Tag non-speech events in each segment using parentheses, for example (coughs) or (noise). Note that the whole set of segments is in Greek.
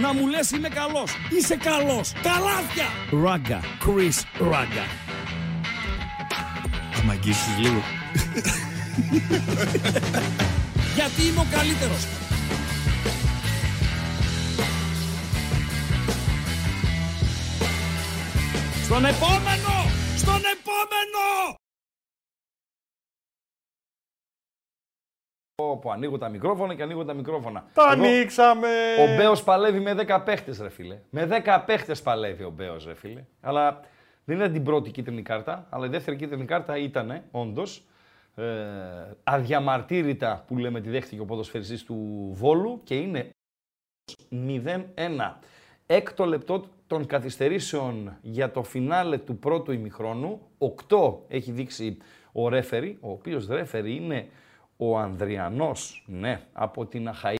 να μου λες είμαι καλός. Είσαι καλός. Καλάθια. Ράγκα. Chris Ράγκα. Θα μ' αγγίξεις λίγο. (laughs) Γιατί είμαι ο καλύτερος. Στον επόμενο! Στον επόμενο! Που ανοίγω τα μικρόφωνα και ανοίγω τα μικρόφωνα. Τα Εδώ ανοίξαμε! Ο Μπέος παλεύει με 10 παίχτες ρε φίλε. Με 10 παίχτες παλεύει ο Μπέος ρε φίλε. Αλλά δεν είναι την πρώτη κίτρινη κάρτα, αλλά η δεύτερη κίτρινη κάρτα ήταν όντως ε, αδιαμαρτύρητα που λέμε τη δέχτηκε ο ποδοσφαιριστής του Βόλου και είναι 0-1. Έκτο λεπτό των καθυστερήσεων για το φινάλε του πρώτου ημιχρόνου. 8 έχει δείξει ο ρέφερη, ο οποίος ρέφερη είναι ο Ανδριανός, ναι, από την Αχαή,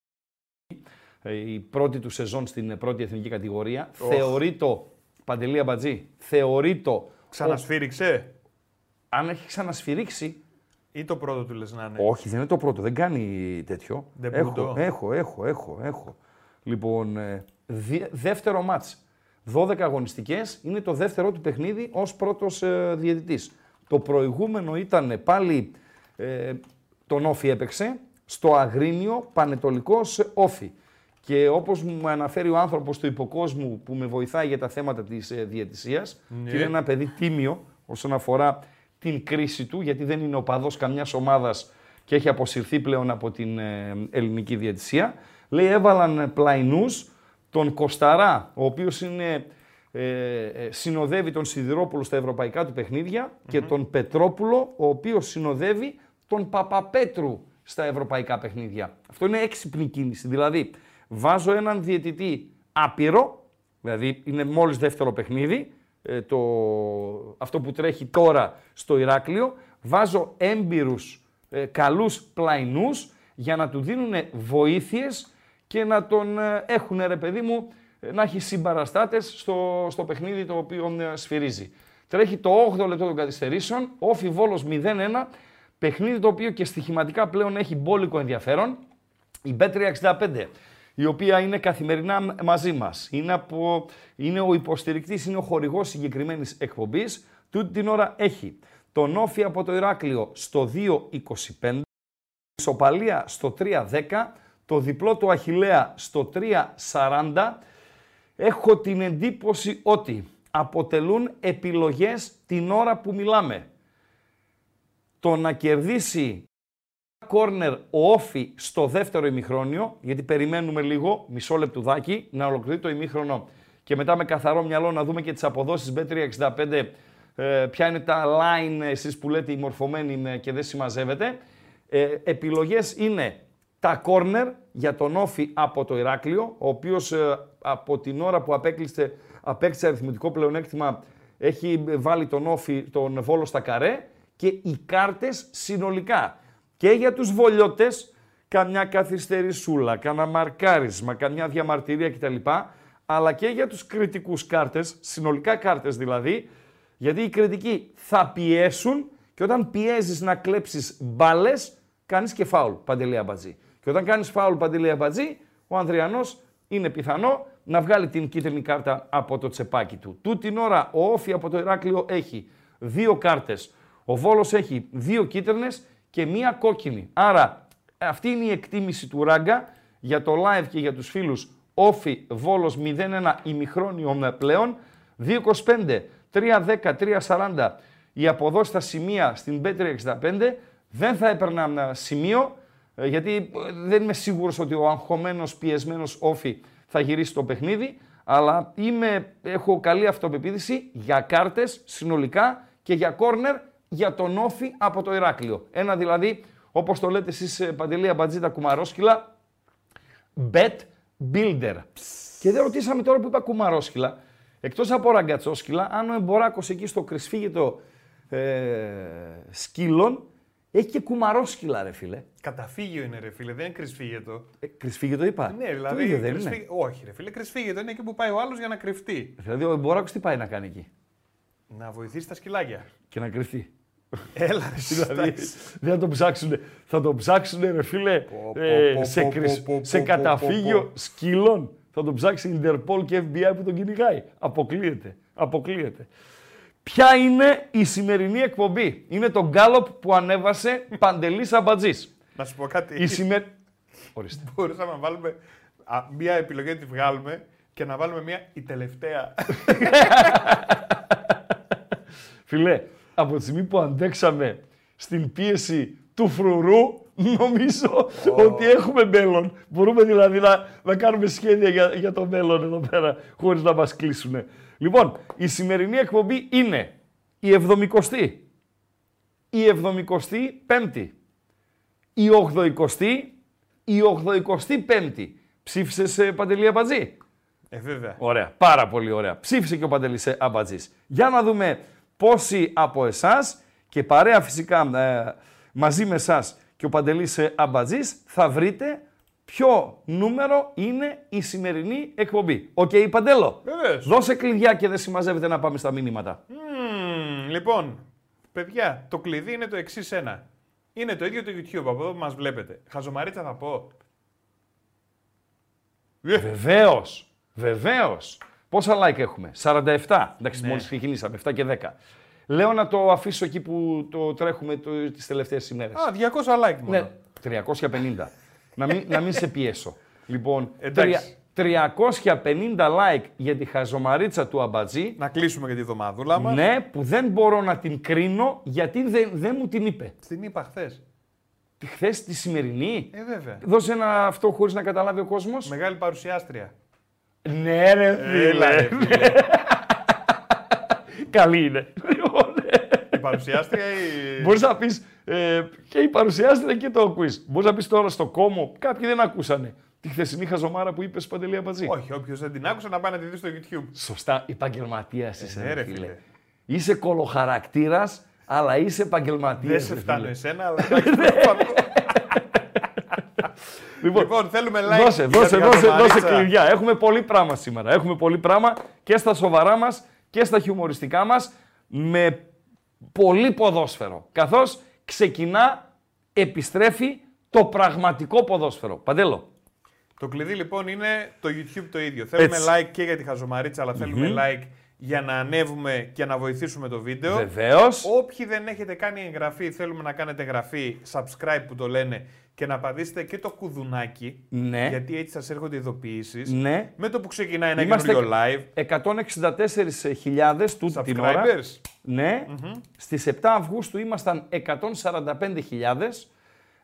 ε, η πρώτη του σεζόν στην πρώτη εθνική κατηγορία. Θεωρεί το, Παντελή Αμπατζή, θεωρεί το, Ξανασφύριξε; αν έχει ξανασφυρίξει, Ή το πρώτο του λες να είναι; όχι, δεν είναι το πρώτο, δεν κάνει τέτοιο. Δεν έχω, πούντο. έχω, έχω, έχω, έχω. Λοιπόν, ε, δι- δεύτερο μάτς. 12 αγωνιστικές, είναι το δεύτερο του παιχνίδι ως πρώτος ε, διαιτητής. Το προηγούμενο ήταν πάλι ε, τον Όφη έπαιξε, στο Αγρίνιο Πανετολικός Όφη. Και όπως μου αναφέρει ο άνθρωπος του υποκόσμου που με βοηθάει για τα θέματα της ε, διαιτησίας, Ναι. και είναι ένα παιδί τίμιο όσον αφορά την κρίση του, γιατί δεν είναι οπαδός καμιάς ομάδας και έχει αποσυρθεί πλέον από την ε, ελληνική διαιτησία. Λέει έβαλαν πλαϊνούς τον Κοσταρά, ο οποίος είναι, ε, ε, συνοδεύει τον Σιδηρόπουλο στα ευρωπαϊκά του παιχνιδια και τον Πετρόπουλο, ο οποίος συνοδεύει τον Παπαπέτρου στα ευρωπαϊκά παιχνίδια. Αυτό είναι έξυπνη κίνηση. Δηλαδή, βάζω έναν διαιτητή άπειρο, δηλαδή είναι μόλις δεύτερο παιχνίδι, ε, το, αυτό που τρέχει τώρα στο Ηράκλειο, βάζω έμπειρους, ε, καλούς πλαϊνούς για να του δίνουν βοήθειες και να τον ε, έχουν ρε παιδί μου ε, να έχει συμπαραστάτες στο, στο παιχνίδι το οποίο ε, σφυρίζει. Τρέχει το 8ο λεπτό των καθυστερήσεων, όφι Βόλος 0-1, παιχνίδι το οποίο και στοιχηματικά πλέον έχει μπόλικο ενδιαφέρον. Η Bet365, η οποία είναι καθημερινά μαζί μας, είναι, από, είναι ο υποστηρικτής, είναι ο χορηγός συγκεκριμένης εκπομπής, τούτη την ώρα έχει τον Όφη από το Ηράκλειο στο 2.25, ισοπαλία στο 3.10, το διπλό του Αχιλέα στο 3.40. Έχω την εντύπωση ότι αποτελούν επιλογές την ώρα που μιλάμε. Το να κερδίσει κόρνερ ο Όφη στο δεύτερο ημιχρόνιο, γιατί περιμένουμε λίγο, μισό λεπτουδάκι, να ολοκληρωθεί το ημίχρονο και μετά με καθαρό μυαλό να δούμε και τις αποδόσεις Bet365, ε, ποια είναι τα line εσείς που λέτε οι μορφωμένοι ε, και δεν συμμαζεύετε. Ε, επιλογές είναι τα κόρνερ για τον Όφη από το Ηράκλειο, ο οποίος ε, από την ώρα που απέκλεισε, απέκτησε αριθμητικό πλεονέκτημα έχει βάλει τον Όφη, τον Βόλο στα καρέ και οι κάρτες συνολικά. Και για τους βολιώτες, καμιά καθυστερησούλα, κανένα μαρκάρισμα, καμιά διαμαρτυρία κτλ. Αλλά και για τους κριτικούς κάρτες, συνολικά κάρτες δηλαδή, γιατί οι κριτικοί θα πιέσουν και όταν πιέζεις να κλέψεις μπάλες, κάνεις και φάουλ, Παντελή Αμπατζή. Και όταν κάνεις φάουλ, Παντελή Αμπατζή, ο Ανδριανός είναι πιθανό να βγάλει την κίτρινη κάρτα από το τσεπάκι του. Τούτη την ώρα ο Όφη από το Ηράκλειο έχει δύο κάρτες. Ο Βόλος έχει δύο κίτρινες και μία κόκκινη. Άρα αυτή είναι η εκτίμηση του Ράγκα για το live και για τους φίλους Όφη Βόλος 0-1 ημιχρόνιο πλέον. 2-25, 3-10, 3-40 η αποδόση στα σημεία στην B365 δεν θα έπαιρνα ένα σημείο ε, γιατί ε, δεν είμαι σίγουρος ότι ο αγχωμένος, πιεσμένος Όφη θα γυρίσει το παιχνίδι αλλά είμαι, έχω καλή αυτοπεποίθηση για κάρτες συνολικά και για κόρνερ για τον Όφη από το Ηράκλειο. Ένα δηλαδή, όπως το λέτε εσείς ε, Παντελή Αμπατζήτα Κουμαρόσκυλα, bet builder. Και δεν ρωτήσαμε τώρα που είπα κουμαρόσκυλα, εκτός από ραγκατσόσκυλα, αν ο Εμποράκος εκεί στο κρυσφύγετο ε, σκύλων έχει και κουμαρόσκυλα ρε φίλε. Καταφύγιο είναι ρε φίλε, δεν είναι κρυσφύγετο. Ε, κρυσφύγετο είπα. Ναι, Το δηλαδή. ίδιο δεν κρυσφύ- είναι. Όχι, ρε φίλε, κρυσφύγετο είναι εκεί που πάει ο άλλος για να κρυφτεί. Δηλαδή ο Εμποράκος τι πάει να κάνει εκεί; Να βοηθήσει τα σκυλάκια. και να κρυφτεί. Έλα, (laughs) ρε, Δηλαδή εντάξει. δεν θα τον ψάξουν. Θα τον ψάξουν, ρε φίλε, Πω, πω, ε, πω, σε, πω, κρυσ- πω, πω, σε πω, καταφύγιο πω, πω. σκύλων. Θα τον ψάξει η Interpol και FBI που τον κυνηγάει. Αποκλείεται. Αποκλείεται. Ποια είναι η σημερινή εκπομπή; Είναι το γκάλοπ που ανέβασε Παντελής Αμπατζής. Να σου πω κάτι. Η σημερινή... Ορίστε. Μπορούσαμε να βάλουμε α, μία επιλογή να τη βγάλουμε και να βάλουμε μία η τελευταία. (laughs) Φιλέ, από τη στιγμή που αντέξαμε στην πίεση του φρουρού, νομίζω ότι έχουμε μέλλον. Μπορούμε δηλαδή να, να κάνουμε σχέδια για, για το μέλλον εδώ πέρα, χωρίς να μας κλείσουν. Λοιπόν, η σημερινή εκπομπή είναι η 70η, η 75η, η 80η, η 85η. Ψήφισες ε, Παντελή Αμπατζή; ε, βέβαια. Ωραία, πάρα πολύ ωραία. Ψήφισε και ο Παντελής ε, Αμπατζής. Για να δούμε πόσοι από εσάς και παρέα φυσικά ε, μαζί με εσάς και ο Παντελής ε, Αμπατζής θα βρείτε ποιο νούμερο είναι η σημερινή εκπομπή. Οκ, Παντέλο. Βεβαίως. Δώσε κλειδιά και δεν συμμαζεύεται να πάμε στα μηνύματα. Μμμ, λοιπόν, παιδιά, το κλειδί είναι το εξής ένα. Είναι το ίδιο το YouTube από εδώ που μας βλέπετε. Χαζομαρίτσα θα πω. Ε, Βεβαίως. Βεβαίω. Πόσα like έχουμε, 47. Εντάξει, Ναι. μόλις ξεκινήσαμε, 7 και 10. Λέω να το αφήσω εκεί που το τρέχουμε το, τις τελευταίες ημέρες. Α, 200 like μόνο. Ναι, 350. να, μην, να μην σε πιέσω. Λοιπόν, Εντάξει. 350 like για τη χαζομαρίτσα του Αμπατζή. Να κλείσουμε και τη βδομαδούλα μας. Ναι, που δεν μπορώ να την κρίνω γιατί δεν, δεν μου την είπε. Την είπα χθες. Τη χθες τη σημερινή. Ε, βέβαια. Δώσε ένα αυτό χωρίς να καταλάβει ο κόσμος. Μεγάλη παρουσιάστρια. Ναι ρε Έλα, ρε, φίλε. φίλε. (laughs) Καλή είναι. Λοιπόν, Η παρουσιάστρια ή. Μπορείς να πεις ε, και η παρουσιάστρια και το quiz. Μπορείς να πεις τώρα στο κόμμο, κάποιοι δεν ακούσανε τη χθεσινή χαζομάρα που είπες Παντελή Αμπατζή. Όχι, όποιος δεν την άκουσε να πάει να τη δει στο YouTube. Σωστά, επαγγελματίας είσαι, ναι, ρε, ρε, φίλε. φίλε. Είσαι κολοχαρακτήρας, αλλά είσαι επαγγελματίας. Δεν σε φτάνω εσένα, αλλά. (laughs) (laughs) Λοιπόν, λοιπόν, θέλουμε like. δώσε, για δώσε, την δώσε, Χαζομαρίτσα. δώσε κλειδιά. Έχουμε πολύ πράγμα σήμερα. Έχουμε πολύ πράγμα και στα σοβαρά μας και στα χιουμοριστικά μας με πολύ ποδόσφαιρο. Καθώς ξεκινά, επιστρέφει το πραγματικό ποδόσφαιρο. Παντέλο. Το κλειδί λοιπόν είναι το YouTube το ίδιο. Θέλουμε Έτσι. like και για τη χαζομαρίτσα, αλλά θέλουμε like για να ανέβουμε και να βοηθήσουμε το βίντεο. Βεβαίως. Όποιοι δεν έχετε κάνει εγγραφή, θέλουμε να κάνετε εγγραφή, subscribe που το λένε, και να πατήσετε και το κουδουνάκι, Ναι. γιατί έτσι σας έρχονται ειδοποιήσεις. Ναι. Με το που ξεκινάει ένα Είμαστε καινούριο live, 164.000 τούτη την ώρα. subscribers. Ναι. Στις 7 Αυγούστου ήμασταν 145.000.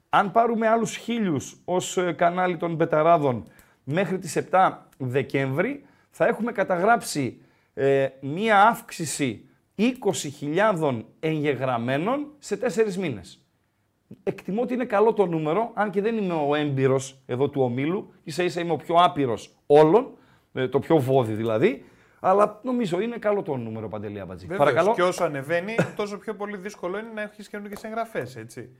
Αν πάρουμε άλλους χίλιους ως ε, κανάλι των Μπεταράδων μέχρι τις 7 Δεκέμβρη, θα έχουμε καταγράψει ε, μία αύξηση 20.000 εγγεγραμμένων σε 4 μήνες. Εκτιμώ ότι είναι καλό το νούμερο, αν και δεν είμαι ο έμπειρος εδώ του ομίλου, ίσα ίσα είμαι ο πιο άπειρος όλων, ε, το πιο βόδι δηλαδή, αλλά νομίζω είναι καλό το νούμερο Παντελή Αμπατζή. Βεβαίως, Παρακαλώ. Και όσο ανεβαίνει, τόσο πιο πολύ δύσκολο είναι να έχεις καινούργιες εγγραφές, έτσι.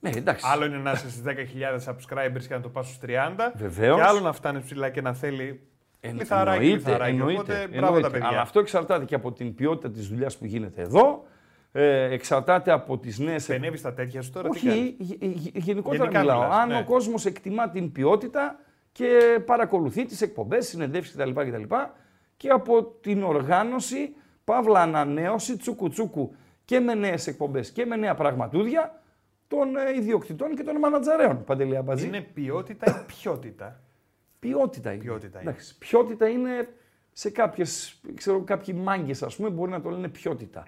Ναι, εντάξει. Άλλο είναι να είσαι στις 10.000 subscribers και να το πας στους 30. Βεβαίως. Και άλλο να φτάνεις ψηλά και να θέλει Εν- λιθαράκι, λιθαράκι. Οπότε μπράβο τα εννοείται. παιδιά. Αλλά αυτό εξαρτάται και από την ποιότητα της δουλειάς που γίνεται εδώ, ε, εξαρτάται από τις νέες... Πενεύει στα τέτοια σου τώρα. τι κάνεις; Όχι, γε- γε- γενικότερα Γενικά μιλάω. μιλάς, Αν ναι. ο κόσμος εκτιμά την ποιότητα και παρακολουθεί τις εκπομπές, συνεντεύξεις κτλ. κτλ. Και από την οργάνωση, παύλα ανανέωση, τσούκου τσούκου και με νέες εκπομπές και με νέα πραγματούδια των ε, ιδιοκτητών και των μανατζαρέων. Παντελή Αμπατζή. Είναι ποιότητα ή ποιότητα; Ποιότητα είναι. Ποιότητα είναι. Εντάξει, ποιότητα είναι σε κάποιες, ξέρω, κάποιοι μάγκες ας πούμε μπορεί να το λένε ποιότητα.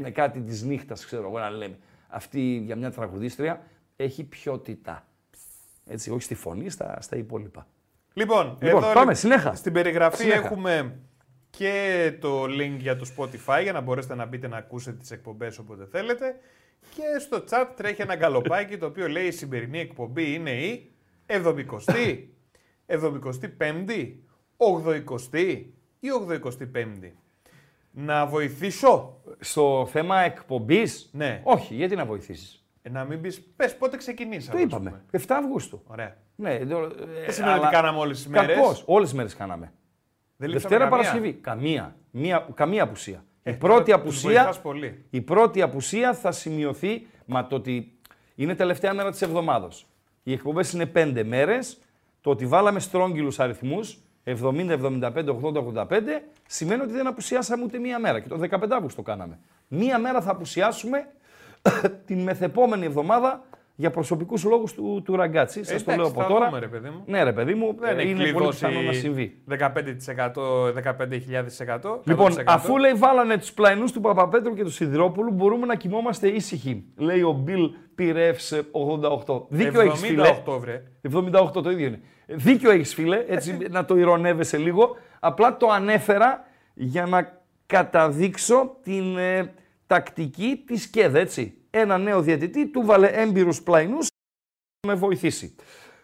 Με κάτι της νύχτας ξέρω εγώ να λέμε. Αυτή για μια τραγουδίστρια έχει ποιότητα. Έτσι, όχι στη φωνή, στα, στα υπόλοιπα. Λοιπόν, Λοιπόν, εδώ πάμε, λι- συνέχα. Στην περιγραφή Συνέχα. έχουμε και το link για το Spotify για να μπορέσετε να μπείτε να ακούσετε τις εκπομπές όποτε θέλετε. Και στο chat τρέχει ένα γκαλοπάκι το οποίο λέει η σημερινή εκπομπή είναι η 70η, 75η, 80η ή 85η. Να βοηθήσω; Στο θέμα εκπομπής, Ναι. όχι, γιατί να βοηθήσεις; Ε, να μην πεις, πες πότε ξεκινήσαμε. Το ας είπαμε, πούμε. 7 Αυγούστου. Ωραία. Ναι, δεν Δεν σημαίνει ότι κάναμε όλες τις μέρες. Κακώς, όλες τις μέρες κάναμε. Δεν λείψαμε Δευτέρα καμία. Παρασκευή. Καμία. Μία, καμία απουσία. Ε, η πρώτη τώρα τους απουσία. βοηθάς πολύ. Η πρώτη απουσία θα σημειωθεί. Μα το ότι είναι τελευταία μέρα της εβδομάδα. Οι εκπομπές είναι πέντε μέρες. Το ότι βάλαμε στρόγγυλους αριθμούς 70, 75, 80, 85, σημαίνει ότι δεν απουσιάσαμε ούτε μία μέρα. Και το 15 Αύγουστο κάναμε. Μία μέρα θα απουσιάσουμε (coughs) την μεθεπόμενη εβδομάδα για προσωπικούς λόγους του, του Ραγκάτσι. Σας το λέω από τώρα. Δούμε, ρε παιδί μου. Ναι, ρε παιδί μου, Δεν έχει είναι πολύ κλειδώσει πιθανό να συμβεί. 15%, 15.000%. Λοιπόν, 100%. αφού λέει βάλανε τους πλαϊνούς του Παπαπέτρου και του Σιδηρόπουλου, μπορούμε να κοιμόμαστε ήσυχοι. Λέει ο Μπιλ Πυρεύς 88. Δίκιο έχεις, φίλε. 78, βρε. 78 το ίδιο είναι. Δίκιο έχεις, φίλε, έτσι (laughs) να το ειρωνεύεσαι λίγο. Απλά το ανέφερα για να καταδείξω την ε, τακτική της ΚΕΔ, έτσι. Ένα νέο διαιτητή, του βάλε έμπειρους πλαϊνούς να με βοηθήσει.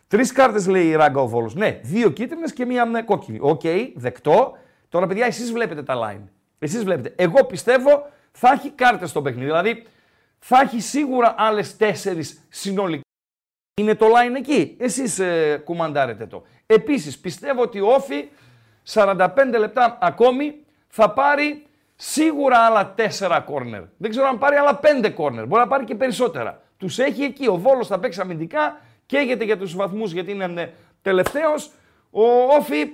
Τρεις κάρτες λέει η Ράγκα ο Βόλος. Ναι, δύο κίτρινες και μία ναι, κόκκινη. Οκ, δεκτό. Τώρα, παιδιά, εσείς βλέπετε τα line. Εσείς βλέπετε. Εγώ πιστεύω θα έχει κάρτες στο παιχνίδι. Δηλαδή, θα έχει σίγουρα άλλες τέσσερις συνολικά. Είναι το line εκεί. Εσείς ε, κουμαντάρετε το. Επίσης, πιστεύω ότι ο Όφη 45 λεπτά ακόμη θα πάρει σίγουρα άλλα 4 κόρνερ. Δεν ξέρω αν πάρει άλλα 5 κόρνερ. Μπορεί να πάρει και περισσότερα. Τους έχει εκεί. Ο Βόλος θα παίξει αμυντικά. Καίγεται για τους βαθμούς γιατί είναι τελευταίος. Ο Όφη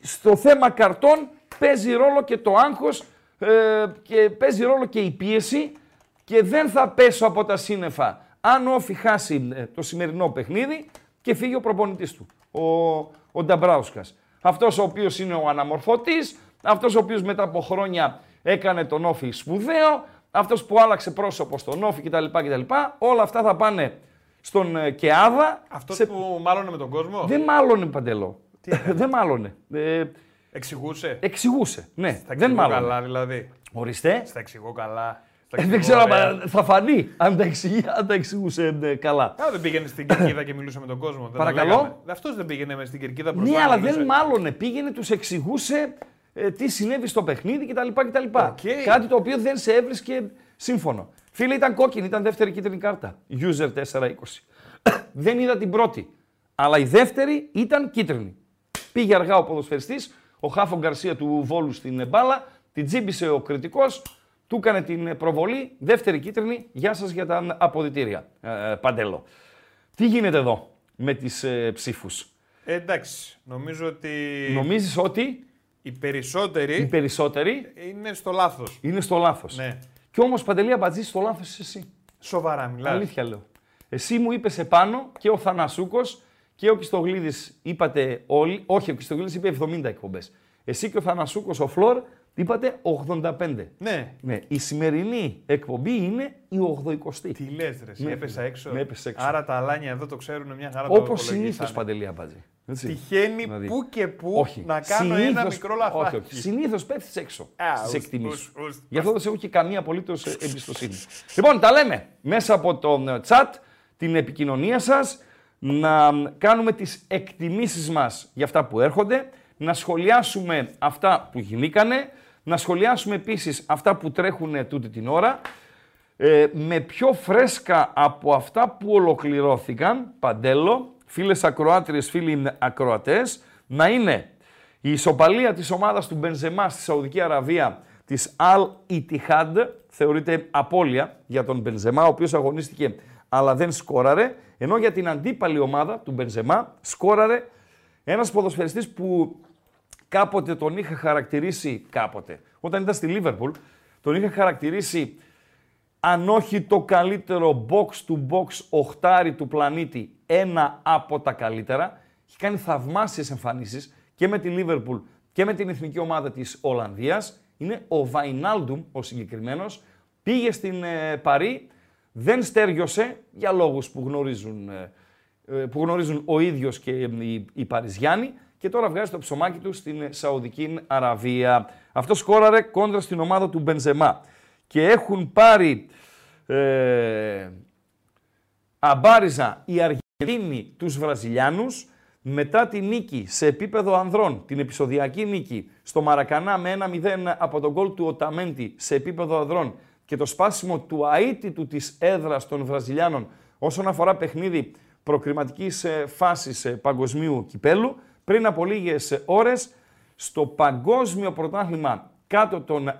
στο θέμα καρτών παίζει ρόλο και το άγχος ε, και παίζει ρόλο και η πίεση και δεν θα πέσω από τα σύννεφα αν ο Όφη χάσει ε, το σημερινό παιχνίδι και φύγει ο προπονητής του, ο, ο Νταμπράουσκας. Αυτός ο οποίος είναι ο αναμορφωτής, αυτός ο οποίος μετά από χρόνια έκανε τον Όφη σπουδαίο, αυτός που άλλαξε πρόσωπο στον Όφη κτλ. κτλ. Όλα αυτά θα πάνε στον ε, Κεάδα. Αυτός σε- που μάλλον με τον κόσμο; Δεν μάλωνε παντελό. (laughs) Δεν μάλωνε. Ε, Εξηγούσε; εξηγούσε. Ναι, Στα δεν εξηγώ μάλωνε. καλά, δηλαδή. Ορίστε. Στα εξηγώ καλά. Στα Ε, εξηγώ δεν ξέρω, ωραία. αλλά θα φανεί αν τα, εξηγεί, αν τα εξηγούσε ε, καλά. Α, δεν πήγαινε στην Κερκίδα και μιλούσε με τον κόσμο. δεν το Παρακαλώ; λέγαμε. Αυτός δεν πήγαινε μες στην Κερκίδα μπροστά. Ναι, αλλά μιλούσε. δεν μάλωνε. Πήγαινε, τους εξηγούσε ε, τι συνέβη στο παιχνίδι κτλ. κτλ. Οκ. Κάτι το οποίο δεν σε έβρισκε σύμφωνο. Φίλε, ήταν κόκκινη, ήταν δεύτερη κίτρινη κάρτα. User 420. (coughs) δεν είδα την πρώτη. Αλλά η δεύτερη ήταν κίτρινη. Πήγε αργά ο ποδοσφαιριστής, ο Χάφο Γκαρσία του Βόλου στην μπάλα, την τσίμπησε ο κριτικός, του έκανε την προβολή, δεύτερη κίτρινη, γεια σας για τα αποδητήρια, ε, Παντέλο. Τι γίνεται εδώ με τις ε, ψήφους; Ε, εντάξει, νομίζω ότι Νομίζεις ότι οι οι περισσότεροι περισσότεροι είναι στο λάθος. είναι στο λάθος; Ναι. Κι όμως Παντελή Αμπατζή στο λάθος είσαι εσύ. Σοβαρά μιλάς. Αλήθεια λέω. Εσύ μου είπες επάνω και ο Θανασούκος και ο Κιστογλίδης είπατε όλοι, όχι ο Κιστογλίδης είπε 70 εκπομπές. Εσύ και ο Θανασούκος, ο Φλόρ, είπατε 85. Ναι. Ναι, η σημερινή εκπομπή είναι η 80η. Τι λες ρε, εσύ, Ναι, έπεσα ναι. έξω. Ναι, έπεσε έξω. Άρα τα αλάνια εδώ το ξέρουν μια χαρά το Όπως υπολογίσανε. συνήθως Παντελή Αμπατζή. Έτσι. Τυχαίνει Δηλαδή. που και που Όχι. να κάνω ένα Συνήθως- μικρό λαθάκι. Όχι, όχι. Συνήθως πέφτεις έξω Α, στι ους, εκτιμήσεις. ους, ους. Γι' αυτό δεν σε έχω και καμία απολύτως εμπιστοσύνη. λοιπόν, τα λέμε μέσα από το ε, chat, την επικοινωνία σας, να κάνουμε τις εκτιμήσεις μας για αυτά που έρχονται, να σχολιάσουμε αυτά που γινήκανε, να σχολιάσουμε επίσης αυτά που τρέχουν τούτη την ώρα. Ε, με πιο φρέσκα από αυτά που ολοκληρώθηκαν, Παντέλο, φίλες ακροάτριες, φίλοι ακροατές, να είναι η ισοπαλία της ομάδας του Μπενζεμά στη Σαουδική Αραβία της Al Ittihad, θεωρείται απώλεια για τον Μπενζεμά, ο οποίος αγωνίστηκε αλλά δεν σκόραρε, ενώ για την αντίπαλη ομάδα του Μπενζεμά σκόραρε ένας ποδοσφαιριστής που κάποτε τον είχα χαρακτηρίσει, κάποτε, όταν ήταν στη Λίβερπουλ, τον είχα χαρακτηρίσει αν όχι το καλύτερο box to box οχτάρι του πλανήτη, ένα από τα καλύτερα. Έχει κάνει θαυμάσιες εμφανίσεις και με τη Λίβερπουλ και με την εθνική ομάδα της Ολλανδίας. Είναι ο Βαϊνάλντουμ ο συγκεκριμένος. Πήγε στην ε, Παρή, δεν στέργιωσε για λόγους που γνωρίζουν, ε, ε, που γνωρίζουν ο ίδιος και ε, οι, οι Παριζιάνοι και τώρα βγάζει το ψωμάκι του στην ε, Σαουδική Αραβία. Αυτός σκόραρε κόντρα στην ομάδα του Μπενζεμά. Και έχουν πάρει ε, αμπάριζα οι Αργεντίνοι τους Βραζιλιάνους μετά τη νίκη σε επίπεδο ανδρών, την επεισοδιακή νίκη στο Μαρακανά με 1-0 από τον γκολ του Οταμέντι σε επίπεδο ανδρών και το σπάσιμο του αίτητου της έδρας των Βραζιλιάνων όσον αφορά παιχνίδι προκριματικής ε, φάσης ε, παγκοσμίου κυπέλου, πριν από λίγες ε, ώρες στο παγκόσμιο πρωτάθλημα κάτω των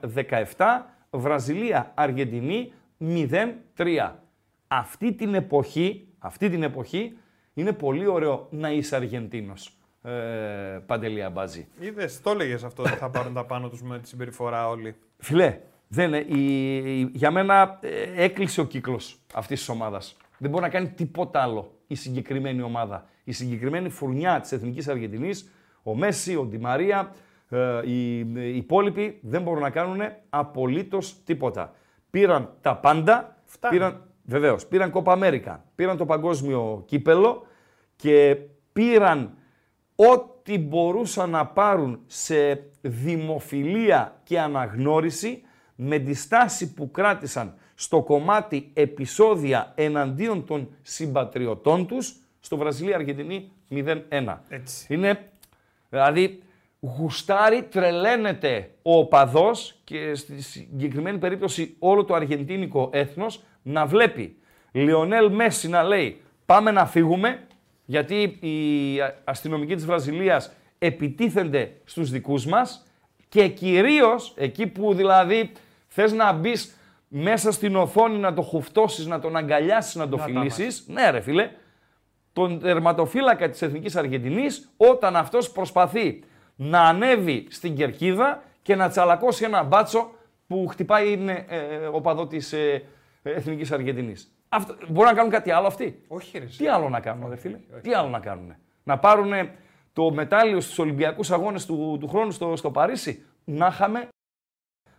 17, Βραζιλία-Αργεντινή 0-3. Αυτή την εποχή, αυτή την εποχή είναι πολύ ωραίο να είσαι Αργεντίνος. ε, Παντελή Αμπάτζη. Είδες, το έλεγες αυτό ότι θα πάρουν τα πάνω τους με τη συμπεριφορά όλοι. Φιλέ, δεν, είναι- η, η- για μένα ε, έκλεισε ο κύκλος αυτής της ομάδας. Δεν μπορεί να κάνει τίποτα άλλο η συγκεκριμένη ομάδα. Η συγκεκριμένη φουρνιά της Εθνικής Αργεντινής, ο Μέση, ο Ντι Μαρία, ε, οι, οι υπόλοιποι δεν μπορούν να κάνουν απολύτως τίποτα. Πήραν τα πάντα, Φτάνει. πήραν, βεβαίως, πήραν Κόπα Αμέρικα, πήραν το παγκόσμιο κύπελο και πήραν ό,τι μπορούσαν να πάρουν σε δημοφιλία και αναγνώριση με τη στάση που κράτησαν στο κομμάτι επεισόδια εναντίον των συμπατριωτών τους στο Βραζιλία-Αργεντινή 0-1. Έτσι. Είναι, δηλαδή, γουστάρει, τρελαίνεται ο οπαδός και στη συγκεκριμένη περίπτωση όλο το αργεντίνικο έθνος να βλέπει Λιονέλ Μέση να λέει πάμε να φύγουμε γιατί οι αστυνομικοί της Βραζιλίας επιτίθενται στους δικούς μας και κυρίως εκεί που δηλαδή θες να μπεις μέσα στην οθόνη να το χουφτώσεις, να τον αγκαλιάσεις, να το Να τα φιλήσεις. Ναι ρε φίλε, τον τερματοφύλακα της Εθνικής Αργεντινής όταν αυτός προσπαθεί να ανέβει στην κερκίδα και να τσαλακώσει ένα μπάτσο που χτυπάει είναι, ε, ο παδός της ε, Εθνικής Αργεντινής. Αυτό, μπορούν να κάνουν κάτι άλλο αυτοί; Όχι, ρε. εσύ. Τι άλλο να κάνουν, ρε φίλε; Τι άλλο να κάνουν. Να πάρουν το μετάλλιο στους Ολυμπιακούς Αγώνες του, του χρόνου στο, στο Παρίσι; Να είχαμε.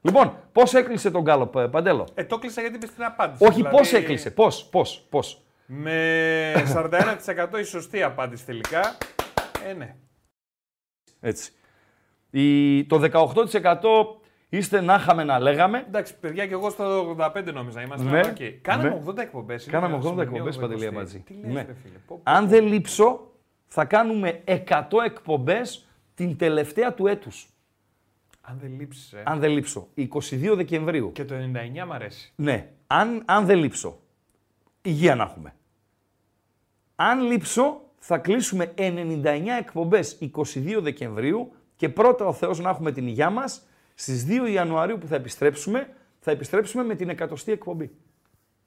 Λοιπόν, πώς έκλεισε τον Γκάλοπ, ε, Παντέλο; Ε, το κλείσα γιατί είπε την απάντηση. Όχι, Δηλαδή, πώς έκλεισε, πώς, πώς, πώς; Με 41% η σωστή απάντηση τελικά. Ε, ναι. Έτσι. Η, το 18% είστε να είχαμε να λέγαμε. Εντάξει, παιδιά, και εγώ στο 85 νόμιζα είμαστε. Ναι, αλλά οκ. Κάναμε ναι. 80 εκπομπές. Κάναμε 80 εκπομπές, Παντελή Αμπατζή. Τι λες, Ναι. ρε φίλε. Πω, πω. Αν δεν λείψω, θα κάνουμε 100 εκπομπές την τελευταία του έτους. Αν δεν λείψεις. Ε. Αν δεν λείψω. 22 Δεκεμβρίου. Και το 99 μ' αρέσει. Ναι, αν, αν δεν λείψω. Υγεία να έχουμε. Αν λείψω, θα κλείσουμε 99 εκπομπές 22 Δεκεμβρίου και πρώτα ο Θεός να έχουμε την υγειά μας. Στις 2 Ιανουαρίου που θα επιστρέψουμε, θα επιστρέψουμε με την εκατοστή εκπομπή.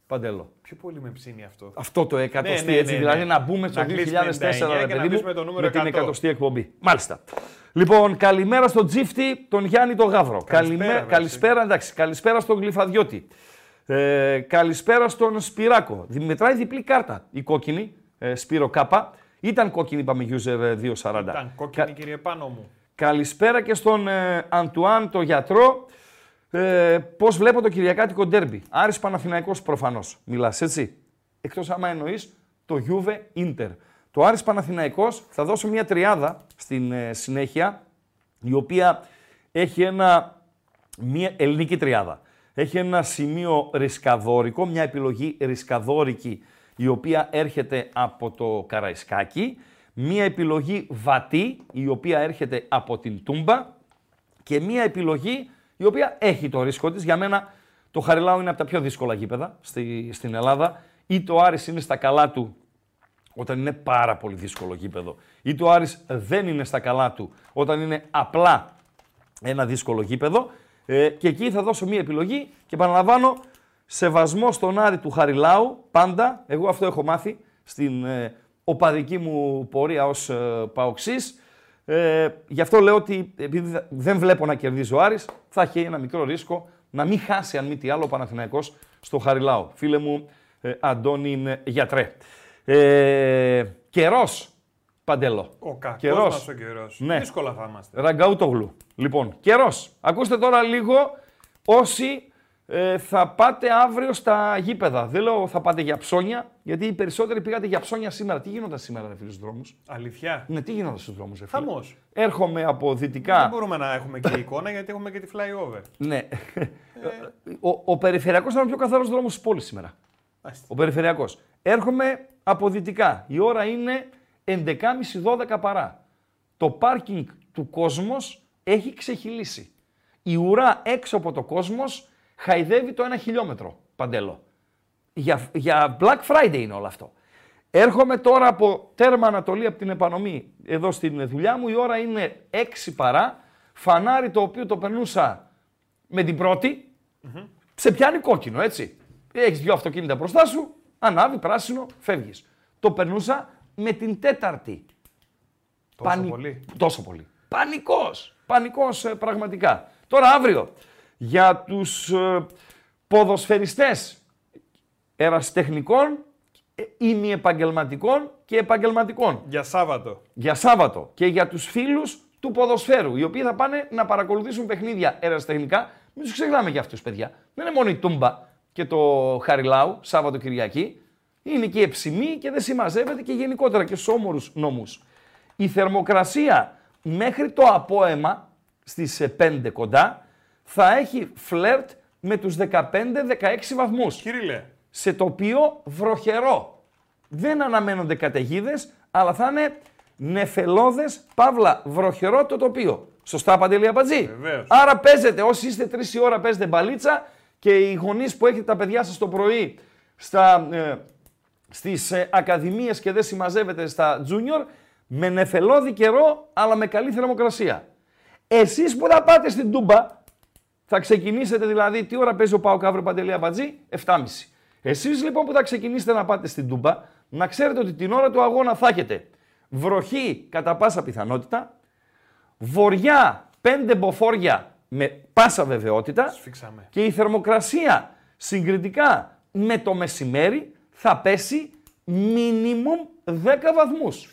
Παντέλο. Πιο πολύ με ψήνει αυτό. Αυτό το εκατοστή Ναι, ναι, έτσι, ναι, δηλαδή ναι. να μπούμε στο Να 2004 κλείσει ρε 99 παιδί και να μου, κλείσουμε το νούμερο με την 100. εκατοστή εκπομπή. Μάλιστα. Λοιπόν, καλημέρα στον Τζίφτη, τον Γιάννη τον Γαύρο. Καλησπέρα, Καλημέ- βέβαια, καλησπέρα, εντάξει, καλησπέρα στον Γλυφαδιώτη. Ε, καλησπέρα στον Σπυράκο. Δημητράει διπλή κάρτα η κόκκινη, ε, Σπύρο Κάπα. Ήταν κόκκινη, είπαμε, user ε, 240. Ήταν κόκκινη, Κα- κύριε πάνω μου. Καλησπέρα και στον ε, Αντουάν, το γιατρό. Ε, Πώς βλέπω το Κυριακάτικο ντέρμπι; Άρης Παναθηναϊκός προφανώς. Μιλάς έτσι; Εκτός άμα εννοείς το Juve Inter. Το Άρης Παναθηναϊκός θα δώσω μια τριάδα στην ε, συνέχεια η οποία έχει ένα, μια ελληνική τριάδα. Έχει ένα σημείο ρισκαδόρικο, μια επιλογή ρισκαδόρικη η οποία έρχεται από το Καραϊσκάκι, μια επιλογή βατή η οποία έρχεται από την Τούμπα και μια επιλογή η οποία έχει το ρίσκο της. Για μένα το Χαριλάου είναι από τα πιο δύσκολα γήπεδα στη, στην Ελλάδα. Ή το Άρης είναι στα καλά του όταν είναι πάρα πολύ δύσκολο γήπεδο. Ή το Άρης δεν είναι στα καλά του όταν είναι απλά ένα δύσκολο γήπεδο. Ε, και εκεί θα δώσω μία επιλογή και επαναλαμβάνω σεβασμό στον Άρη του Χαριλάου πάντα. Εγώ αυτό έχω μάθει στην ε, οπαδική μου πορεία ως ε, παοξής. Ε, γι' αυτό λέω ότι επειδή θα- δεν βλέπω να κερδίζει ο Άρης, θα έχει ένα μικρό ρίσκο να μην χάσει αν μη τι άλλο ο Παναθηναϊκός στο Χαριλάου. Φίλε μου ε, Αντώνη ε, Γιατρέ. Ε, καιρός, Παντέλο. Ο κακός Καιρός. μας ο καιρός. Ναι. Δύσκολα θα είμαστε. Ραγκαούτογλου. Λοιπόν, καιρός. Ακούστε τώρα λίγο όσοι ε, θα πάτε αύριο στα γήπεδα. Δεν λέω θα πάτε για ψώνια, γιατί οι περισσότεροι πήγατε για ψώνια σήμερα. Τι γίνονταν σήμερα, ρε φίλε, στους δρόμους; Αλήθεια; Ναι, τι γίνονταν στους δρόμους, ρε φίλε; Χαμός. Έρχομαι από Δεν δυτικά. μπορούμε να έχουμε και εικόνα γιατί έχουμε και τη flyover. ναι. ο, ο περιφερειακός ήταν ο πιο καθαρός δρόμος της πόλης σήμερα. Μάλιστα. Ο περιφερειακός. Έρχομαι από δυτικά. Η ώρα είναι 11.30-12 παρά. Το πάρκινγκ του κόσμος έχει ξεχυλήσει. Η ουρά έξω από το κόσμος χαϊδεύει το ένα χιλιόμετρο, Παντέλο. Για, για Black Friday είναι όλο αυτό. Έρχομαι τώρα από τέρμα Ανατολή από την επανομή εδώ στην δουλειά μου. Η ώρα είναι 6 παρά. Φανάρι το οποίο το περνούσα με την πρωτη σε πιάνει κόκκινο, έτσι. Έχεις δύο αυτοκίνητα μπροστά σου, ανάβει πράσινο, φεύγεις. Το περνούσα με την τέταρτη. Τόσο πολύ; Τόσο πολύ. Πανικός. Πανικός ε, πραγματικά. Τώρα αύριο για τους ε, ποδοσφαιριστές ερασιτεχνικών, ε, ημιεπαγγελματικών και επαγγελματικών. Για Σάββατο. Για Σάββατο και για τους φίλους του ποδοσφαίρου, οι οποίοι θα πάνε να παρακολουθήσουν παιχνίδια ερασιτεχνικά. Μην τους ξεχνάμε για αυτούς, παιδιά. Δεν είναι μόνο η Τούμπα και το Χαριλάου, Σάββατο Κυριακή. Είναι και η Εψημή και δεν συμμαζεύεται και γενικότερα και στους όμορους νόμους. Η θερμοκρασία μέχρι το απόαιμα στις 5 κοντά θα έχει φλερτ με τους 15-16 βαθμούς. Κύριε, Σε τοπίο βροχερό. Δεν αναμένονται καταιγίδες, αλλά θα είναι νεφελώδες, παύλα, βροχερό το τοπίο. Σωστά, Παντελή Αμπατζή. Βεβαίως. Άρα παίζετε, όσοι είστε 3 η ώρα παίζετε μπαλίτσα και οι γονείς που έχετε τα παιδιά σας το πρωί στα, ε, στις ε, ακαδημίες και δεν συμμαζεύετε στα junior, με νεφελώδη καιρό, αλλά με καλή θερμοκρασία. Εσείς που θα πάτε στην Τούμπα, θα ξεκινήσετε δηλαδή, τι ώρα παίζει ο Πάο Καύρο Παντελή Αμπατζή, 7.30. Εσείς λοιπόν που θα ξεκινήσετε να πάτε στην Τούμπα, να ξέρετε ότι την ώρα του αγώνα θα έχετε βροχή κατά πάσα πιθανότητα, βοριά πέντε μποφόρια με πάσα βεβαιότητα σφίξαμε. και η θερμοκρασία συγκριτικά με το μεσημέρι θα πέσει minimum 10 βαθμούς.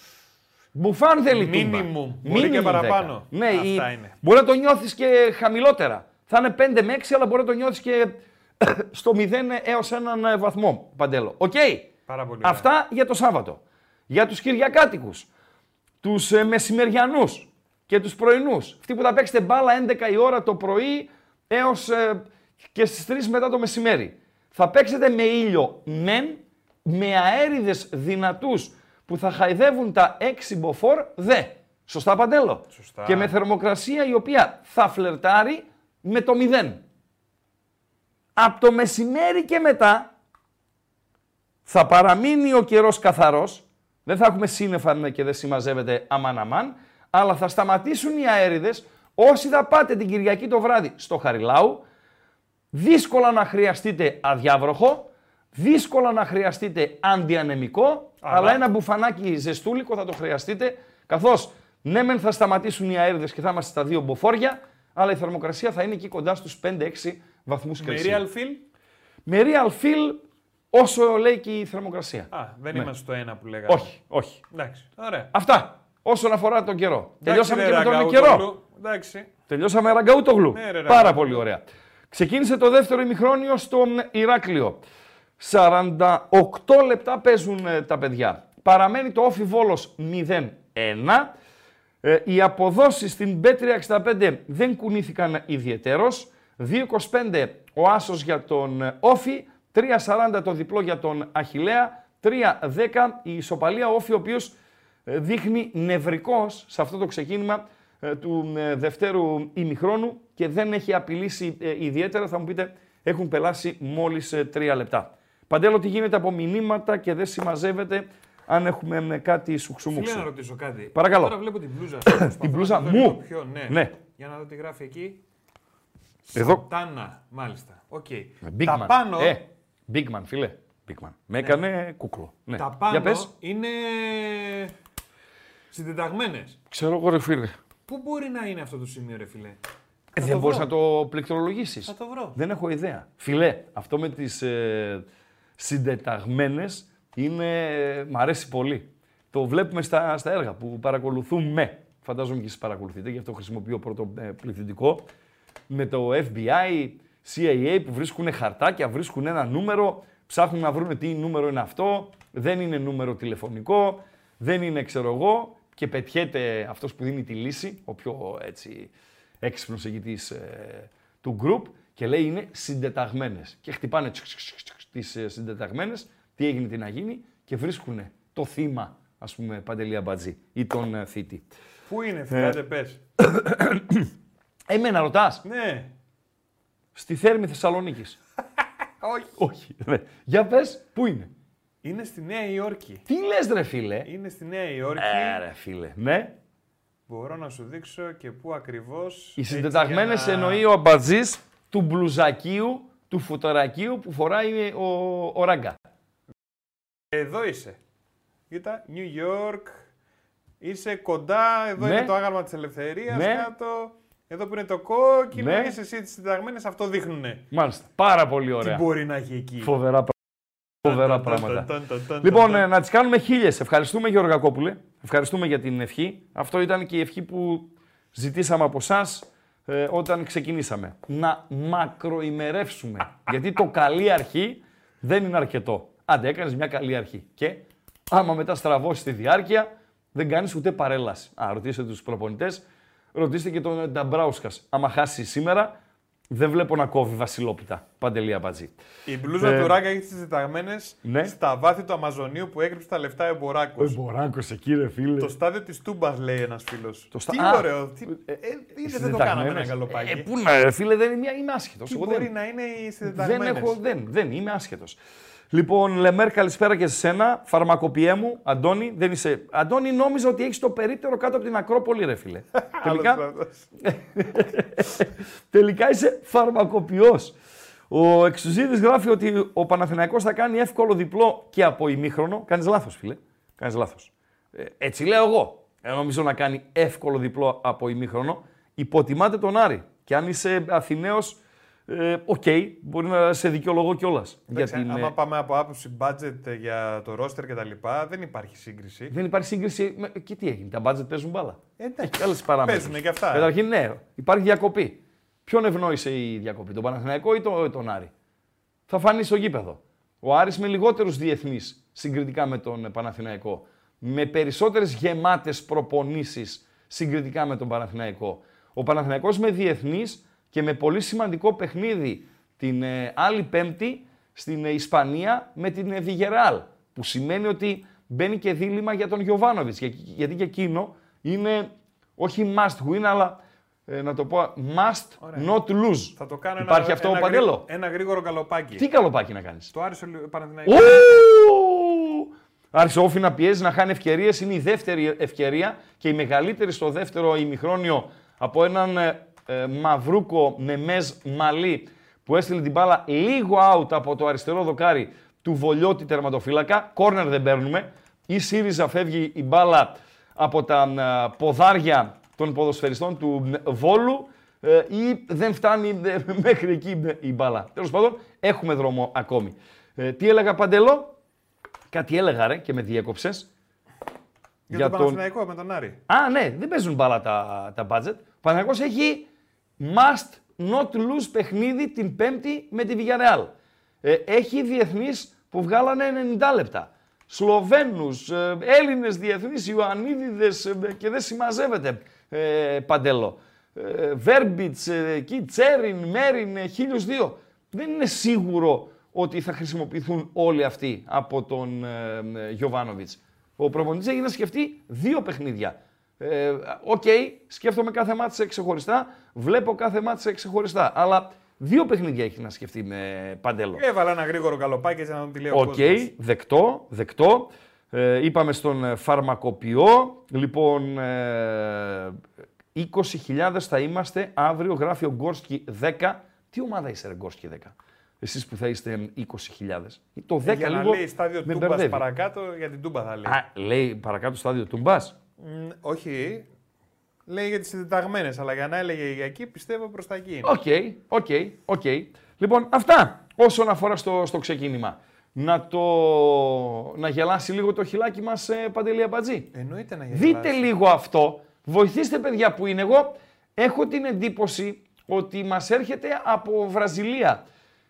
Μπουφάν θέλει η Τούμπα. Minimum. Μπορεί και 10. παραπάνω. Ναι, Αυτά η- είναι. μπορεί να το νιώθεις και χαμηλότερα. Θα είναι 5 με 6, αλλά μπορεί να το νιώθεις και (coughs) στο 0 έως έναν ε, βαθμό, Παντέλο. Οκ. Πάρα πολύ ωραία. Αυτά για το Σάββατο. Για τους Κυριακάτικους, τους ε, μεσημεριανούς και τους πρωινούς. Αυτοί που θα παίξετε μπάλα 11 η ώρα το πρωί έως ε, και στις 3 μετά το μεσημέρι. Θα παίξετε με ήλιο μεν, με αέριδες δυνατούς που θα χαϊδεύουν τα 6 μποφόρ δε. Σωστά Παντέλο; Σωστά. Και με θερμοκρασία η οποία θα φλερτάρει με το 0. Από το μεσημέρι και μετά θα παραμείνει ο καιρός καθαρός, δεν θα έχουμε σύννεφα ναι, και δεν συμμαζεύεται αμάν αμάν, αλλά θα σταματήσουν οι αέριδες όσοι θα πάτε την Κυριακή το βράδυ στο Χαριλάου, δύσκολα να χρειαστείτε αδιάβροχο, δύσκολα να χρειαστείτε αντιανεμικό, αλλά, Αλλά- ένα μπουφανάκι ζεστούλικο θα το χρειαστείτε, καθώς ναι μεν θα σταματήσουν οι αέριδες και θα είμαστε στα δύο μποφόρια, αλλά η θερμοκρασία θα είναι εκεί κοντά στους 5-6 βαθμούς Με Κελσίου. real feel. Με real feel όσο λέει και η θερμοκρασία. Α, δεν Ναι. είμαστε στο ένα που λέγαμε. Όχι, όχι. Εντάξει. Ωραία. Αυτά όσον αφορά τον καιρό. Τελειώσαμε Εντάξει, και ρε, με τον Ραγκαούτογλου. καιρό. Εντάξει. Τελειώσαμε ραγκαούτογλου. Ναι, ρε, Πάρα Ραγκαούτογλου. πολύ ωραία. Ξεκίνησε το δεύτερο ημιχρόνιο στο Ηράκλειο. 48 λεπτά παίζουν ε, τα παιδιά. Παραμένει το όφι Βόλος 0-1. Ε, οι αποδόσεις στην B365 δεν κουνήθηκαν ιδιαιτέρως. 2-25 ο Άσος για τον ε, Όφι, 3-40 το διπλό για τον Αχιλέα, 3-10 η ισοπαλία Όφι, ο οποίος ε, δείχνει νευρικός σε αυτό το ξεκίνημα ε, του ε, δευτέρου ημιχρόνου και δεν έχει απειλήσει ε, ιδιαίτερα. Θα μου πείτε, έχουν περάσει μόλις ε, τρία λεπτά. Παντέλο, τι γίνεται από μηνύματα και δεν συμμαζεύεται αν έχουμε ε, κάτι Φίλε, σουξουμούξου. να ρωτήσω κάτι. Παρακαλώ. Τώρα βλέπω την μπλούζα. σου. Προσπαθώ να μπλούζα τη δω μου. λίγο Πιο, ναι. Ναι. Για να δω τι γράφει εκεί. Εδώ. Σαντάνα, μάλιστα. OK. Big Τα man. πάνω, Ε, big man, φίλε. Big man. Με έκανε κούκλο. Ναι. τα Για πάνω πες. είναι συντεταγμένες. Ξέρω εγώ ρε φίλε. Πού μπορεί να είναι αυτό το σημείο, ρε φιλέ. Ε, Θα δεν το μπορείς βρω. να το πληκτρολογήσεις. Θα το βρω. Δεν έχω ιδέα. Φιλέ, αυτό με τις ε, συντεταγμένες είναι, μ' αρέσει πολύ. Το βλέπουμε στα, στα έργα που παρακολουθούμε. Φαντάζομαι και εσείς παρακολουθείτε, γι' αυτό χρησιμοποιώ πρώτο ε, πληθυντικό. Με το FBI, CIA που βρίσκουν χαρτάκια, βρίσκουν ένα νούμερο, ψάχνουν να βρουν τι νούμερο είναι αυτό, δεν είναι νούμερο τηλεφωνικό, δεν είναι ξέρω εγώ και πετιέται αυτός που δίνει τη λύση, ο πιο έτσι έξυπνος ηγητής ε, του group και λέει είναι συντεταγμένες. Και χτυπάνε τσικ, τσικ, τσικ, τσικ, τις ε, συντεταγμένες, τι έγινε, τι να γίνει και βρίσκουν το θύμα, ας πούμε, Παντελή Αμπατζή ή τον ε, θήτη. Πού είναι, Ε. φιλάτε, πες. (coughs) Εμένα ρωτάς, Ναι. στη Θέρμη Θεσσαλονίκης. (laughs) Όχι. Όχι. ναι. Για πες, πού είναι; Είναι στη Νέα Υόρκη. Τι λες ρε φίλε; Είναι στη Νέα Υόρκη. Ε, ρε φίλε. Ναι. Μπορώ να σου δείξω και πού ακριβώς. Οι έτσι συντεταγμένες για να- εννοεί ο αμπατζής του μπλουζακίου, του φουταρακίου που φοράει ο, ο Ράγκα. Εδώ είσαι. Κοίτα, New York, Είσαι κοντά, εδώ Ναι. είναι το άγαλμα της ελευθερίας Ναι. κάτω. Εδώ που είναι το κόκκινο, Ναι. είσαι εσύ τις συνταγμένε, αυτό δείχνουνε. Μάλιστα. Πάρα πολύ Τι ωραία. μπορεί να έχει εκεί; Φοβερά, πρά- φοβερά πράγματα. Ταν, ταν, ταν, Λοιπόν, ταν. ε, να τις κάνουμε χίλιες. Ευχαριστούμε, Γεωργακόπουλε. Ευχαριστούμε για την ευχή. Αυτό ήταν και η ευχή που ζητήσαμε από εσά όταν ξεκινήσαμε. Να μακροημερεύσουμε. Γιατί το καλή αρχή δεν είναι αρκετό. Άντε, έκανες μια καλή αρχή. Και άμα μετά στραβώσεις τη διάρκεια, δεν κάνεις ούτε παρέλαση. Α, ρωτήστε τους προπονητές, ρωτήστε και τον Νταμπράουσκα. Άμα χάσει σήμερα, δεν βλέπω να κόβει βασιλόπιτα. Παντελή Αμπατζή. Η μπλούζα Ε, του Ράγκα έχει τις συνταγμένε ναι. στα βάθη του Αμαζονίου που έκρυψε τα λεφτά εμποράκος. Μποράγκο εκεί, ρε φίλε. Το στάδιο της Τούμπας, λέει ένας φίλος. Το στα- Τι Α, ωραίο. Τι... Ε, είδες, δεν το κάναμε ένα γαλοπάκι. Ε, πού να, ρε φίλε, δεν είμαι, είμαι άσχετος. Τι μπορεί να είναι οι δεν, συντεταγμένες. έχω, δεν, δεν, είμαι άσχετος. Λοιπόν, Λεμέρ, καλησπέρα και σε σένα. Φαρμακοποιέ μου, Αντώνη. Δεν είσαι... Αντώνη, νόμιζα ότι έχεις το περίπτερο κάτω από την Ακρόπολη, ρε φίλε. (laughs) τελικά, Άλλος αυτός. (laughs) τελικά είσαι φαρμακοποιός. Ο Εξουζίδης γράφει ότι ο Παναθηναϊκός θα κάνει εύκολο διπλό και από ημίχρονο. Κάνεις λάθος, φίλε. Κάνεις λάθος. Ε, έτσι λέω εγώ. Ε, νομίζω να κάνει εύκολο διπλό από ημίχρονο. Υποτιμάτε τον Άρη. Και αν είσαι Αθηναίος, ε, οκ, μπορεί να σε δικαιολογώ κιόλας. Εντάξει, την, άμα ε, πάμε από άποψη budget για το roster και τα λοιπά, δεν υπάρχει σύγκριση. δεν υπάρχει σύγκριση. Με, και τι έγινε, τα budget παίζουν μπάλα. Ε, εντάξει. Και άλλες παράμετροι. Παίζουνε και αυτά. Καταρχήν, ναι, υπάρχει διακοπή. Ποιον ευνόησε η διακοπή, τον Παναθηναϊκό ή τον, τον Άρη; Θα φανεί στο γήπεδο. Ο Άρης με λιγότερους διεθνείς συγκριτικά με τον Παναθηναϊκό. Με περισσότερες γεμάτες προπονήσεις συγκριτικά με τον Παναθηναϊκό. Ο Παναθηναϊκός με διεθνείς και με πολύ σημαντικό παιχνίδι την ε, άλλη Πέμπτη στην ε, Ισπανία με την ε, Βιγεράλ. Που σημαίνει ότι μπαίνει και δίλημα για τον Γιωβάνοβιτς. Για- Γιατί και εκείνο είναι όχι must win, αλλά ε, να το πω must Ωραία. not lose. Θα το κάνω Υπάρχει ένα, αυτό ένα, ο Παντέλο; γρήγορο- ένα γρήγορο καλοπάκι. Τι καλοπάκι να κάνεις; Το άρεσε ο Παναθηναϊκός. Ου! Άρχισε ο Όφη να πιέζει να χάνει ευκαιρίες. Είναι η δεύτερη ευκαιρία και η μεγαλύτερη στο δεύτερο ημιχρόνιο από έναν ε, ε, Μαυρούκο Νεμέζ Μαλή που έστειλε την μπάλα λίγο out από το αριστερό δοκάρι του Βολιώτη τερματοφύλακα. Κόρνερ δεν παίρνουμε. Η ΣΥΡΙΖΑ φεύγει η μπάλα από τα ε, ποδάρια των ποδοσφαιριστών του ε, Βόλου ε, ή δεν φτάνει ε, (laughs) μέχρι εκεί ε, η μπάλα. Τέλος πάντων, έχουμε δρόμο ακόμη. Ε, τι έλεγα Παντελό, Κάτι έλεγα ρε και με διέκοψες. Για, τον Παναθηναϊκό με τον Άρη. Α, ναι, δεν παίζουν μπάλα τα, τα budget. Ο Παναθηναϊκός έχει must not lose παιχνίδι την Πέμπτη με τη Villarreal. Ε, έχει διεθνείς που βγάλανε 90 λεπτά. Σλοβένους, ε, Έλληνες διεθνείς, Ιωαννίδιδες ε, και δεν συμμαζεύεται ε, Παντέλο. Ε, Βέρμπιτς, ε, εκεί, Τσέριν, Μέριν, ε, χίλιους δύο. Δεν είναι σίγουρο ότι θα χρησιμοποιηθούν όλοι αυτοί από τον ε, ε, Γιωβάνοβιτς. Ο προπονητής έχει να σκεφτεί δύο παιχνίδια. Ε, Οκ, σκέφτομαι κάθε μάτσα ξεχωριστά, βλέπω κάθε μάτσα ξεχωριστά. Αλλά δύο παιχνίδια έχει να σκεφτεί με Παντέλο. Έβαλα ένα γρήγορο γκαλοπάκι έτσι να δούμε τι λέει ο Οκ, κόσμος. δεκτό, δεκτό. Ε, είπαμε στον ε, φαρμακοποιό. Λοιπόν, ε, 20.000 θα είμαστε αύριο, γράφει ο Γκόρσκι 10. Τι ομάδα είσαι ρε Γκόρσκι 10. Εσείς που θα είστε 20.000. Το 10 Ε, Για να λίγο λέει στάδιο με Τούμπας μπερδεύει. παρακάτω, για την Τούμπα θα λέει. Α, λέει παρακάτω στάδιο Τούμπας. Μ, όχι. Λέει για τις συντεταγμένες, αλλά για να έλεγε για εκεί, πιστεύω προς τα εκεί είναι. OK, OK, OK. Λοιπόν, αυτά όσον αφορά στο, στο ξεκίνημα. Να το... να γελάσει λίγο το χιλάκι μας, ε, Παντελή Αμπατζή. Εννοείται να Δείτε γελάσει. λίγο αυτό. Βοηθήστε παιδιά που είναι εγώ. Έχω την εντύπωση ότι μας έρχεται από Βραζιλία.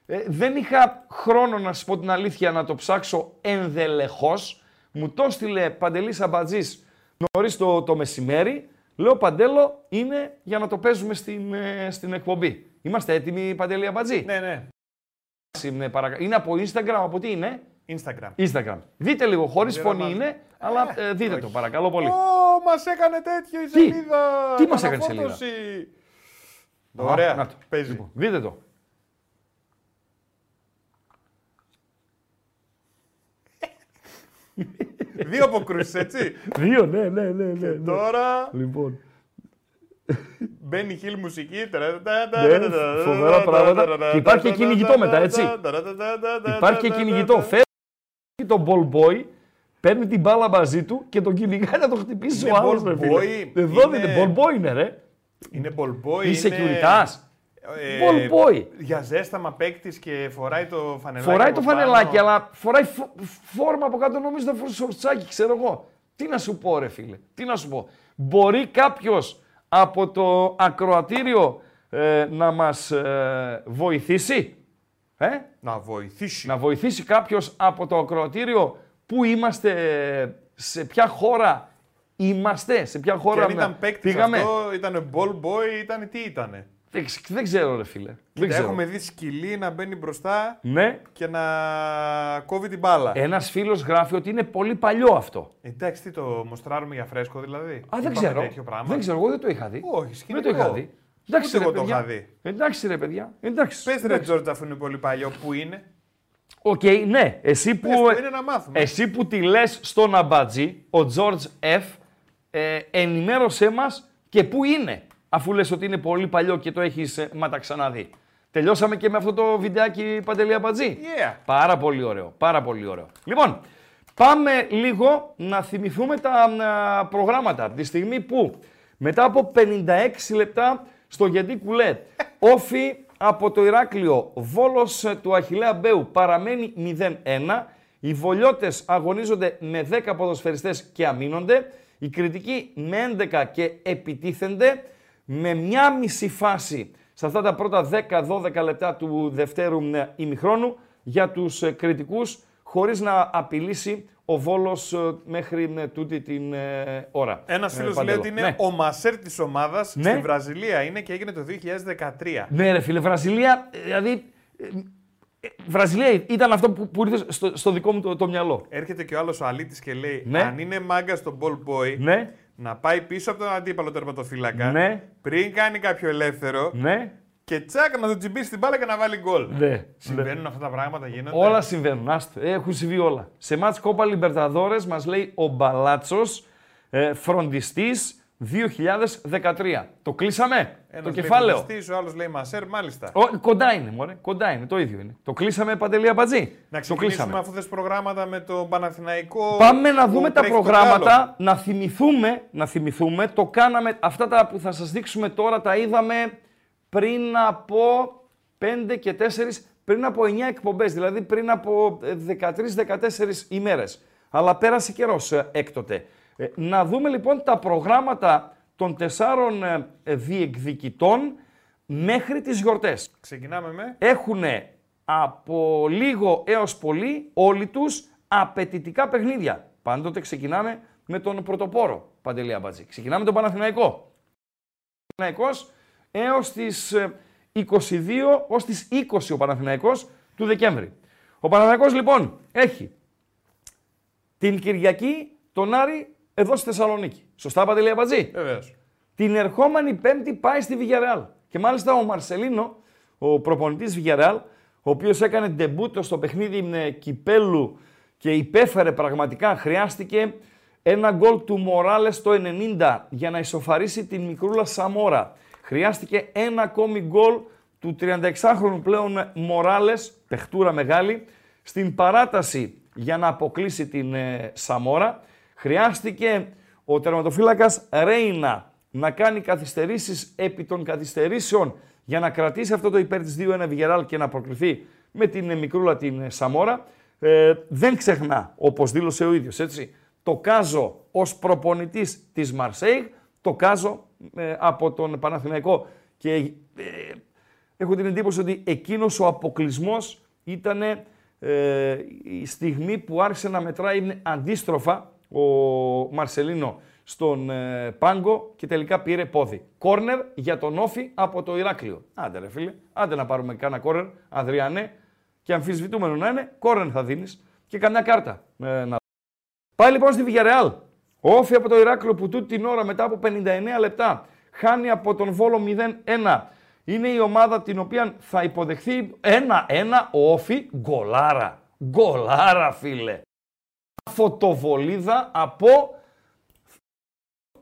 Ε, δεν είχα χρόνο να σας πω την αλήθεια να το ψάξω ενδελεχώς. Μου το έστειλε Παντελής Αμπατζής νωρίς το, το μεσημέρι. Λέω Παντέλο είναι για να το παίζουμε στην, ε, στην εκπομπή. Είμαστε έτοιμοι Παντελή Αμπατζή; Ναι, ναι. Είναι, παρακα- είναι από Instagram, από τι είναι; Instagram. Instagram. Δείτε λίγο, χωρίς Δεν φωνή ρωτάω. είναι, αλλά ε, δείτε όχι. το παρακαλώ πολύ. Ω, μας έκανε τέτοιο η Τι; σελίδα. Τι μας έκανε η Αναφόρτωση. Α, Ωραία, να το. παίζει. Λοιπόν, δείτε το. (laughs) Δύο αποκρούσεις, έτσι. Δύο, ναι, ναι, ναι. ναι, ναι. Τώρα Λοιπόν. μπαίνει χιλ μουσική. Ναι, φοβερά πράγματα. Και υπάρχει και κυνηγητό μετά, έτσι. Υπάρχει και κυνηγητό. Φέρνει τον ball boy παίρνει την μπάλα μαζί του και τον κυνηγάει να το χτυπήσει Είναι ο άλλο. ball boy, Εδώ είναι- είναι ball boy είναι, ρε. Είναι ball boy. Είσαι είναι- securitas. Ε, Ball boy. Για ζέσταμα παίκτης και φοράει το φανελάκι. Φοράει από το πάνω. φανελάκι, αλλά φοράει φο- φόρμα από κάτω, νομίζω να φοράει σορτσάκι, ξέρω εγώ. Τι να σου πω, ρε φίλε, τι να σου πω. Μπορεί κάποιος από το ακροατήριο ε, να μας ε, βοηθήσει. Ε; Να βοηθήσει. Να βοηθήσει κάποιος από το ακροατήριο που είμαστε, σε ποια χώρα είμαστε, σε ποια Και χώρα αν ήταν παίκτης πήγαμε; αυτό, ήταν ball boy, ήταν τι ήτανε; Δεν, ξ- δεν ξέρω ρε φίλε. δεν Κοίτα, ξέρω. έχουμε δει σκυλί να μπαίνει μπροστά Ναι, και να κόβει την μπάλα. ένας φίλος γράφει ότι είναι πολύ παλιό αυτό. Εντάξει, τι το μοστράρουμε για φρέσκο δηλαδή; Α, δεν Είπαμε ξέρω. Τέτοιο πράγμα. Δεν ξέρω, εγώ δεν το είχα δει. Όχι, Δεν σκηνικό. το είχα δει. Εντάξει, Ούτε ρε, εγώ το παιδιά. είχα δει. Εντάξει ρε παιδιά. Εντάξει. Πες ρε Τζόρτζ αφού είναι πολύ παλιό, πού είναι. ΟΚ, ναι. Εσύ που, Πες που είναι να μάθουμε. εσύ που τη λες στον αμπατζή, ο George F, ε, ενημέρωσέ μας και πού είναι, αφού λες ότι είναι πολύ παλιό και το έχεις ε, μα τα ξαναδεί. Τελειώσαμε και με αυτό το βιντεάκι Παντελή Αμπατζή. Yeah. Πάρα πολύ ωραίο, πάρα πολύ ωραίο. Λοιπόν, πάμε λίγο να θυμηθούμε τα α, προγράμματα. Από τη στιγμή που μετά από 56 λεπτά στο Γεντή Κουλέ, (laughs) όφι από το Ηράκλειο, Βόλος ε, του Αχιλέα Μπέου παραμένει 0-1. Οι Βολιώτες αγωνίζονται με 10 ποδοσφαιριστές και αμήνονται. Οι Κριτικοί με 11 και επιτίθενται με μια μισή φάση σε αυτά τα πρώτα 10-12 λεπτά του δευτέρου ε, ημιχρόνου για τους ε, κριτικούς χωρίς να απειλήσει ο Βόλος ε, μέχρι ε, τούτη την ε, ώρα. Ένας Ε, φίλος λέει Παντέλο. ότι είναι Ναι. ο μασέρ της ομάδας Ναι. στη Βραζιλία. Είναι και έγινε το 2013. Ναι ρε φίλε, Βραζιλία, ε, δηλαδή, ε, ε, Βραζιλία ήταν αυτό που, που ήρθε στο, στο δικό μου το, το μυαλό. Έρχεται και ο άλλος ο αλήτης και λέει: Ναι. Αν είναι μάγκα στον ball boy, Ναι, να πάει πίσω από τον αντίπαλο τερματοφύλακα Ναι. πριν κάνει κάποιο ελεύθερο ναι, και τσάκα να του τσιμπήσει την μπάλα και να βάλει γκολ. ναι. Συμβαίνουν αυτά τα πράγματα, γίνονται; Όλα συμβαίνουν. Άστε, έχουν συμβεί όλα. Σε μάτς Κόπα Λιμπερταδόρες μας λέει ο Μπαλάτσος, ε, φροντιστής 2013. Το κλείσαμε, Ένας το λέει κεφάλαιο; φροντιστής, ο άλλος λέει μασέρ, μάλιστα. Ο, κοντά είναι, μωρέ, κοντά είναι, το ίδιο είναι. Το κλείσαμε, Παντελή Αμπατζή. Να το ξεκινήσουμε κλείσαμε. αφού θες προγράμματα με το Παναθηναϊκό. Πάμε να που δούμε τα τρέχει το προγράμματα, διάλογο. να θυμηθούμε, να θυμηθούμε, το κάναμε, αυτά τα που θα σας δείξουμε τώρα τα είδαμε πριν από 5 και 4, πριν από 9 εκπομπές, δηλαδή πριν από ε, 13-14 ημέρες. Αλλά πέρασε καιρός ε, έκτοτε. Ε, Να δούμε λοιπόν τα προγράμματα των τεσσάρων ε, ε, διεκδικητών μέχρι τις γιορτές Ξεκινάμε με; έχουν από λίγο έως πολύ όλοι τους απαιτητικά παιχνίδια. Πάντοτε ξεκινάμε με τον πρωτοπόρο, Παντελή Αμπατζή. Ξεκινάμε τον Παναθηναϊκό. Ο Παναθηναϊκός έως τις ε, 22, ως τις 20 ο Παναθηναϊκός του Δεκέμβρη. Ο Παναθηναϊκός λοιπόν έχει την Κυριακή τον Άρη εδώ στη Θεσσαλονίκη. Σωστά Παντελή Αμπατζή. Βεβαίως. Την ερχόμενη Πέμπτη πάει στη Villarreal. Και μάλιστα ο Μαρσελίνο, ο προπονητής Villarreal, ο οποίος έκανε ντεμπούτο στο παιχνίδι με κυπέλου και υπέφερε πραγματικά, χρειάστηκε ένα γκολ του Μοράλες στο 90 για να ισοφαρίσει την μικρούλα Σαμόρα. Χρειάστηκε ένα ακόμη γκολ του 36χρονου πλέον Μοράλες, παιχτούρα μεγάλη, στην παράταση για να αποκλείσει την ε, Σαμόρα. Χρειάστηκε ο τερματοφύλακας Ρέινα να κάνει καθυστερήσεις επί των καθυστερήσεων για να κρατήσει αυτό το υπέρ της 2-1 Βιγεράλ και να προκληθεί με την ε, μικρούλα την ε, Σαμόρα. Ε, δεν ξεχνά, όπως δήλωσε ο ίδιος, έτσι, το Κάζο ως προπονητής της Μαρσέιγ, το Κάζο ε, από τον Παναθηναϊκό. Και ε, έχω την εντύπωση ότι εκείνος ο αποκλεισμός ήταν ε, η στιγμή που άρχισε να μετράει αντίστροφα ο Μαρσελίνο στον ε, Πάγκο και τελικά πήρε πόδι. Κόρνερ για τον Όφη από το Ηράκλειο. Άντε ρε φίλε, άντε να πάρουμε κάνα κόρνερ, Αδριανέ, και αμφισβητούμενο να είναι, κόρνερ θα δίνεις και καμιά κάρτα. ε, να... Πάει λοιπόν στη Villarreal. Ο Όφη από το Ηράκλειο που τούτη την ώρα μετά από 59 λεπτά χάνει από τον Βόλο 0-1. Είναι η ομάδα την οποία θα υποδεχθεί 1-1 ο Όφη γκολάρα. Γκολάρα φίλε. Φωτοβολίδα από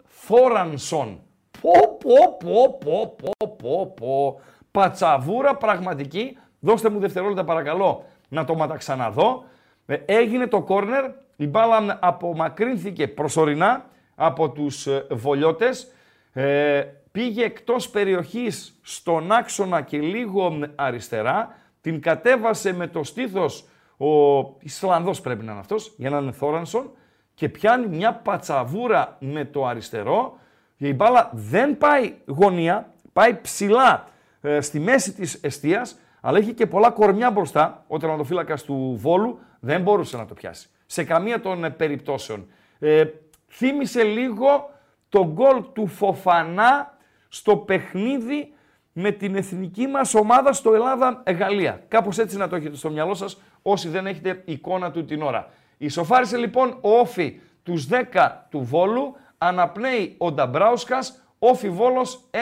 Θόρανσον. Πω πω πω πω πω πω πω. Πατσαβούρα πραγματική. Δώστε μου δευτερόλεπτα παρακαλώ να το ματαξαναδώ. Ε, Έγινε το κόρνερ η μπάλα απομακρύνθηκε προσωρινά από τους ε, βολιώτες. Ε, πήγε εκτός περιοχής στον άξονα και λίγο αριστερά. Την κατέβασε με το στήθος ο Ισλανδός πρέπει να είναι αυτός, για να είναι Θόρανσον. Και πιάνει μια πατσαβούρα με το αριστερό. Και η μπάλα δεν πάει γωνία, πάει ψηλά ε, στη μέση της εστίας, αλλά έχει και πολλά κορμιά μπροστά. Ο τερματοφύλακας του Βόλου δεν μπορούσε να το πιάσει. Σε καμία των ε, περιπτώσεων. Ε, θύμισε λίγο το γκολ του Φοφανά στο παιχνίδι με την εθνική μας ομάδα στο Ελλάδα-Γαλλία. Κάπως έτσι να το έχετε στο μυαλό σας όσοι δεν έχετε εικόνα του την ώρα. Ισοφάρισε λοιπόν ο Όφη τους 10 του Βόλου, αναπνέει ο Νταμπράουσκας, Όφη Βόλος 1-1,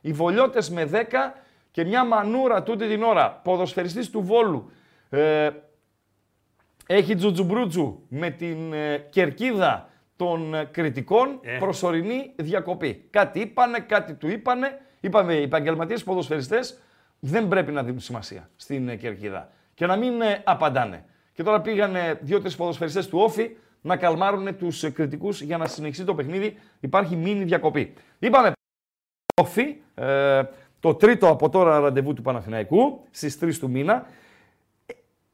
οι Βολιώτες με 10 και μια μανούρα τούτη την ώρα, ποδοσφαιριστής του Βόλου, ε, έχει τζουτζουμπρούτζου με την ε, κερκίδα των ε, κριτικών Ε. προσωρινή διακοπή. Κάτι είπανε, κάτι του είπανε. Είπαμε, οι επαγγελματίες ποδοσφαιριστές δεν πρέπει να δίνουν σημασία στην ε, κερκίδα και να μην ε, απαντάνε. Και τώρα πήγανε δύο-τρεις ποδοσφαιριστές του Όφη να καλμάρουν τους κριτικούς για να συνεχίσει το παιχνίδι. Υπάρχει μήνυ διακοπή. Είπαμε Όφη, ε, το τρίτο από τώρα ραντεβού του Παναθηναϊκού στις 3 του μήνα.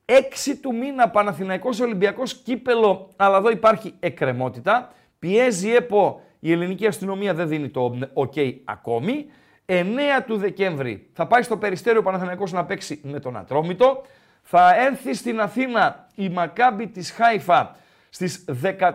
6 του μήνα Παναθηναϊκός Ολυμπιακός κύπελο, αλλά εδώ υπάρχει εκκρεμότητα. Πιέζει ΕΠΟ, η ελληνική αστυνομία δεν δίνει το ok ακόμη. 9 του Δεκέμβρη θα πάει στο Περιστέριο Παναθηναϊκός να παίξει με τον Ατρόμητο. Θα έρθει στην Αθήνα η Μακάμπη της Χάιφα στις 14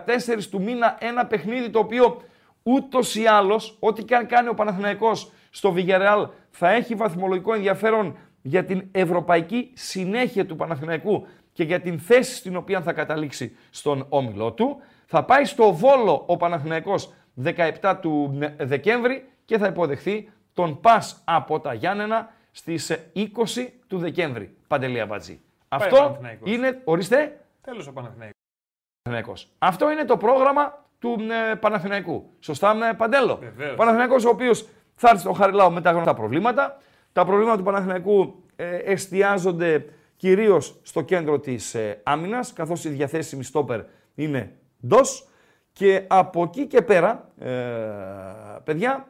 του μήνα ένα παιχνίδι το οποίο ούτως ή άλλως, ό,τι και αν κάνει ο Παναθηναϊκός στο Βιγερεάλ θα έχει βαθμολογικό ενδιαφέρον για την ευρωπαϊκή συνέχεια του Παναθηναϊκού και για την θέση στην οποία θα καταλήξει στον όμιλό του. Θα πάει στο Βόλο ο Παναθηναϊκός 17 του Δεκέμβρη και θα υποδεχθεί τον ΠΑΣ από τα Γιάννενα στις 20 του Δεκέμβρη. Παντελία Μπατζή. Αυτό Παναθηναϊκός. είναι, ορίστε, Τέλος ο Παναθηναϊκός. Παναθηναϊκός. Αυτό είναι το πρόγραμμα του ε, Παναθηναϊκού. Σωστά, ε, Παντέλο; Βεβαίως. Ο Παναθηναϊκός ο οποίος θα έρθει στο Χαριλάου με τα γνωστά προβλήματα. Τα προβλήματα του Παναθηναϊκού ε, εστιάζονται κυρίως στο κέντρο της ε, άμυνας, καθώς η διαθέσιμη στόπερ είναι ντος. Και από εκεί και πέρα, ε, παιδιά,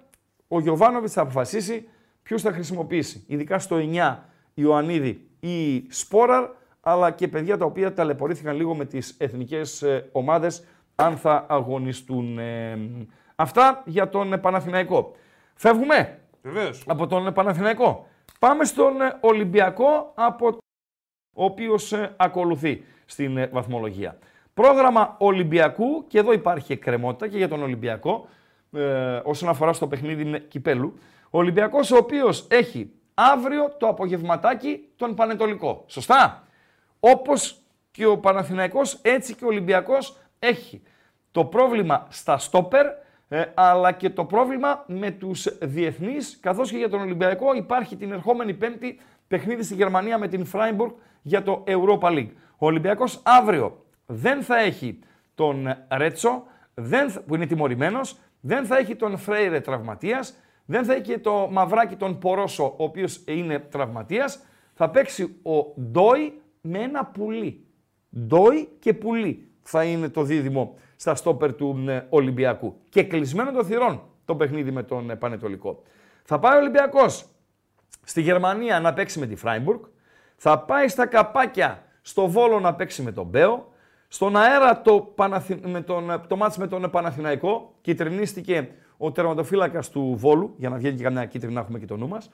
ο Γιωβάνοβιτς θα αποφασίσει ποιους θα χρησιμοποιήσει. Ειδικά στο 9 Ιωαννίδη ή Σπόραρ, αλλά και παιδιά τα οποία ταλαιπωρήθηκαν λίγο με τις εθνικές ε, ομάδες αν θα αγωνιστούν. Ε, αυτά για τον ε, Παναθηναϊκό. Φεύγουμε; Βεβαίως. από τον ε, Παναθηναϊκό. Πάμε στον ε, Ολυμπιακό από ο οποίος ε, ακολουθεί στην ε, βαθμολογία. Πρόγραμμα Ολυμπιακού και εδώ υπάρχει εκκρεμότητα και για τον Ολυμπιακό ε, όσον αφορά στο παιχνίδι με κυπέλου. Ο Ολυμπιακός ο οποίος έχει αύριο το απογευματάκι τον Πανετολικό. Σωστά; Όπως και ο Παναθηναϊκός έτσι και ο Ολυμπιακός έχει το πρόβλημα στα στόπερ ε, αλλά και το πρόβλημα με τους διεθνείς καθώς και για τον Ολυμπιακό υπάρχει την ερχόμενη πέμπτη παιχνίδι στη Γερμανία με την Freiburg για το Europa League. Ο Ολυμπιακός αύριο δεν θα έχει τον Ρέτσο δεν, θα- που είναι τιμωρημένος, δεν θα έχει τον Φρέιρε τραυματίας, δεν θα έχει και το μαυράκι τον Πορόσο ο οποίος είναι τραυματίας, θα παίξει ο Ντόι με ένα πουλί. Ντόι και πουλί θα είναι το δίδυμο στα στόπερ του ε, Ολυμπιακού. Και κλεισμένο των θυρών το παιχνίδι με τον ε, Πανετολικό. Θα πάει ο Ολυμπιακός στη Γερμανία να παίξει με τη Φράιμπουργκ. Θα πάει στα καπάκια στο Βόλο να παίξει με τον Μπέο. Στον αέρα το, Παναθη... με τον... το μάτς με τον Παναθηναϊκό κυτρινίστηκε ο τερματοφύλακας του Βόλου, για να βγαίνει και καμιά κίτρινη να έχουμε και το νου μας.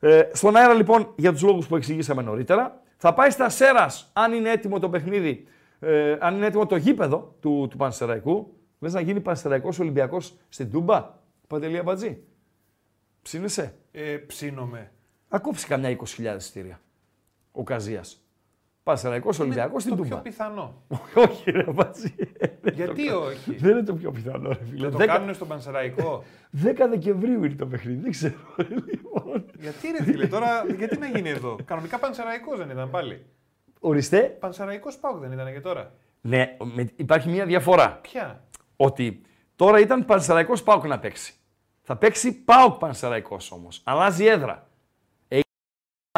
Ε, στον αέρα λοιπόν, για τους λόγους που εξηγήσαμε νωρίτερα, θα πάει στα Σέρας, αν είναι έτοιμο το παιχνίδι, ε, αν είναι έτοιμο το γήπεδο του, του Πανσεραϊκού. Λες να γίνει Πανσεραϊκός Ολυμπιακός στην Τούμπα, Παντελία Μπατζή; Ψήνεσαι; Ε, ψήνομαι. Θα κόψει καμιά 20.000 εισιτήρια. Ο Καζίας. Πασεραϊκό Ολυμπιακός στην το πιο Τούμπα. πιθανό. όχι, ρε Μπατζή. Γιατί όχι; Δεν είναι το πιο πιθανό, ρε φίλε. Το 10, κάνουν στον Πανσεραϊκό. 10 Δεκεμβρίου είναι το παιχνίδι. Δεν ξέρω. λοιπόν. γιατί ρε φίλε, τώρα γιατί να γίνει εδώ; Κανονικά Πανσεραϊκός δεν ήταν πάλι. Οριστέ. Πανσεραϊκός Πάουκ δεν ήταν και τώρα. Ναι, με- υπάρχει μια διαφορά. Ποια; Ότι τώρα ήταν Πανσεραϊκός Πάουκ να παίξει. Θα παίξει Πάουκ Πανσεραϊκός όμως. Αλλάζει έδρα. Ε,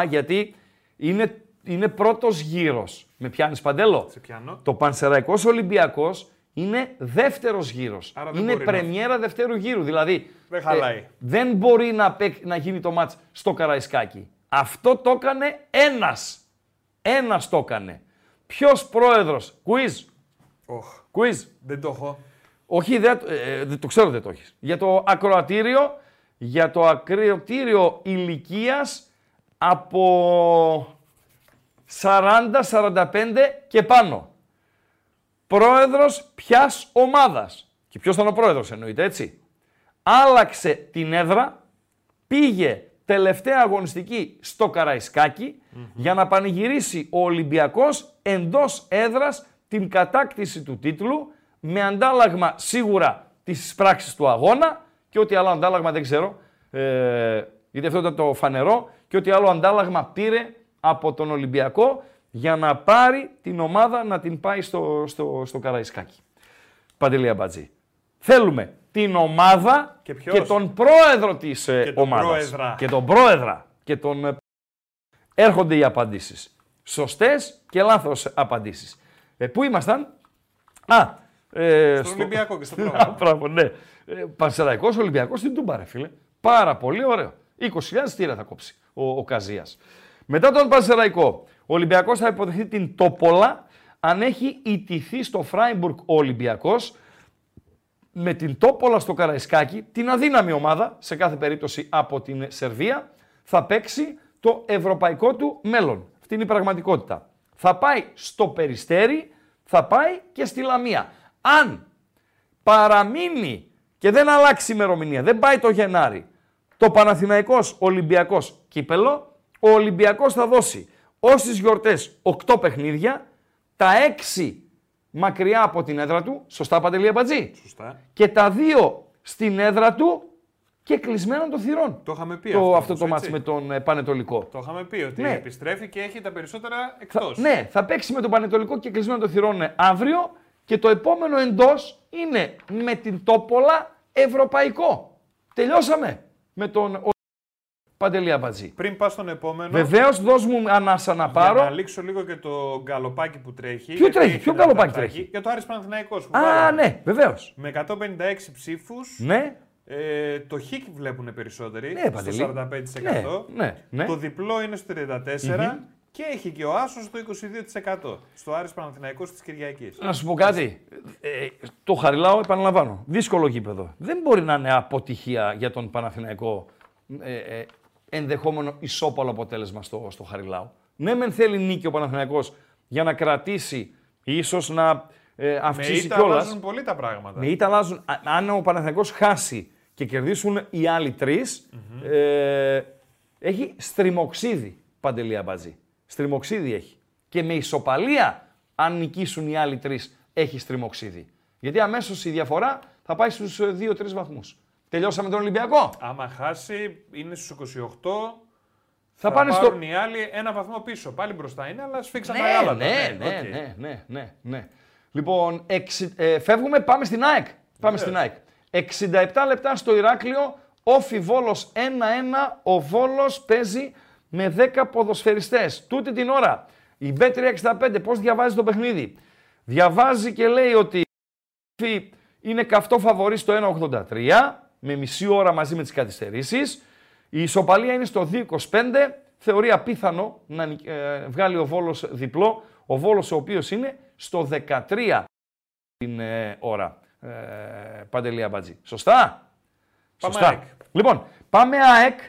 γιατί είναι είναι πρώτος γύρος. Με πιάνεις παντέλο; Σε πιάνω. Το Πανσεραϊκός Ολυμπιακός είναι δεύτερος γύρος. Άρα δεν είναι μπορεί να- πρεμιέρα δευτέρου γύρου. Δηλαδή Δεν χαλάει. δεν μπορεί να, παίκ- να γίνει το μάτς στο Καραϊσκάκι. Αυτό το έκανε ένας. Ένας το έκανε. Ποιος πρόεδρος; Quiz. Οχ, Quiz. δεν το έχω. Όχι, δεν, ε, δεν το ξέρω δεν το έχεις. Για το ακροατήριο, για το ακροατήριο ηλικίας από 40-45 και πάνω. Πρόεδρος ποιας ομάδας. Και ποιος ήταν ο πρόεδρος εννοείται έτσι. Άλλαξε την έδρα, πήγε τελευταία αγωνιστική στο καραϊσκακι για να πανηγυρίσει ο Ολυμπιακός εντός έδρας την κατάκτηση του τίτλου με αντάλλαγμα σίγουρα τις πράξεις του αγώνα και ό,τι άλλο αντάλλαγμα δεν ξέρω, ε, γιατί αυτό ήταν το φανερό και ό,τι άλλο αντάλλαγμα πήρε από τον Ολυμπιακό για να πάρει την ομάδα να την πάει στο, στο, στο Καραϊσκάκι. Παντελή Αμπατζή. Θέλουμε την ομάδα Και ποιος; τον πρόεδρο της ε, Και τον ομάδας. πρόεδρα. Και τον πρόεδρα. Και τον... ε, Έρχονται οι απαντήσεις. Σωστές και λάθος απαντήσεις. Ε, πού ήμασταν; Α, ε, Στον Ολυμπιακό και στο (laughs) Α, πρόγραμμα. Μπράβο, ναι. Ε, Πανσεραϊκός Ολυμπιακός στην Τούμπα, ρε φίλε. Πάρα πολύ ωραίο. 20.000 στήρα θα κόψει ο, ο Καζίας. Μετά τον Πανσεραϊκό, ο Ολυμπιακός θα υποδεχθεί την Τόπολα αν έχει ιτηθεί στο Φράιμπουργκ ο Ολυμπιακός με την Τόπολα στο Καραϊσκάκι, την αδύναμη ομάδα, σε κάθε περίπτωση από την Σερβία, θα παίξει το ευρωπαϊκό του μέλλον. Αυτή είναι η πραγματικότητα. Θα πάει στο Περιστέρι, θα πάει και στη Λαμία. Αν παραμείνει και δεν αλλάξει η ημερομηνία, δεν πάει το Γενάρη, το Παναθηναϊκός Ολυμπιακός κύπελο, ο Ολυμπιακός θα δώσει όσες γιορτές 8 παιχνίδια, τα 6 μακριά από την έδρα του, σωστά Παντελή Αμπατζή, Σωστά. και τα δύο στην έδρα του και κλεισμένων των θυρών. Το είχαμε πει το, αυτό αυτό όμως, το μάτς έτσι. με τον ε, Πανετολικό. Το είχαμε πει ότι Ναι. επιστρέφει και έχει τα περισσότερα Θα, εκτός. ναι, θα παίξει με τον Πανετολικό και κλεισμένο των θυρών ε, αύριο και το επόμενο εντός είναι με την Τόπολα Ευρωπαϊκό. Τελειώσαμε με τον ο... Παντελή Αμπατζή. Πριν πα στον επόμενο. Βεβαίως, δώσ' μου ανάσα να Για πάρω. να λήξω λίγο και το γκαλοπάκι που τρέχει. Ποιο γιατί τρέχει, έχει ποιο ένα γκαλοπάκι ταρτάκι, τρέχει; Για το Άρης Παναθηναϊκός που Α, βάλαμε. ναι, βεβαίως. Με 156 ψήφους. Ναι, Ε, το χ βλέπουν περισσότεροι. Ναι, στο Παντελή. 45%. Ναι, ναι, ναι. Το διπλό είναι στο 34%. Και έχει και ο Άσος το 22% στο Άρης Παναθηναϊκός της Κυριακής. Να σου πω κάτι. Ε, το Χαριλάου, επαναλαμβάνω. Δύσκολο γήπεδο. Δεν μπορεί να είναι αποτυχία για τον Παναθηναϊκό ε, ε, ενδεχόμενο ισόπαλο αποτέλεσμα στο, στο Χαριλάου. Ναι, μεν θέλει νίκη ο Παναθηναϊκός για να κρατήσει, ίσως να ε, Με ήττα κιόλας. αλλάζουν πολύ τα πράγματα. Με ήττα αλλάζουν. Α- Αν ο Παναθηναϊκός χάσει και κερδίσουν οι άλλοι τρεις, ε, έχει στριμοξίδι Παντελή Αμπατζή. Στριμοξίδι έχει. Και με ισοπαλία, αν νικήσουν οι άλλοι τρεις, έχει στριμοξίδι. Γιατί αμέσως η διαφορά θα πάει στους 2-3 βαθμούς. Τελειώσαμε τον Ολυμπιακό; Άμα χάσει, είναι στους 28. Θα, πάνε στο. πάρουν οι άλλοι ένα βαθμό πίσω. Πάλι μπροστά είναι, αλλά σφίξαν τα Ναι, γάλατα. ναι, ναι, ΟΚ. ναι, ναι, ναι, ναι. Λοιπόν, εξι- ε, φεύγουμε, πάμε στην ΑΕΚ. Πάμε στην ΑΕΚ. 67 λεπτά στο Ηράκλειο, όφι Βόλος 1-1, ο Βόλος παίζει με 10 ποδοσφαιριστές. Τούτη την ώρα, η B365 πώς διαβάζει το παιχνίδι; Διαβάζει και λέει ότι η είναι καυτό φαβορή στο 1,83 με μισή ώρα μαζί με τις καθυστερήσεις. Η ισοπαλία είναι στο 2,25. Θεωρεί απίθανο να νικ- ε, βγάλει ο Βόλος διπλό. Ο Βόλος ο οποίος είναι στο 13 την ε, ώρα. Ε, Παντελή Αμπατζή. Σωστά; Πάμε Σωστά. ΑΕΚ. Λοιπόν, πάμε ΑΕΚ.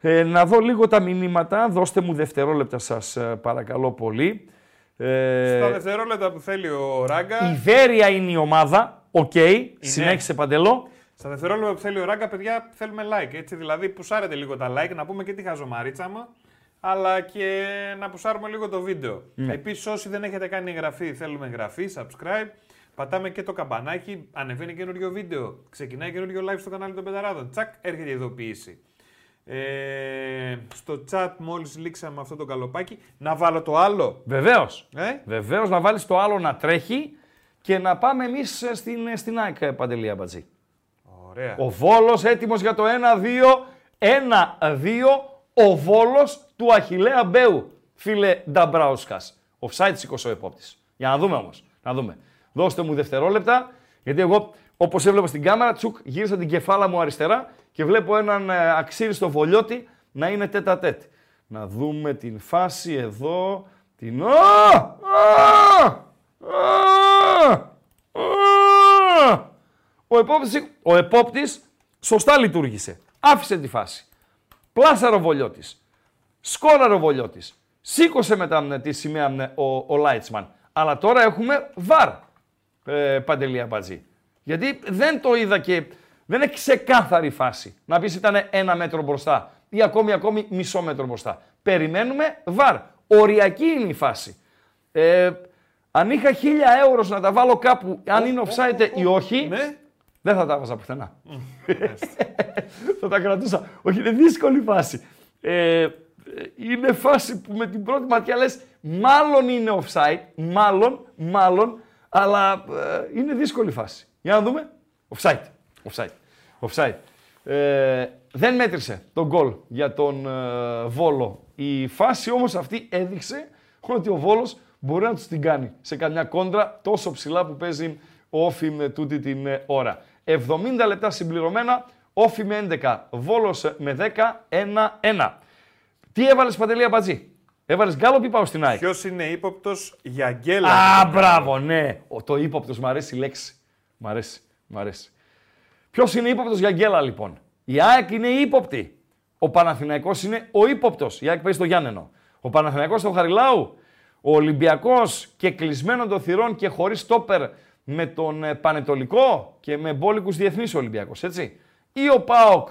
Ε, να δω λίγο τα μηνύματα. Δώστε μου δευτερόλεπτα σας ε, παρακαλώ πολύ. Ε, Στα δευτερόλεπτα που θέλει ο Ράγκα. η Βέρεια είναι η ομάδα. ΟΚ. Συνέχισε Παντελή. Στα δευτερόλεπτα που θέλει ο Ράγκα, παιδιά, θέλουμε like. Έτσι, δηλαδή, πουσάρετε λίγο τα like, να πούμε και τη χαζομαρίτσα μου, αλλά και να πουσάρουμε λίγο το βίντεο. Ναι. Επίσης, όσοι δεν έχετε κάνει εγγραφή, θέλουμε εγγραφή, subscribe. Πατάμε και το καμπανάκι, ανεβαίνει καινούριο βίντεο. Ξεκινάει καινούριο live στο κανάλι των Πεταράδων. Τσακ, έρχεται η ειδοποίηση. Ε, στο chat μόλις λήξαμε αυτό το καλοπάκι. Να βάλω το άλλο. Βεβαίως. Ε; Βεβαίως να βάλεις το άλλο να τρέχει και να πάμε εμείς στην, στην ΑΕΚ ε, Παντελή Αμπατζή. Ωραία. Ο Βόλος έτοιμος για το 1-2. 1-2 ο Βόλος του Αχιλέα Μπέου. φίλε Νταμπράουσκα. Offside σήκωσε ο επόπτης. Για να δούμε όμως. Να δούμε. Δώστε μου δευτερόλεπτα, γιατί εγώ όπως έβλεπα στην κάμερα, τσουκ, γύρισα την κεφάλα μου αριστερά και βλέπω έναν ε, αξίριστο βολιώτη να είναι τέτα τέτ. Να δούμε την φάση εδώ. Την. Α! Α! Α! Α! Ο επόπτης, ο επόπτης σωστά λειτουργήσε. Άφησε τη φάση. Πλάσαρο βολιώτης. Σκόραρο βολιώτης. Σήκωσε μετά τη σημαία ο, ο Λάιτσμαν. Αλλά τώρα έχουμε βαρ, ε, Παντελή Αμπατζή. Γιατί δεν το είδα και δεν είναι ξεκάθαρη φάση. Να πεις ήταν ένα μέτρο μπροστά ή ακόμη, ακόμη μισό μέτρο μπροστά. Περιμένουμε βαρ. Οριακή είναι η φάση. Ε, αν είχα χίλια ευρώ να τα βάλω κάπου, αν είναι offside ή όχι, Ναι. Δεν θα τα έβαζα πουθενά. θα τα κρατούσα. Όχι, είναι δύσκολη φάση. Ε, είναι φάση που με την πρώτη ματιά λες μάλλον είναι offside, μάλλον, μάλλον, αλλά ε, είναι δύσκολη φάση. Για να δούμε. Offside. Offside. Offside. Ε, δεν μέτρησε τον γκολ για τον ε, Βόλο. Η φάση όμως αυτή έδειξε ότι ο Βόλος μπορεί να τους την κάνει σε καμιά κόντρα τόσο ψηλά που παίζει ο Όφη με τούτη την ε, ώρα. 70 λεπτά συμπληρωμένα, Όφη με 11, Βόλος με 10, 1-1. Τι έβαλες Παντελή Αμπατζή. Έβαλες γκάλο ή πάω στην ΑΕΚ; Ποιος είναι ύποπτος; Για γκέλα. Α, μπράβο, ναι. Ο, το ύποπτος, μου αρέσει η λέξη. Μ' αρέσει, μ' αρέσει. Ποιος είναι ύποπτος; Για γκέλα, λοιπόν. Η ΑΕΚ είναι ύποπτη. Ο Παναθηναϊκός είναι ο ύποπτος. Η ΑΕΚ παίζει στο Γιάννενο. Ο Παναθηναϊκός στο Χαριλάου. Ο Ολυμπιακός και κλεισμένο των θυρών και χωρίς στόπερ με τον ε, Πανετολικό και με μπόλικου διεθνείς Ολυμπιακό, έτσι. Ή ο Πάοκ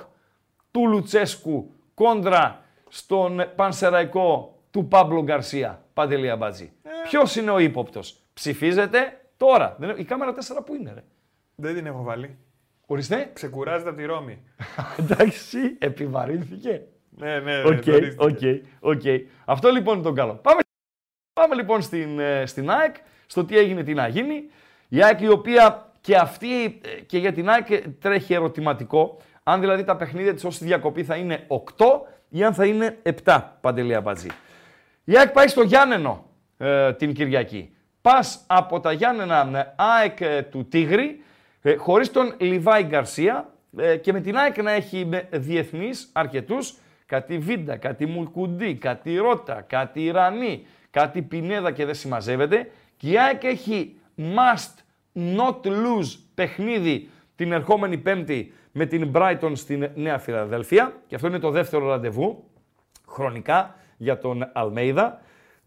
του Λουτσέσκου κόντρα στον Πανσεραϊκό του Πάμπλο Γκαρσία. Παντελή Αμπάτζη. Ποιος είναι ο ύποπτος; Ψηφίζετε τώρα. Δεν είναι- Η κάμερα 4 που είναι, ρε. Δεν την έχω βάλει. Ορίστε. Ξεκουράζεται από τη Ρώμη. (laughs) Εντάξει, επιβαρύνθηκε. Ναι, ναι, ΟΚ, ζορίστηκε. ΟΚ, ΟΚ. Αυτό λοιπόν είναι το καλό. Πάμε, πάμε λοιπόν στην, ε, στην ΑΕΚ, στο τι έγινε, τι να γίνει. Η ΑΕΚ η οποία και αυτή ε, και για την ΑΕΚ τρέχει ερωτηματικό. Αν δηλαδή τα παιχνίδια της ως τη διακοπή θα είναι 8 ή αν θα είναι 7, Παντελή Αμπατζή. Η ΑΕΚ πάει στο Γιάννενα ε, την Κυριακή. Πας από τα Γιάννενα ε, ΑΕΚ ε, του Τίγρη, ε, χωρίς τον Λιβάι Γκαρσία ε, και με την ΑΕΚ να έχει με διεθνείς αρκετούς, κάτι Βίντα, κάτι Μουλκουντή, κάτι Ρότα, κάτι Ιρανή, κάτι Πινέδα και δεν συμμαζεύεται. Και η ΑΕΚ έχει must not lose παιχνίδι την ερχόμενη Πέμπτη με την Brighton στην Νέα Φιλαδέλφια και αυτό είναι το δεύτερο ραντεβού χρονικά για τον Αλμέιδα.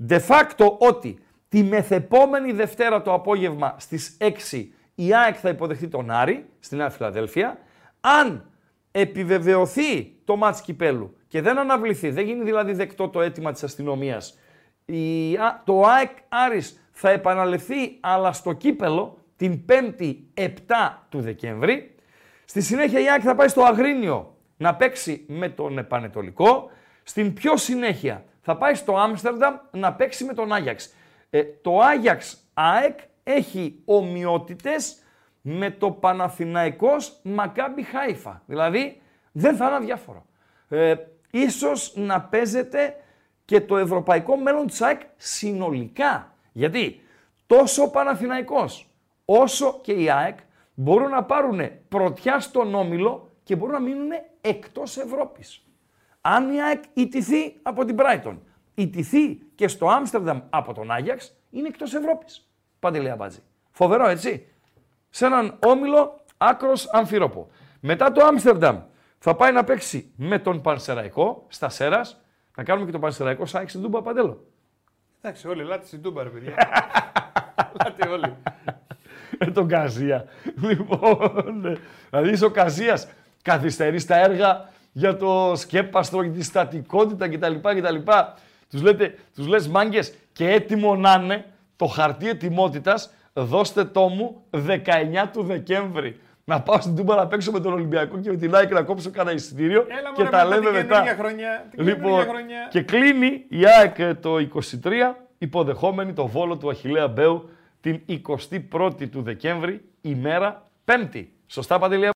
De facto ότι τη μεθεπόμενη Δευτέρα το απόγευμα στις 6 η ΑΕΚ θα υποδεχτεί τον Άρη στη Νέα Φιλαδέλφια. Αν επιβεβαιωθεί το μάτς κυπέλου και δεν αναβληθεί, δεν γίνει δηλαδή δεκτό το αίτημα της αστυνομίας, η, Α- το ΑΕΚ Άρης θα επαναληφθεί αλλά στο κύπελο την 5η 7 του Δεκέμβρη. Στη συνέχεια η ΑΕΚ θα πάει στο Αγρίνιο να παίξει με τον Επανετολικό. Στην πιο συνέχεια θα πάει στο Άμστερνταμ να παίξει με τον Άγιαξ. Ε, το Άγιαξ ΑΕΚ έχει ομοιότητες με το Παναθηναϊκός Μακάμπι Χάιφα. Δηλαδή δεν θα είναι αδιάφορο. Ε, ίσως να παίζεται και το ευρωπαϊκό μέλλον της ΑΕΚ συνολικά. Γιατί τόσο ο Παναθηναϊκός όσο και η ΑΕΚ μπορούν να πάρουν πρωτιά στον Όμιλο και μπορούν να μείνουν εκτός Ευρώπης. Αν η ΑΕΚ ιτηθεί από την Brighton, ιτηθεί και στο Άμστερνταμ από τον Άγιαξ, είναι εκτός Ευρώπης. Παντελή Αμπάτζη. Φοβερό, έτσι. Σε έναν Όμιλο άκρος αμφιρόπο. Μετά το Άμστερνταμ θα πάει να παίξει με τον Πανσεραϊκό στα Σέρας. Να κάνουμε και τον Πανσεραϊκό σαν στην Τούμπα Παντέλο. Εντάξει, όλοι ελάτε στην Τούμπα, ρε παιδιά. (laughs) ελάτε όλοι. με τον Καζία. Λοιπόν, ε, δηλαδή είσαι ο Καζίας καθυστερείς στα έργα για το σκέπαστρο, για τη στατικότητα κτλ. κτλ. Τους, λέτε, τους λες μάγκες και έτοιμο να είναι το χαρτί ετοιμότητας, δώστε το μου 19 του Δεκέμβρη. Να πάω στην Τούμπα να παίξω με τον Ολυμπιακό και με την ΑΕΚ να κόψω κανένα εισιτήριο Έλα και μωρέ, τα μετά λέμε την μετά. καινούργια χρονιά. Την Λοιπόν, καινούργια χρονιά. και κλείνει η ΑΕΚ ε, το 23 υποδεχόμενη το βόλο του Αχιλέα Μπέου την 21η του Δεκέμβρη, ημέρα Πέμπτη. Σωστά, Παντελία;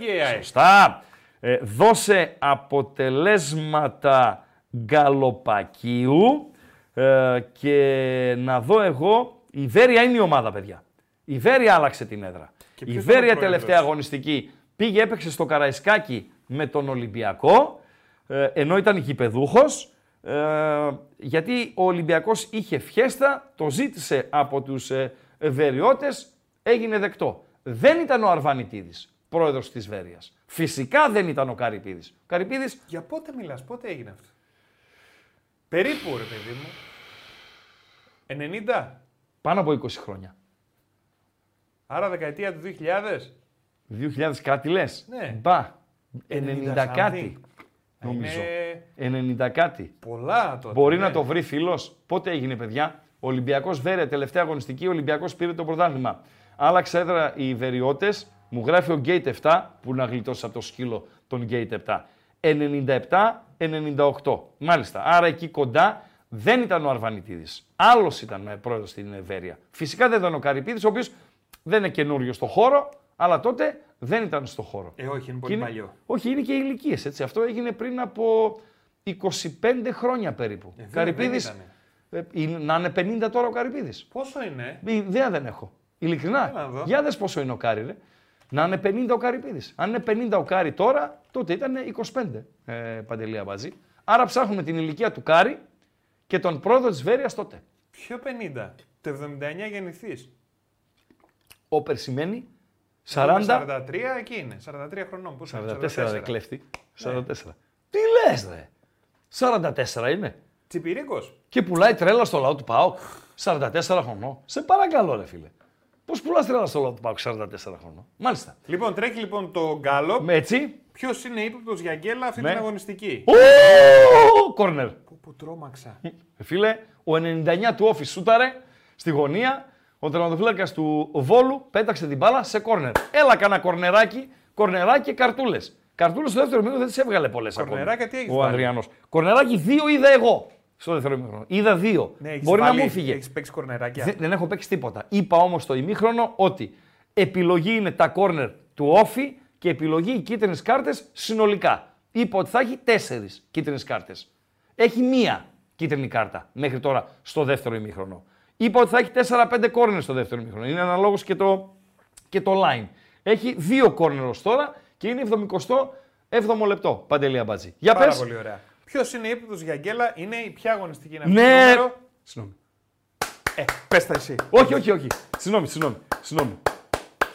Και η ΑΕΚ. Σωστά. Ε, δώσε αποτελέσματα γκαλοπακίου. Ε, και να δω εγώ, η Βέρεια είναι η ομάδα, παιδιά. Η Βέρεια άλλαξε την έδρα. Και η ποιος ήταν ο Βέρεια πρόεδρος; τελευταία αγωνιστική πήγε, έπαιξε στο Καραϊσκάκι με τον Ολυμπιακό, ε, ενώ ήταν γηπεδούχος, ε, γιατί ο Ολυμπιακός είχε φιέστα, το ζήτησε από τους ε, Βεριώτες, έγινε δεκτό. Δεν ήταν ο Αρβανιτίδης, πρόεδρος της Βέρειας. Φυσικά δεν ήταν ο Καρυπίδης. Ο Καρυπίδης Για πότε μιλάς, πότε έγινε αυτό; Περίπου ρε παιδί μου. 90. πάνω από 20 χρόνια. Άρα δεκαετία του 2000. 2000 κάτι λες. Ναι. Μπα. 90 something. κάτι. Νομίζω. Είναι 90 κάτι. πολλά τότε. Μπορεί ναι. να το βρει φίλος. Πότε έγινε, παιδιά; Ο Ολυμπιακός Βέρεια, τελευταία αγωνιστική, ο Ολυμπιακός πήρε το πρωτάθλημα. Άλλαξε έδρα οι Βεριώτες, μου γράφει ο Gate 7, που να γλιτώσεις από το σκύλο τον Gate 7. 97-98. Μάλιστα. Άρα εκεί κοντά δεν ήταν ο Αρβανιτίδης. Άλλος ήταν πρόεδρος στην Βέρεια. Φυσικά δεν ήταν ο Καρυπίδης, ο οποίος δεν είναι καινούριο στο χώρο, αλλά τότε δεν ήταν στο χώρο. Ε, όχι, είναι Και πολύ είναι- παλιό. Όχι, είναι και ηλικίες έτσι. Αυτό έγινε πριν από 25 χρόνια περίπου. Ε, δεν- Καρυπίδης, δεν ε, είναι- να είναι 50 τώρα ο Καρυπίδης. Πόσο είναι; Ιδέα δεν έχω. Ειλικρινά. Έλα να δω. Για δες πόσο είναι ο Κάρι, ρε. Να είναι 50 ο Καρυπίδης. Αν είναι 50 ο Κάρι τώρα, τότε ήταν 25 ε, Παντελή Αμπατζή. Άρα ψάχνουμε την ηλικία του Κάρι και τον πρόεδρο της Βέρειας τότε. Ποιο 50. Το 79 γεννηθείς. Περίμενε, Εγώ είμαι 40, 43 εκεί είναι. 43 χρονών. Πόσο είναι, 44 ρε κλέφτη. Ναι. 44. Τι λες ρε; 44 είναι. Τσιπηρίκος. Και πουλάει τρέλα στο λαό του ΠΑΟΚ 44 χρονών. Σε παρακαλώ, ρε φίλε. Πώς πουλάς τρέλα στο λαό του ΠΑΟΚ 44 χρονών; Μάλιστα. Λοιπόν, τρέχει λοιπόν το γκάλο. Με έτσι. Ποιος είναι ύποπτος για γκέλα αυτή Ναι. την αγωνιστική; Ω, Κόρνερ. Που, που τρόμαξα. Ε, Φίλε, ο 99 του όφη σούταρε στη γωνία. Ο τερματοφύλακας του Βόλου πέταξε την μπάλα σε κόρνερ. Έλα, κάνα κορνεράκι, κορνεράκι και καρτούλες. Καρτούλες στο δεύτερο μήνυμα δεν τις έβγαλε πολλές ακόμα. Κορνεράκια τι έχεις Ο βάλει; Αδριανό. Κορνεράκι δύο είδα εγώ στο δεύτερο μήνυμα. Είδα δύο. Ναι, έχεις Μπορεί να βάλει- μου φύγε. Έχεις παίξει κορνεράκια. Δεν, δεν έχω παίξει τίποτα. Είπα όμως στο ημίχρονο ότι επιλογή είναι τα κόρνερ του όφη και επιλογή οι κίτρινες κάρτες συνολικά. Είπα ότι θα έχει τέσσερις κίτρινες κάρτες. Έχει μία κίτρινη κάρτα μέχρι τώρα στο δεύτερο ημίχρονο. Είπα ότι θα έχει 4-5 κόρνερ στο δεύτερο ημίχρονο. Είναι αναλόγως και το, και το line. Έχει δύο κόρνερ ως τώρα και είναι 77ο λεπτό. Παντελή Αμπάτζη. Για Πάρα πες. πολύ ωραία. Ποιος είναι ύποπτος για γκέλα, είναι η ποια αγωνιστική είναι αυτή. Ναι. το νούμερο; Συγγνώμη. Ε, πες τα εσύ. Όχι, όχι, όχι. Συγγνώμη, συγγνώμη. συγγνώμη.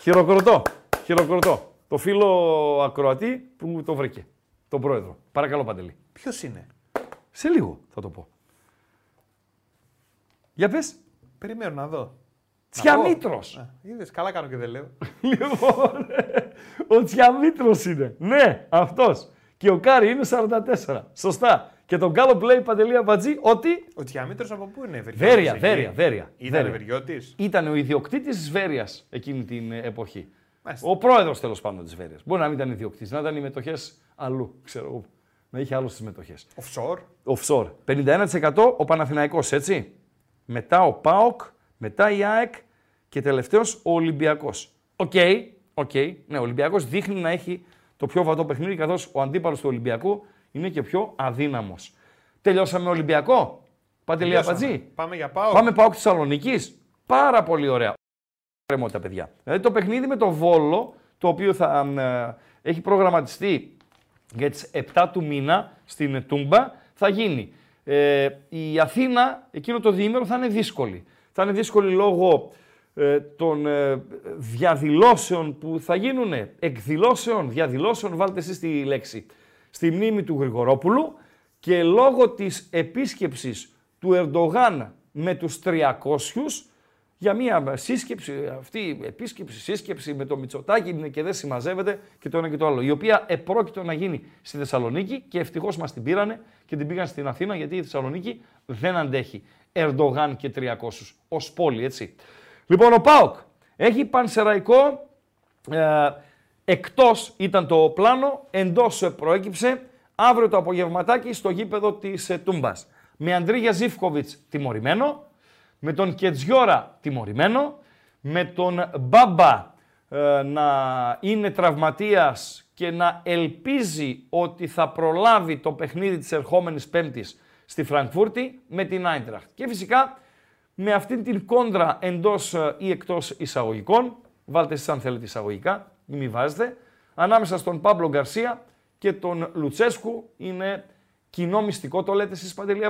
Χειροκροτώ. Χειροκροτώ. Το φίλο ακροατή που μου το βρήκε. Τον πρόεδρο. Παρακαλώ, Παντελή. Ποιος είναι; Σε λίγο θα το πω. Για πες. Περιμένω να δω. Τσιαμήτρος. Είδες, καλά κάνω και δεν λέω. (laughs) λοιπόν, ο Τσιαμήτρος είναι. Ναι, αυτός. Και ο Κάρι είναι 44. Σωστά. Και τον Γκάλο λέει Παντελή Αμπατζή ότι Ο Τσιαμήτρος από πού είναι, Ευεργιώτης Βέρεια, εκεί; Βέρεια, Βέρεια. Ήταν Βέρεια. Ευεργιώτη. ήταν ο ιδιοκτήτης της Βέρεια εκείνη την ε, εποχή. Μάλιστα. Ο πρόεδρος τέλος πάντων της Βέρεια. Μπορεί να μην ήταν ιδιοκτήτης, να ήταν οι μετοχές αλλού, ξέρω εγώ. Να είχε άλλος τις μετοχές. Offshore. Offshore. 51% ο Παναθηναϊκός, έτσι. Μετά ο ΠΑΟΚ, μετά η ΑΕΚ και τελευταίος ο Ολυμπιακός. ΟΚ, ΟΚ. Ναι, ο Ολυμπιακός δείχνει να έχει το πιο βατό παιχνίδι, καθώς ο αντίπαλος του Ολυμπιακού είναι και πιο αδύναμος. Τελειώσαμε Ολυμπιακό; Παντελή Τελειώσαμε. Αμπατζή. Πάμε για ΠΑΟΚ. Πάμε ΠΑΟΚ Θεσσαλονίκης. Πάρα πολύ ωραία. Κρεμότητα, παιδιά. Δηλαδή το παιχνίδι με το Βόλο, το οποίο θα ε, έχει προγραμματιστεί για τις 7 του μήνα στην Τούμπα, θα γίνει. Ε, η Αθήνα εκείνο το διήμερο θα είναι δύσκολη. Θα είναι δύσκολη λόγω ε, των ε, διαδηλώσεων που θα γίνουν, εκδηλώσεων, διαδηλώσεων, βάλτε εσείς τη λέξη, στη μνήμη του Γρηγορόπουλου και λόγω της επίσκεψης του Ερντογάν με τους 300 για μια σύσκεψη, αυτή η επίσκεψη, σύσκεψη με το Μητσοτάκι είναι και δεν συμμαζεύεται και το ένα και το άλλο. Η οποία επρόκειτο να γίνει στη Θεσσαλονίκη και ευτυχώς μας την πήρανε και την πήγαν στην Αθήνα γιατί η Θεσσαλονίκη δεν αντέχει Ερντογάν και 300 ως πόλη, έτσι. Λοιπόν, ο Πάοκ έχει πανσεραϊκό. Ε, εκτός ήταν το πλάνο, εντός προέκυψε αύριο το απογευματάκι στο γήπεδο της ε, Τούμπας. Με Αντρίγια Ζήφκοβιτς τιμωρημένο, με τον Κετζιόρα τιμωρημένο, με τον Μπάμπα ε, να είναι τραυματίας και να ελπίζει ότι θα προλάβει το παιχνίδι της ερχόμενης Πέμπτης στη Φραγκφούρτη με την Άιντραχτ. Και φυσικά με αυτήν την κόντρα εντός ε, ή εκτός εισαγωγικών, βάλτε εσείς αν θέλετε εισαγωγικά, μην μη βάζετε, ανάμεσα στον Παύλο Γκαρσία και τον Λουτσέσκου είναι κοινό μυστικό, το λέτε εσείς Παντελία.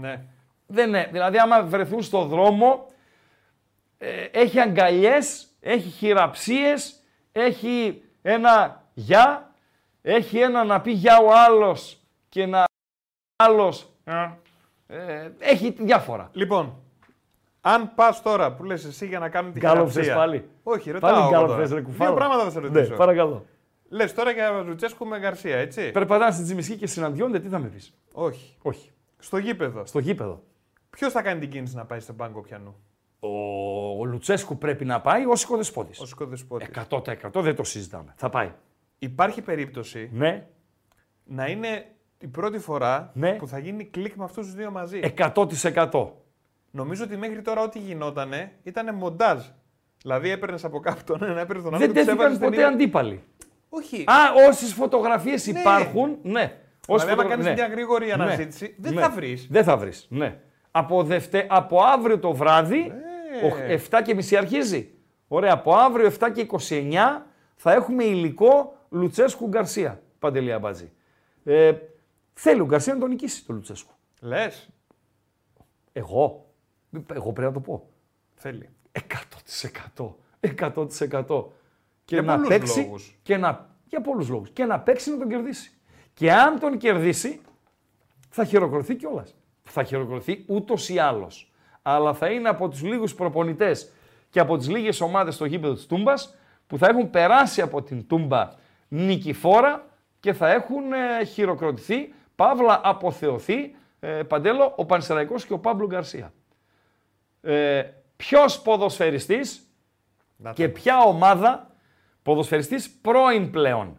Ναι. Δεν είναι. Δηλαδή άμα βρεθούν στο δρόμο, ε, έχει αγκαλιές, έχει χειραψίες, έχει ένα γεια, έχει ένα να πει γεια ο άλλος και να άλλος ε, έχει διάφορα. Λοιπόν, αν πας τώρα που λες εσύ για να κάνουν την Γκάλοπ θες χειραψία. πάλι. Όχι, ρωτάω. Πάλι εγώ γκάλοπ τώρα. θες, ρε κουφάλα. Δύο πράγματα θα σε ρωτήσω. Ναι, παρακαλώ. Λες τώρα για Λουτσέσκου με Γκαρσία, έτσι; Περπατάνε στην Τζιμισκή και συναντιόνται, τι θα με πεις; Όχι. Όχι. Στο γήπεδο. Στο γήπεδο. Ποιος θα κάνει την κίνηση να πάει στον πάγκο πιανού; Ο, ο Λουτσέσκου πρέπει να πάει ως οικοδεσπότης. Ο Σκοδεσπότης. 100% δεν το συζητάμε. Θα πάει. Υπάρχει περίπτωση Ναι, να είναι η πρώτη φορά Ναι. που θα γίνει κλικ με αυτούς τους δύο μαζί. 100%. Νομίζω ότι μέχρι τώρα ό,τι γινότανε ήταν μοντάζ. Δηλαδή έπαιρνες από κάπου τον ένα, έπαιρνες τον άλλο Δεν και τους τέθηκαν έβαζες στην ποτέ ίδια- αντίπαλοι. Όχι. Α, όσες φωτογραφίες υπάρχουν, ναι. δηλαδή, Όσες άμα φωτογρα- κάνεις ναι. μια γρήγορη Ναι. αναζήτηση, δεν Ναι. θα βρεις. Δεν θα βρεις. Ναι. Από, δευτε... από αύριο το βράδυ, Ναι. ο- 7 και μισή αρχίζει. Ωραία, από αύριο 7 και 29 θα έχουμε υλικό Λουτσέσκου Γκαρσία. Παντελή Αμπάτζη. Ε, θέλει ο Γκαρσία να τον νικήσει το Λουτσέσκου. Λες. Εγώ. Εγώ πρέπει να το πω. Θέλει. 100%. 100%. Και Για να πολλούς παίξει. λόγους. Και να, για πολλούς λόγους. Και να παίξει να τον κερδίσει. Και αν τον κερδίσει, θα χειροκροθεί κιόλας. Θα χειροκροθεί ούτως ή άλλως. Αλλά θα είναι από τους λίγους προπονητές και από τις λίγες ομάδες στο γήπεδο της Τούμπας που θα έχουν περάσει από την Τούμπα νικηφόρα και θα έχουν ε, χειροκροτηθεί, παύλα αποθεωθεί, ε, Παντέλο, ο Πανσεραϊκός και ο Παύλο Γκαρσία. Ε, ποιος ποδοσφαιριστής Να και ποια ομάδα, ποδοσφαιριστής πρώην πλέον,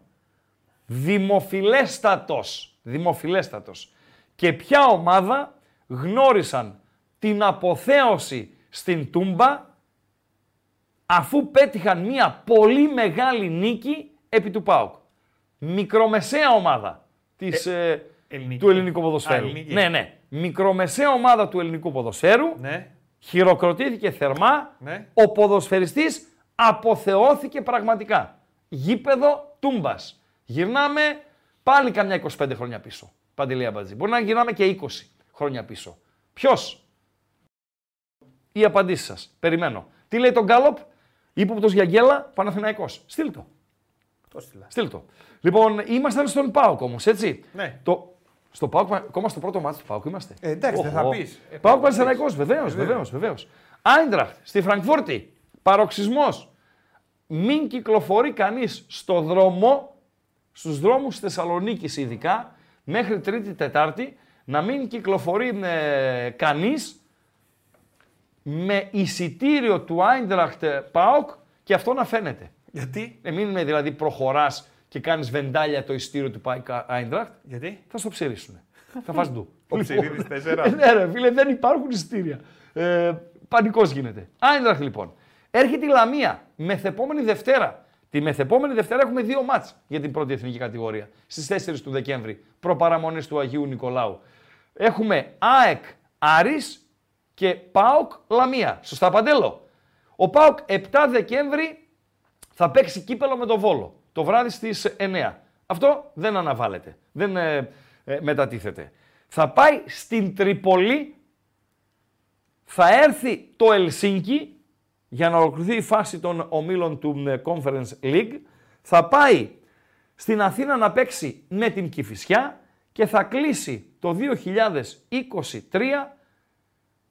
δημοφιλέστατος, δημοφιλέστατος και ποια ομάδα γνώρισαν την αποθέωση στην Τούμπα αφού πέτυχαν μια πολύ μεγάλη νίκη επί του ΠΑΟΚ. Μικρομεσαία ομάδα της, ε, ελληνική. του ελληνικού Α, ποδοσφαίρου. ελληνική. ναι, ναι. Μικρομεσαία ομάδα του ελληνικού ποδοσφαίρου Ναι, χειροκροτήθηκε θερμά, ναι. ο ποδοσφαιριστής αποθεώθηκε πραγματικά. Γήπεδο Τούμπας. Γυρνάμε πάλι καμιά 25 χρόνια πίσω. Παντελία Μπατζή. Μπορεί να γυρνάμε και 20 χρόνια πίσω. Ποιος; Οι απαντήσεις σας. Περιμένω. Τι λέει τον Γκάλοπ; Ήποπτος για γκέλα, Παναθηναϊκός. Στείλ το. Το στείλα. Στείλ το. Λοιπόν, ήμασταν στον ΠΑΟΚ όμως, έτσι. Ναι. Το... Στο ΠΑΟΚ, ακόμα στο πρώτο μάτι του ΠΑΟΚ είμαστε. Ε, εντάξει, δεν θα Οχο. πεις. Ε, ΠΑΟΚ θα πεις. Πανσεραϊκός, βεβαίως, βεβαίως, βεβαίως. Άιντραχτ, στη Φραγκφούρτη, παροξισμός. Μην κυκλοφορεί κανείς στο δρόμο, στους δρόμους της Θεσσαλονίκης ειδικά, μέχρι Τρίτη Τετάρτη, να μην κυκλοφορεί ε, κανείς με εισιτήριο του Άιντραχτ ΠΑΟΚ και αυτό να φαίνεται. Γιατί; Ε, μην με δηλαδή προχωράς και κάνεις βεντάλια το εισιτήριο του ΠΑΟΚ Άιντραχτ, Γιατί; θα στο ψηρίσουν. θα φας ντου. Ο Λοιπόν, Ψηρίδης τέσσερα. ναι, ρε φίλε, δεν υπάρχουν εισιτήρια. Ε, Πανικός γίνεται. Άιντραχτ λοιπόν. Έρχεται η Λαμία μεθεπόμενη Δευτέρα. Τη μεθεπόμενη Δευτέρα έχουμε δύο μάτς για την πρώτη εθνική κατηγορία. Στις 4 του Δεκέμβρη, προπαραμονές του Αγίου Νικολάου. Έχουμε ΑΕΚ Άρης και ΠΑΟΚ Λαμία. Σωστά Παντέλο; Ο ΠΑΟΚ 7 Δεκέμβρη θα παίξει κύπελο με τον Βόλο. Το βράδυ στις 9. Αυτό δεν αναβάλλεται. Δεν ε, ε, μετατίθεται. Θα πάει στην Τρίπολη. Θα έρθει το Ελσίνκι για να ολοκληρωθεί η φάση των ομίλων του ε, Conference League. Θα πάει στην Αθήνα να παίξει με την Κηφισιά και θα κλείσει το 2023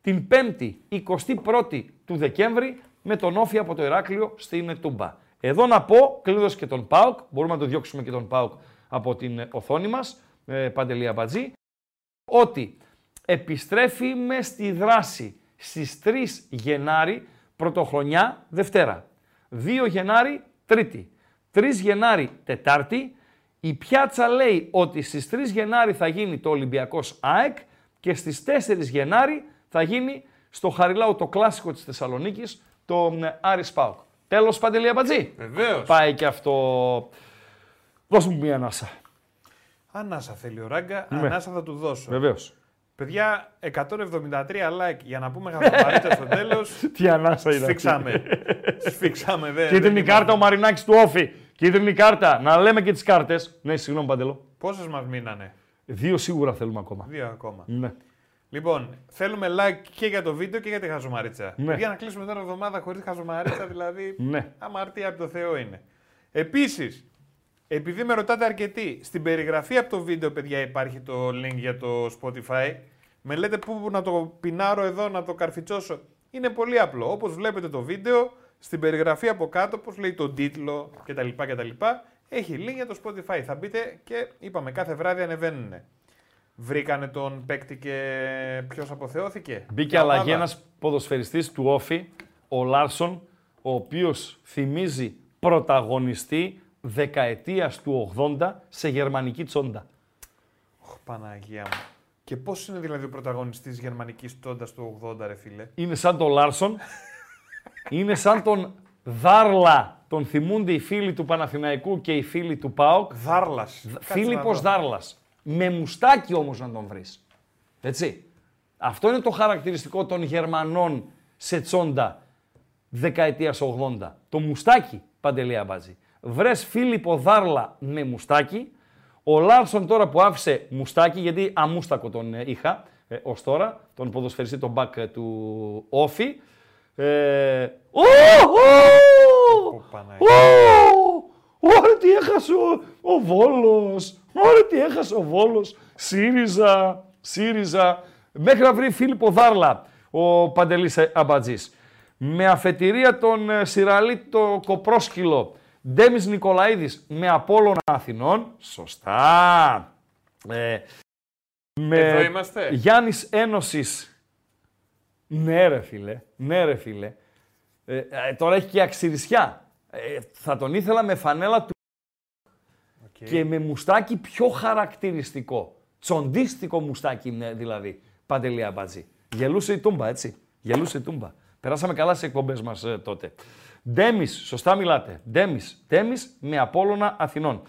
την 5η 21η του Δεκέμβρη με τον Όφη από το Ηράκλειο στην Τούμπα. Εδώ να πω, κλείδωσε και τον ΠΑΟΚ, μπορούμε να το διώξουμε και τον ΠΑΟΚ από την ε, οθόνη μας, ε, Παντελή Αμπατζή, ότι επιστρέφει με στη δράση στις 3 Γενάρη, πρωτοχρονιά, Δευτέρα. 2 Γενάρη, Τρίτη. 3 Γενάρη, Τετάρτη. Η πιάτσα λέει ότι στις 3 Γενάρη θα γίνει το Ολυμπιακός ΑΕΚ και στις 4 Γενάρη θα γίνει στο Χαριλάου το κλάσικο της Θεσσαλονίκης, το ε, Άρης ΠΑΟΚ. Τέλος Παντελή Αμπατζή. Βεβαίως. Πάει και αυτό. Δώσ' μου μία ανάσα. Ανάσα θέλει ο Ράγκα, Ναι. ανάσα θα του δώσω. Βεβαίως. Παιδιά, 173 like για να πούμε χαζομαρίτσα στο τέλος. (laughs) Τι ανάσα είναι. αυτή. Σφίξαμε. Σφίξαμε, δεν. Κίτρινη κάρτα ο Μαρινάκης του Όφη. Κίτρινη κάρτα. Να λέμε και τις κάρτες. Ναι, συγγνώμη Παντελό. Πόσες μας μείνανε, Δύο σίγουρα θέλουμε ακόμα. Δύο ακόμα. Ναι. Λοιπόν, θέλουμε like και για το βίντεο και για τη χαζομαρίτσα. Ναι. Για να κλείσουμε τώρα εβδομάδα χωρίς χαζομαρίτσα, δηλαδή. Ναι. Αμαρτία από το Θεό είναι. Επίσης, επειδή με ρωτάτε αρκετοί, στην περιγραφή από το βίντεο, παιδιά, υπάρχει το link για το Spotify. Με λέτε πού να το πινάρω εδώ, να το καρφιτσώσω. Είναι πολύ απλό. Όπως βλέπετε το βίντεο, στην περιγραφή από κάτω, όπω λέει τον τίτλο κτλ. κτλ. Έχει link για το Spotify. Θα μπείτε και είπαμε κάθε βράδυ ανεβαίνουν. Βρήκανε τον παίκτη και ποιος αποθεώθηκε; Μπήκε Ποια αλλαγή ομάδα; ένας ποδοσφαιριστής του Όφη, ο Λάρσον, ο οποίος θυμίζει πρωταγωνιστή δεκαετίας του 80 σε γερμανική τσόντα. Ωχ, Παναγία μου. Και πώς είναι δηλαδή ο πρωταγωνιστής γερμανικής τσόντας του 80, ρε φίλε; Είναι σαν τον Λάρσον, είναι σαν τον Δάρλα. Τον θυμούνται οι φίλοι του Παναθηναϊκού και οι φίλοι του ΠΑΟΚ. Δάρλας. Φίλιππος Δάρλας. Με μουστάκι όμως να τον βρεις. Έτσι. Αυτό είναι το χαρακτηριστικό των Γερμανών σε τσόντα δεκαετίας 80. Το μουστάκι, Παντελή Αμπατζή. Βρες Φίλιππο Δάρλα με μουστάκι. Ο Λάρσον τώρα που άφησε μουστάκι, γιατί αμούστακο τον ε, είχα ε, ως τώρα, τον ποδοσφαιριστή, τον μπακ ε, του ΟΦΗ. Ε, ω, ω, Ω, Παναγία. Ω, Ωραία τι έχασε ο, ο Βόλος. Ωραία τι έχασε ο Βόλος. ΣΥΡΙΖΑ, ΣΥΡΙΖΑ. Μέχρι να βρει Φίλιππο Δάρλα ο Παντελής Αμπατζής. Με αφετηρία τον ε, Σιραλή το Κοπρόσκυλο. Ντέμις Νικολαίδης με Απόλλωνα Αθηνών. Σωστά. Ε, με Εδώ είμαστε. Γιάννης Ένωσης. Ναι ρε φίλε, ναι ρε φίλε. Ε, ε, τώρα έχει και αξυρισιά. Ε, θα τον ήθελα με φανέλα του ΟΚ. και με μουστάκι πιο χαρακτηριστικό. Τσοντίστικο μουστάκι είναι δηλαδή. Παντελή Αμπατζή. Γελούσε η τούμπα, έτσι. Γελούσε η τούμπα. Περάσαμε καλά στι εκπομπές μας τότε. Ντέμις, σωστά μιλάτε. Ντέμις. Ντέμι με Απόλλωνα Αθηνών.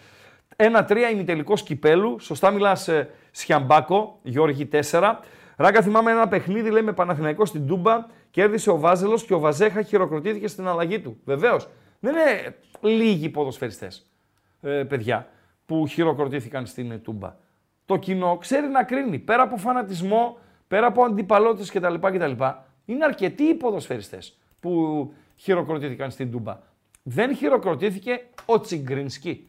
Ένα-τρία ημιτελικό κυπέλου. Σωστά μιλάς ε, Σιαμπάκο, Γιώργη 4. Ράγκα, θυμάμαι ένα παιχνίδι, λέει με Παναθηναϊκός στην Τούμπα. Κέρδισε ο Βάζελος και ο Βαζέχα χειροκροτήθηκε στην αλλαγή του. Βεβαίως. Δεν είναι λίγοι ποδοσφαιριστές ε, παιδιά που χειροκροτήθηκαν στην ε, Τούμπα. Το κοινό ξέρει να κρίνει. Πέρα από φανατισμό, πέρα από αντιπαλότητες κτλ. κτλ. Είναι αρκετοί οι ποδοσφαιριστές που χειροκροτήθηκαν στην Τούμπα. Δεν χειροκροτήθηκε ο Τσιγκρινσκι.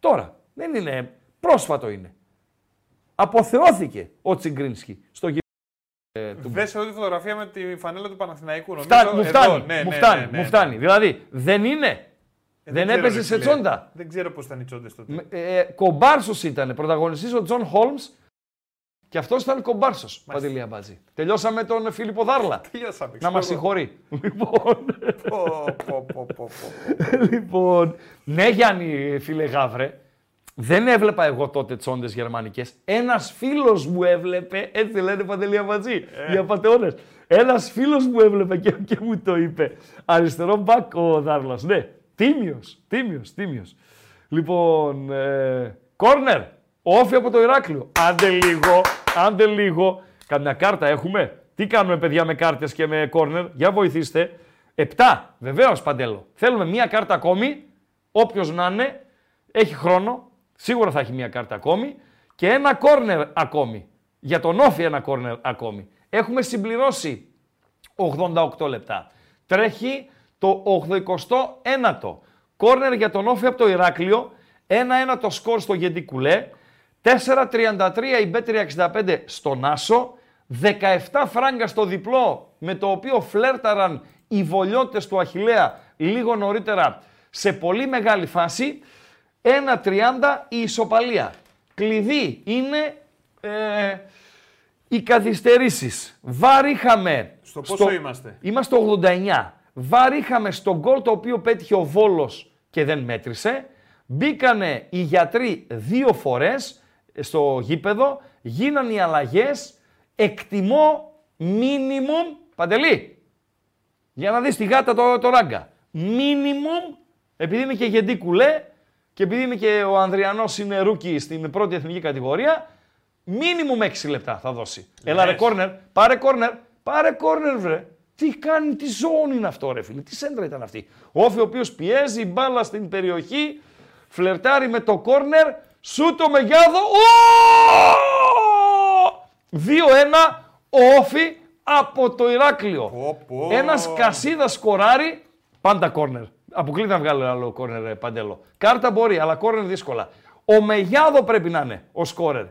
Τώρα, δεν είναι, πρόσφατο είναι. Αποθεώθηκε ο Τσιγκρινσκι στο γη. Ε, του Δες εδώ τη φωτογραφία με τη φανέλα του Παναθηναϊκού. Νομίζω Φτάνει, μου εδώ. φτάνει, Ναι, μου ναι, φτάνει, ναι, ναι, μου ναι. φτάνει. Δηλαδή, δεν είναι. Ε, δεν ξέρω, έπαιζε ρε σε φίλε. τσόντα. Δεν ξέρω πώς ήταν οι τσόντες τότε. Με- Ε, κομπάρσος ήταν. Πρωταγωνιστής ο Τζον Χόλμς και αυτός ήταν κομπάρσος. Παντελή Αμπατζή. Τελειώσαμε τον Φίλιππο Δάρλα. (laughs) Τελειώσαμε. να μας ξέρω. συγχωρεί. λοιπόν, Πω, πω, πω, πω, πω. λοιπόν, ναι Γιάννη φίλε γαύρε, δεν έβλεπα εγώ τότε τσόντες γερμανικές. Ένας φίλος μου έβλεπε, έτσι λένε Παντελή Αμπατζή, οι απατεώνες. Ένας φίλος μου έβλεπε και, και μου το είπε. Αριστερό μπακ ο Δάρλας, ναι. Τίμιος, τίμιος, τίμιος. Λοιπόν, ε, κόρνερ, όφι από το Ηράκλειο. Άντε λίγο, άντε λίγο. Καμιά κάρτα έχουμε; Τι κάνουμε παιδιά με κάρτες και με κόρνερ, για βοηθήστε. Επτά, βεβαίως Παντέλο. Θέλουμε μία κάρτα ακόμη, όποιος να είναι, έχει χρόνο, σίγουρα θα έχει μία κάρτα ακόμη και ένα κόρνερ ακόμη. Για τον Όφη ένα κόρνερ ακόμη. Έχουμε συμπληρώσει 88 λεπτά. Τρέχει το 89ο. Κόρνερ για τον Όφη από το Ηράκλειο. 1-1 το σκορ στο Γεντή Κουλέ. 4-33 η B365 στον Άσο. 17 φράγκα στο διπλό με το οποίο φλέρταραν οι βολιώτες του Αχιλέα λίγο νωρίτερα σε πολύ μεγάλη φάση. 1-30 η ισοπαλία. Κλειδί είναι ε, οι καθυστερήσεις. VAR είχαμε... Στο πόσο είμαστε; Είμαστε 89. VAR είχαμε στο γκολ το οποίο πέτυχε ο Βόλος και δεν μέτρησε. Μπήκανε οι γιατροί δύο φορές στο γήπεδο. Γίνανε οι αλλαγές. Εκτιμώ minimum... Παντελή, για να δεις τη γάτα το, το Ράγκα. Minimum, επειδή είναι και Γεντί Κουλέ, και επειδή είναι και ο Ανδριανός είναι rookie στην πρώτη εθνική κατηγορία, μίνιμουμ 6 λεπτά θα δώσει. Έλα ρε κόρνερ, πάρε κόρνερ, πάρε κόρνερ βρε. Τι κάνει, τι ζώνη είναι αυτό ρε φίλε, τι σέντρα ήταν αυτή. Όφη ο οποίος πιέζει μπάλα στην περιοχή, φλερτάρει με το κόρνερ, σούτο με γιάδο, 2-1, Όφη από το Ηράκλειο. Πω, πω. Ένας Κασίδας σκοράρει, πάντα κόρνερ. Αποκλείται να βγάλει άλλο κόρνερ ε, παντέλο. Κάρτα μπορεί, αλλά κόρνερ δύσκολα. Ο Μεγιάδο πρέπει να είναι ο σκόρερ.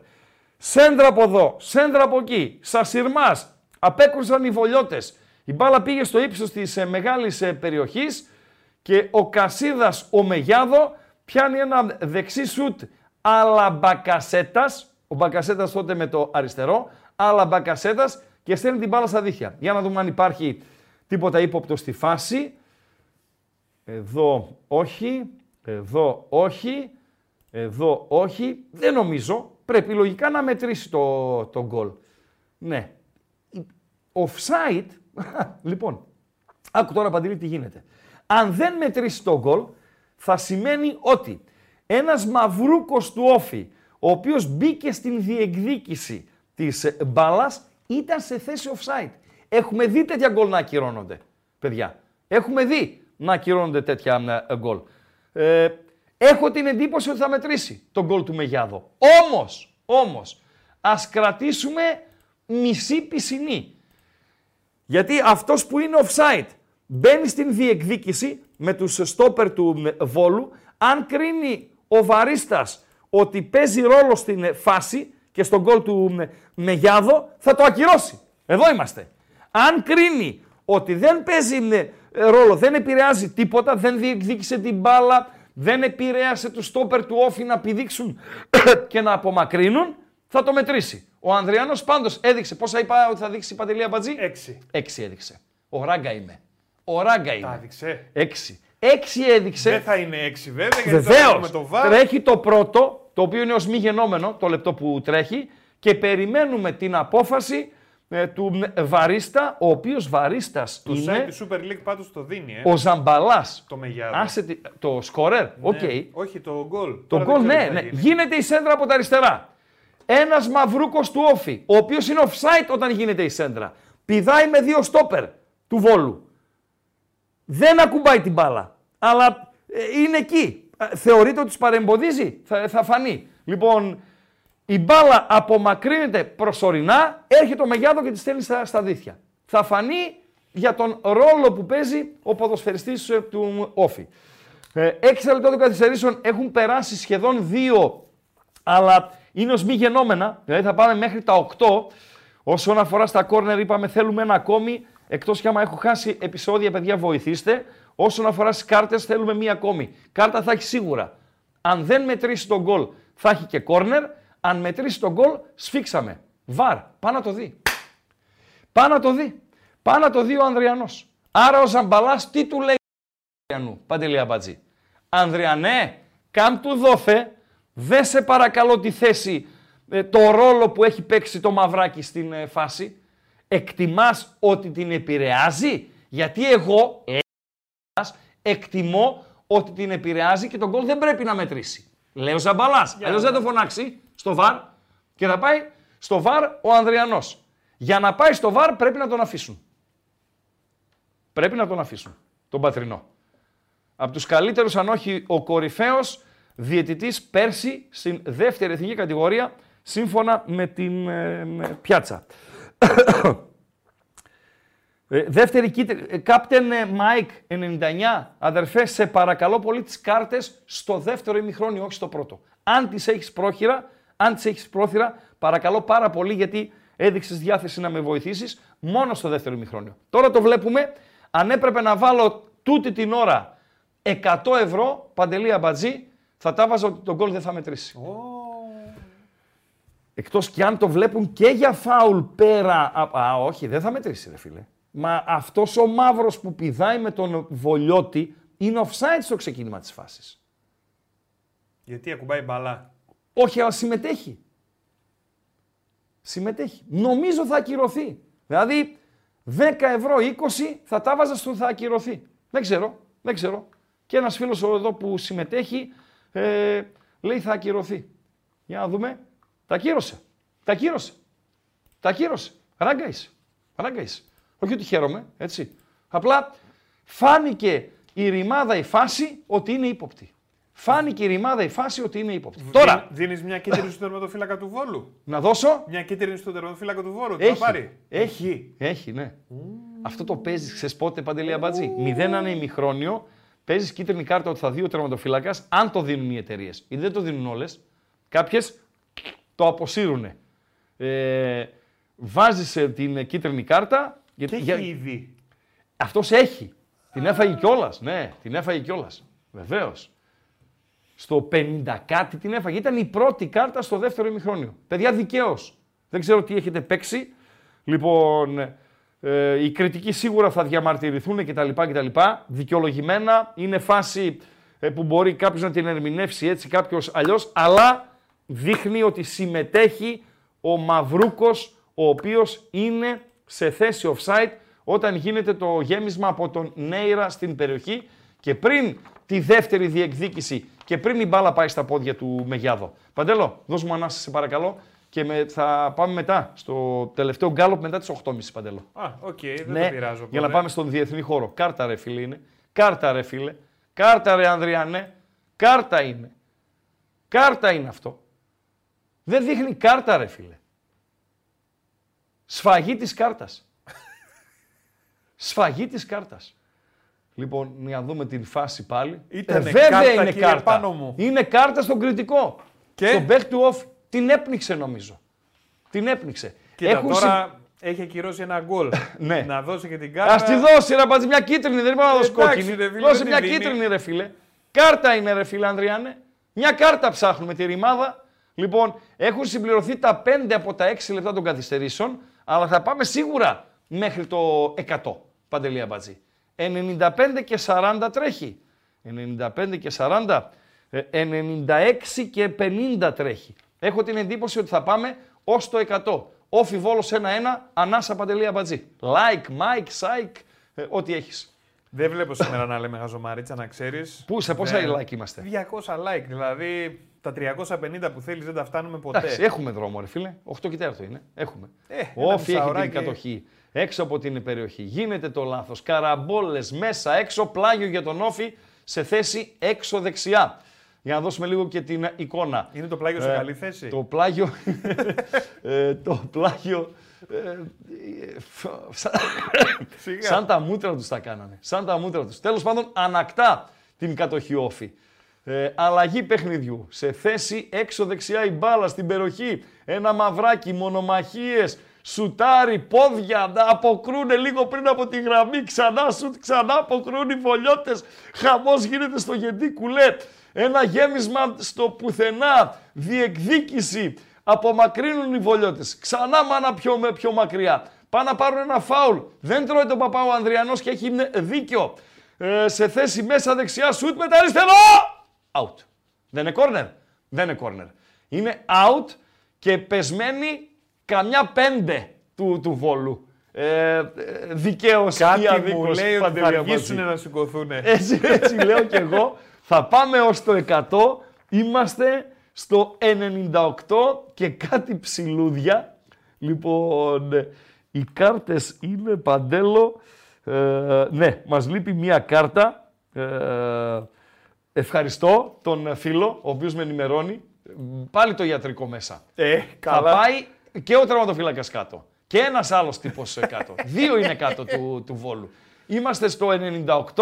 Σέντρα από εδώ, σέντρα από εκεί. Σασιρμάς. Απέκρουσαν οι βολιώτες. Η μπάλα πήγε στο ύψος της ε, μεγάλης ε, περιοχής και ο Κασίδας ο Μεγιάδο πιάνει ένα δεξί σουτ αλλά μπακασέτας. Ο μπακασέτας τότε με το αριστερό. Αλλά μπακασέτας και στέλνει την μπάλα στα δίχτυα. Για να δούμε αν υπάρχει τίποτα ύποπτο στη φάση. Εδώ όχι, εδώ όχι, εδώ όχι. Δεν νομίζω. Πρέπει λογικά να μετρήσει το, το γκολ. Ναι. Offside, (laughs) λοιπόν, άκου τώρα Παντελή τι γίνεται. Αν δεν μετρήσει το γκολ, θα σημαίνει ότι ένας μαυρούκος του όφη, ο οποίος μπήκε στην διεκδίκηση της μπάλας, ήταν σε θέση offside. Έχουμε δει τέτοια γκολ να ακυρώνονται, παιδιά. Έχουμε δει να ακυρώνονται τέτοια ε, γκολ. Ε, έχω την εντύπωση ότι θα μετρήσει το γκολ του Μεγιάδο. Όμως, όμως, ας κρατήσουμε μισή πισινή. Γιατί αυτός που είναι offside μπαίνει στην διεκδίκηση με τους στόπερ του Βόλου. Αν κρίνει ο Βαρίστας ότι παίζει ρόλο στην φάση και στον γκολ του Μεγιάδο, θα το ακυρώσει. Εδώ είμαστε. Αν κρίνει ότι δεν παίζει ρόλο, δεν επηρεάζει τίποτα, δεν διεκδίκησε την μπάλα, δεν επηρέασε του στόπερ του όφη να πηδήξουν (coughs) και να απομακρύνουν, θα το μετρήσει. Ο Ανδριάνος πάντως έδειξε, πόσα είπα ότι θα δείξει η Παντελία Μπατζή. Έξι. Έξι έδειξε. Ο Ράγκα είμαι. Ο Ράγκα Τα είμαι. έδειξε. Έξι. Έξι έδειξε. Δεν θα είναι έξι βέβαια, γιατί Βεβαίως. τώρα με το βάρ. Τρέχει το πρώτο, το οποίο είναι ως μη γενόμενο, το λεπτό που τρέχει, και περιμένουμε την απόφαση ε, του Βαρίστα, ο οποίος Βαρίστας Το είναι site του Super League πάντως το δίνει, ε. ο Ζαμπαλάς. Το Μεγιάδο. Άσε τη- το σκορέρ, οκ. Ναι. Όχι, το γκολ. Το Τώρα γκολ, δεν ξέρω ναι, τι θα ναι. γίνει. Γίνεται η σέντρα από τα αριστερά. Ένας μαυρούκος του όφη, ο οποίος είναι offside όταν γίνεται η σέντρα. Πηδάει με δύο στόπερ του βόλου. Δεν ακουμπάει την μπάλα. Αλλά ε, είναι εκεί. Ε, Θεωρείται ότι τους παρεμποδίζει. Θα, θα φανεί. Λοιπόν, η μπάλα απομακρύνεται προσωρινά, έρχεται ο Μεγιάδο και τη στέλνει στα, στα δίθια. Θα φανεί για τον ρόλο που παίζει ο ποδοσφαιριστής ε, του Όφη. Ε, έξι λεπτά των καθυστερήσεων έχουν περάσει σχεδόν δύο, αλλά είναι ως μη γενόμενα, δηλαδή θα πάμε μέχρι τα 8. Όσον αφορά στα κόρνερ είπαμε θέλουμε ένα ακόμη, εκτός και άμα έχω χάσει επεισόδια παιδιά βοηθήστε. Όσον αφορά στις κάρτες θέλουμε μία ακόμη. Κάρτα θα έχει σίγουρα. Αν δεν μετρήσει τον γκολ θα έχει και κόρνερ, αν μετρήσει τον γκολ σφίξαμε. Βαρ, πάνω να το δει. Πάνω να το δει. Πάνω να το δει ο Ανδριανός. Άρα ο Ζαμπαλάς τι του λέει Ανδριανού, Παντελή Αμπατζή; Ανδριανέ, κάμ του δόθε, δε σε παρακαλώ τη θέση, ε, το ρόλο που έχει παίξει το μαυράκι στην ε, φάση. Εκτιμάς ότι την επηρεάζει, γιατί εγώ, ένας, εκτιμώ ότι την επηρεάζει και τον γκολ δεν πρέπει να μετρήσει. Λέει ο Ζαμπαλάς, αλλιώς δεν το φωνάξει στο βαρ και θα πάει στο βαρ ο Ανδριανός. Για να πάει στο βαρ πρέπει να τον αφήσουν. Πρέπει να τον αφήσουν, τον πατρινό από τους καλύτερους αν όχι ο κορυφαίος διαιτητής πέρσι στην δεύτερη εθνική κατηγορία σύμφωνα με την ε, με πιάτσα. Ε, δεύτερη κίτρινη, ε, Captain ε, Mike 99, αδερφέ, σε παρακαλώ πολύ τις κάρτες στο δεύτερο ημιχρόνιο, όχι στο πρώτο. Αν τις έχεις πρόχειρα, αν τις έχεις πρόθυρα, παρακαλώ πάρα πολύ γιατί έδειξες διάθεση να με βοηθήσεις μόνο στο δεύτερο ημιχρόνιο. Τώρα το βλέπουμε, αν έπρεπε να βάλω τούτη την ώρα 100 ευρώ, παντελή αμπατζή, θα τα βάζα ότι τον γκολ δεν θα μετρήσει. Εκτός κι αν το βλέπουν και για φάουλ πέρα. από- Α, όχι, δεν θα μετρήσει, ρε φίλε. Μα αυτός ο μαύρος που πηδάει με τον Βολιώτη είναι offside στο ξεκίνημα της φάσης. Γιατί ακουμπάει μπαλά; Όχι, αλλά συμμετέχει. Συμμετέχει. Νομίζω θα ακυρωθεί. Δηλαδή, 10 ευρώ, 20 θα τα βάζα στο θα ακυρωθεί. Δεν ξέρω, δεν ξέρω. Και ένας φίλος εδώ που συμμετέχει Ε, λέει θα ακυρωθεί. Για να δούμε. Τα ακύρωσε. Τα ακύρωσε. Τα ακύρωσε. Ράγκα είσαι. Ράγκα είσαι. Όχι ότι χαίρομαι, έτσι. Απλά φάνηκε η ρημάδα η φάση ότι είναι ύποπτη. Φάνηκε η ρημάδα η φάση ότι είναι ύποπτη. Τώρα, Δίνεις μια κίτρινη στον τερματοφύλακα του Βόλου. να δώσω; Μια κίτρινη στον τερματοφύλακα του Βόλου. Τι Έχει. θα πάρει; Έχει. Έχει, ναι. Αυτό το παίζεις, ξέρεις πότε παντελή αμπατζή. Μηδέν αν είναι ημιχρόνιο, παίζεις κίτρινη κάρτα ότι θα δει ο τερματοφύλακας, αν το δίνουν οι εταιρείες. Γιατί δεν το δίνουν όλες. Κάποιες το αποσύρουν. Ε, Βάζεις την κίτρινη κάρτα. Και Γιατί, έχει ήδη. Αυτός έχει. Την έφαγε κιόλας. Ναι, την έφαγε κιόλας. Βεβαίως. Στο 50 κάτι την έφαγε. Ήταν η πρώτη κάρτα στο δεύτερο ημιχρόνιο. Παιδιά, δικαίως. Δεν ξέρω τι έχετε παίξει. Λοιπόν, ε, οι κριτικοί σίγουρα θα διαμαρτυρηθούν κτλ. κτλ. Δικαιολογημένα είναι φάση ε, που μπορεί κάποιος να την ερμηνεύσει έτσι, κάποιος αλλιώς. Αλλά δείχνει ότι συμμετέχει ο Μαυρούκος, ο οποίος είναι σε θέση offside όταν γίνεται το γέμισμα από τον Νέιρα στην περιοχή και πριν τη δεύτερη διεκδίκηση και πριν η μπάλα πάει στα πόδια του Μεγιάδο. Παντέλο, δώσ' μου ανάσταση σε παρακαλώ και με, θα πάμε μετά στο τελευταίο γκάλοπ μετά τις 8.30 Παντέλο. Α, οκ, δεν Ναι, το πειράζω. για να πολύ. πάμε στον διεθνή χώρο. Κάρτα ρε φίλε είναι. Κάρτα ρε φίλε. Κάρτα ρε Ανδριανέ. Κάρτα είναι. Κάρτα είναι αυτό. Δεν δείχνει κάρτα ρε φίλε. Σφαγή της κάρτας. (laughs) Σφαγή της κάρτας. Λοιπόν, να δούμε την φάση πάλι. Ε, Ήτανε βέβαια κάρτα, είναι κύριε κάρτα. πάνω μου. Είναι κάρτα στον κριτικό. Και; Στον back to off. Την έπνιξε νομίζω. Την έπνιξε. Κοίτα, Έχουν συ- τώρα έχει ακυρώσει ένα γκολ. (laughs) Ναι. Να δώσει και την κάρτα. Α τη δώσει ρε πατζή, μια κίτρινη, δεν είπα να δώσει Εντάξει, κόκκινη. ρε φίλε, Δώσε δεν μια τη δίνει. κίτρινη, ρε φίλε. Κάρτα είναι, ρε φίλε, Ανδριάνε. Μια κάρτα ψάχνουμε τη ρημάδα. Λοιπόν, έχουν συμπληρωθεί τα 5 από τα 6 λεπτά των καθυστερήσεων, αλλά θα πάμε σίγουρα μέχρι το 100. Παντελή Αμπατζή. 95 και 40 τρέχει. 95 και 40. ε, 96 και 50 τρέχει. Έχω την εντύπωση ότι θα πάμε ως το 100. Όφι Βόλος 1-1, ανάσα Παντελή Αμπατζή. Like, Mike, Psych, ε, ό,τι έχεις. Δεν βλέπω σήμερα να λέμε χαζομαρίτσα, να ξέρεις. Πού, σε πόσα like είμαστε; 200 like. Δηλαδή τα 350 που θέλεις δεν τα φτάνουμε ποτέ. Εντάξει, έχουμε δρόμο, ρε φίλε. 8 και 4 είναι. Έχουμε. Ε, ένα Όφι έχει την μισάωράκι. κατοχή. Έξω από την περιοχή. Γίνεται το λάθος. Καραμπόλες μέσα, έξω. Πλάγιο για τον Όφι σε θέση έξω δεξιά. Για να δώσουμε λίγο και την εικόνα. Είναι το πλάγιο σε Ε, καλή θέση; Το πλάγιο. (laughs) ε, το πλάγιο. ε, ε, φ- Σιγά. Σαν τα μούτρα τους τα κάνανε. Σαν τα μούτρα τους. Τέλος πάντων, ανακτά την κατοχή όφη. Ε, αλλαγή παιχνιδιού. Σε θέση έξω δεξιά η μπάλα στην περιοχή. Ένα μαυράκι, μονομαχίες, σουτάρι, πόδια, να αποκρούνε λίγο πριν από τη γραμμή. Ξανά σουτ, ξανά αποκρούν οι βολιώτες. Χαμός γίνεται στο γεντή κουλέ. Ένα γέμισμα στο πουθενά. Διεκδίκηση. Απομακρύνουν οι βολιώτες. Ξανά μάνα πιο, με- πιο μακριά. Πάνε να πάρουν ένα φάουλ. Δεν τρώει τον παπά ο Ανδριανός και έχει δίκιο. Ε, σε θέση μέσα δεξιά σουτ με τα αριστερό. Out. Δεν είναι corner. Δεν είναι corner. Είναι out και πεσμένη καμιά πέντε του, του Βόλου. Ε, ε, δικαίως ή Κάτι μου αδίκως, λέει ότι θα Παντελή αργήσουν Αμπατζή. να σηκωθούν. Έτσι, έτσι λέω κι εγώ. Θα πάμε ως το 100. Είμαστε στο 98 και κάτι ψηλούδια. Λοιπόν, ε, οι κάρτες είναι παντέλο. Ε, ναι, μας λείπει μία κάρτα. Ε, ευχαριστώ τον φίλο, ο οποίος με ενημερώνει. Πάλι το ιατρικό μέσα. Ε, Θα καλά. πάει και ο τραυματοφύλακας κάτω. Και ένας άλλος τύπος ε, κάτω. (laughs) Δύο είναι κάτω του, του Βόλου. Είμαστε στο 98.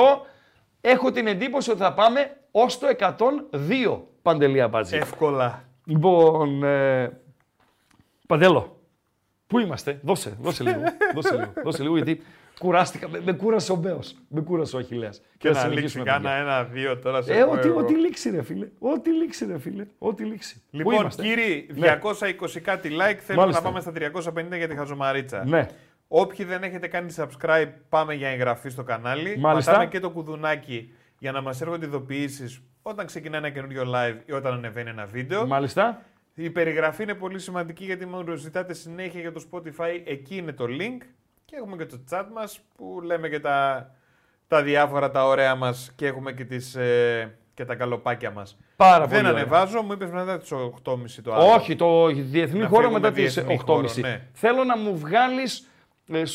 Έχω την εντύπωση ότι θα πάμε ως το 102 Παντελία Μπατζή. Εύκολα. Λοιπόν, ε, Παντέλο, πού είμαστε, δώσε, δώσε λίγο, (laughs) δώσε λίγο, δώσε λίγο, γιατί κουράστηκα, με, με κούρασε ο Μπέος, με κούρασε ο Αχιλέας. Και Θα να λήξει συνεχίσουμε, κάνα παιδιά. ένα-δύο τώρα σε Ε, πω ό,τι, εγώ. ό,τι λήξει ρε φίλε, ό,τι λήξει ρε φίλε, ό,τι λήξει. Πού Λοιπόν, είμαστε; κύριοι, Ναι. 220 κάτι like, θέλουμε Μάλιστα. να πάμε στα 350 για τη χαζομαρίτσα. Ναι, Όποιοι δεν έχετε κάνει subscribe, πάμε για εγγραφή στο κανάλι. Μάλιστα. Πατάμε και το κουδουνάκι για να μας έρχονται ειδοποιήσεις όταν ξεκινάει ένα καινούριο live ή όταν ανεβαίνει ένα βίντεο. μάλιστα. Η περιγραφή είναι πολύ σημαντική γιατί μου ζητάτε συνέχεια για το Spotify. Εκεί είναι το link. Και έχουμε και το chat μας που λέμε και τα, τα διάφορα τα ωραία μας και έχουμε και τις ε, και τα καλοπάκια μας. Πάρα Δεν πολύ ωραία. ανεβάζω, μου είπες μετά τις 8.30 το άλλο. Όχι, το διεθνή Να χώρο φύγουμε μετά τις διεθνή 8.30. χώρο, ναι. Θέλω να μου βγάλεις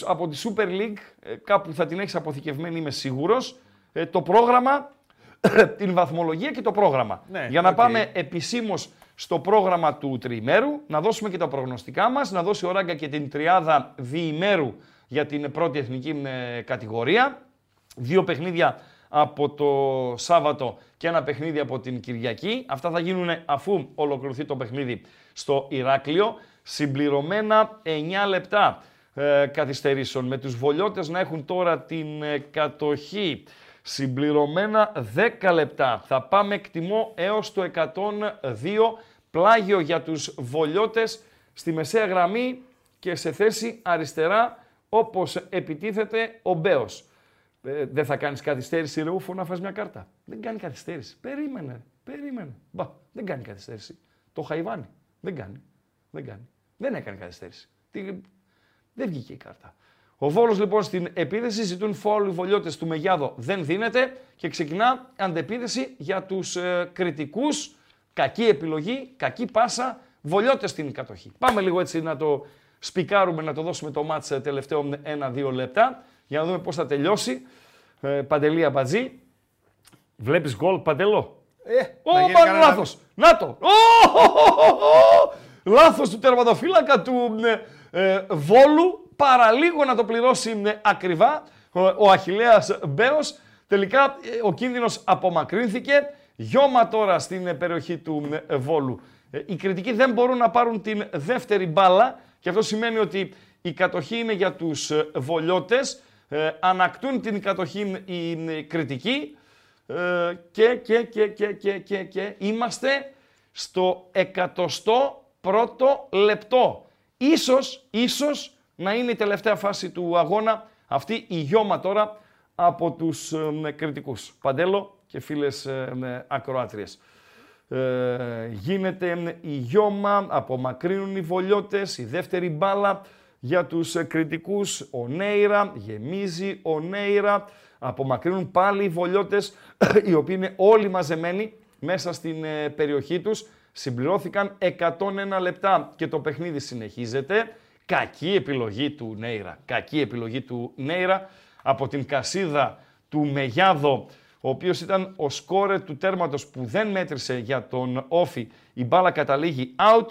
από τη Super League, ε, κάπου θα την έχεις αποθηκευμένη, είμαι σίγουρος, το πρόγραμμα, (coughs) την βαθμολογία και το πρόγραμμα. Ναι, Για να οκ. πάμε επισήμως στο πρόγραμμα του τριημέρου, να δώσουμε και τα προγνωστικά μας, να δώσει ο Ράγκα και την τριάδα διημέρου για την πρώτη εθνική ε, κατηγορία. Δύο παιχνίδια από το Σάββατο και ένα παιχνίδι από την Κυριακή. Αυτά θα γίνουν αφού ολοκληρωθεί το παιχνίδι στο Ηράκλειο. Συμπληρωμένα 9 λεπτά ε, καθυστερήσεων. Με τους βολιώτες να έχουν τώρα την ε, κατοχή. Συμπληρωμένα 10 λεπτά. Θα πάμε εκτιμώ έως το 102 πλάγιο για τους βολιώτες στη μεσαία γραμμή και σε θέση αριστερά όπως επιτίθεται ο Μπέος. Ε, δεν θα κάνεις καθυστέρηση ρε Ούφο να φας μια κάρτα. Δεν κάνει καθυστέρηση. Περίμενε, περίμενε. Μπα, δεν κάνει καθυστέρηση. Το Χαϊβάνι. Δεν κάνει. Δεν κάνει. Δεν έκανε καθυστέρηση. Τι... Δεν βγήκε η κάρτα. Ο Βόλος λοιπόν στην επίδεση ζητούν φόλου οι βολιώτες του Μεγιάδο. Δεν δίνεται και ξεκινά αντεπίδεση για τους ε, κριτικούς. Κακή επιλογή, κακή πάσα, βολιώτες στην κατοχή. Πάμε λίγο έτσι να το σπικάρουμε, να το δώσουμε το μάτς ε, τελευταίο 1-2 λεπτά για να δούμε πώς θα τελειώσει. Ε, Παντελή Αμπατζή. Βλέπεις γκολ, Παντελό. Ε, Ω, να γίνει μάλλον κανένα- λάθος. Να το. Ω, Λάθος του τερματοφύλακα του ε, ε, Βόλου. Παραλίγο να το πληρώσει ε, ακριβά ο, ο Αχιλέας Μπέος. Τελικά ε, ο κίνδυνος απομακρύνθηκε. Γιώμα τώρα στην ε, περιοχή του ε, Βόλου. Ε, οι κριτικοί δεν μπορούν να πάρουν την δεύτερη μπάλα και αυτό σημαίνει ότι η κατοχή είναι για τους ε, βολιώτες. Ε, ανακτούν την κατοχή οι ε, κριτικοί. Ε, και, και, και, και, και, και, και είμαστε στο 101ο λεπτό. Ίσως, ίσως να είναι η τελευταία φάση του αγώνα αυτή η γιώμα τώρα από τους ε, κριτικούς. Παντέλο και φίλες ε, με ακροάτριες. Ε, γίνεται ε, η γιώμα, απομακρύνουν οι βολιώτες, η δεύτερη μπάλα για τους ε, κριτικούς, ο Νέιρα, γεμίζει ο Νέιρα, απομακρύνουν πάλι οι βολιώτες, (coughs) οι οποίοι είναι όλοι μαζεμένοι μέσα στην ε, περιοχή τους. Συμπληρώθηκαν 101 λεπτά και το παιχνίδι συνεχίζεται. Κακή επιλογή του Νέιρα, κακή επιλογή του Νέιρα από την κασίδα του Μεγιάδο, ο οποίος ήταν ο σκόρε του τέρματος που δεν μέτρησε για τον Όφη. Η μπάλα καταλήγει out.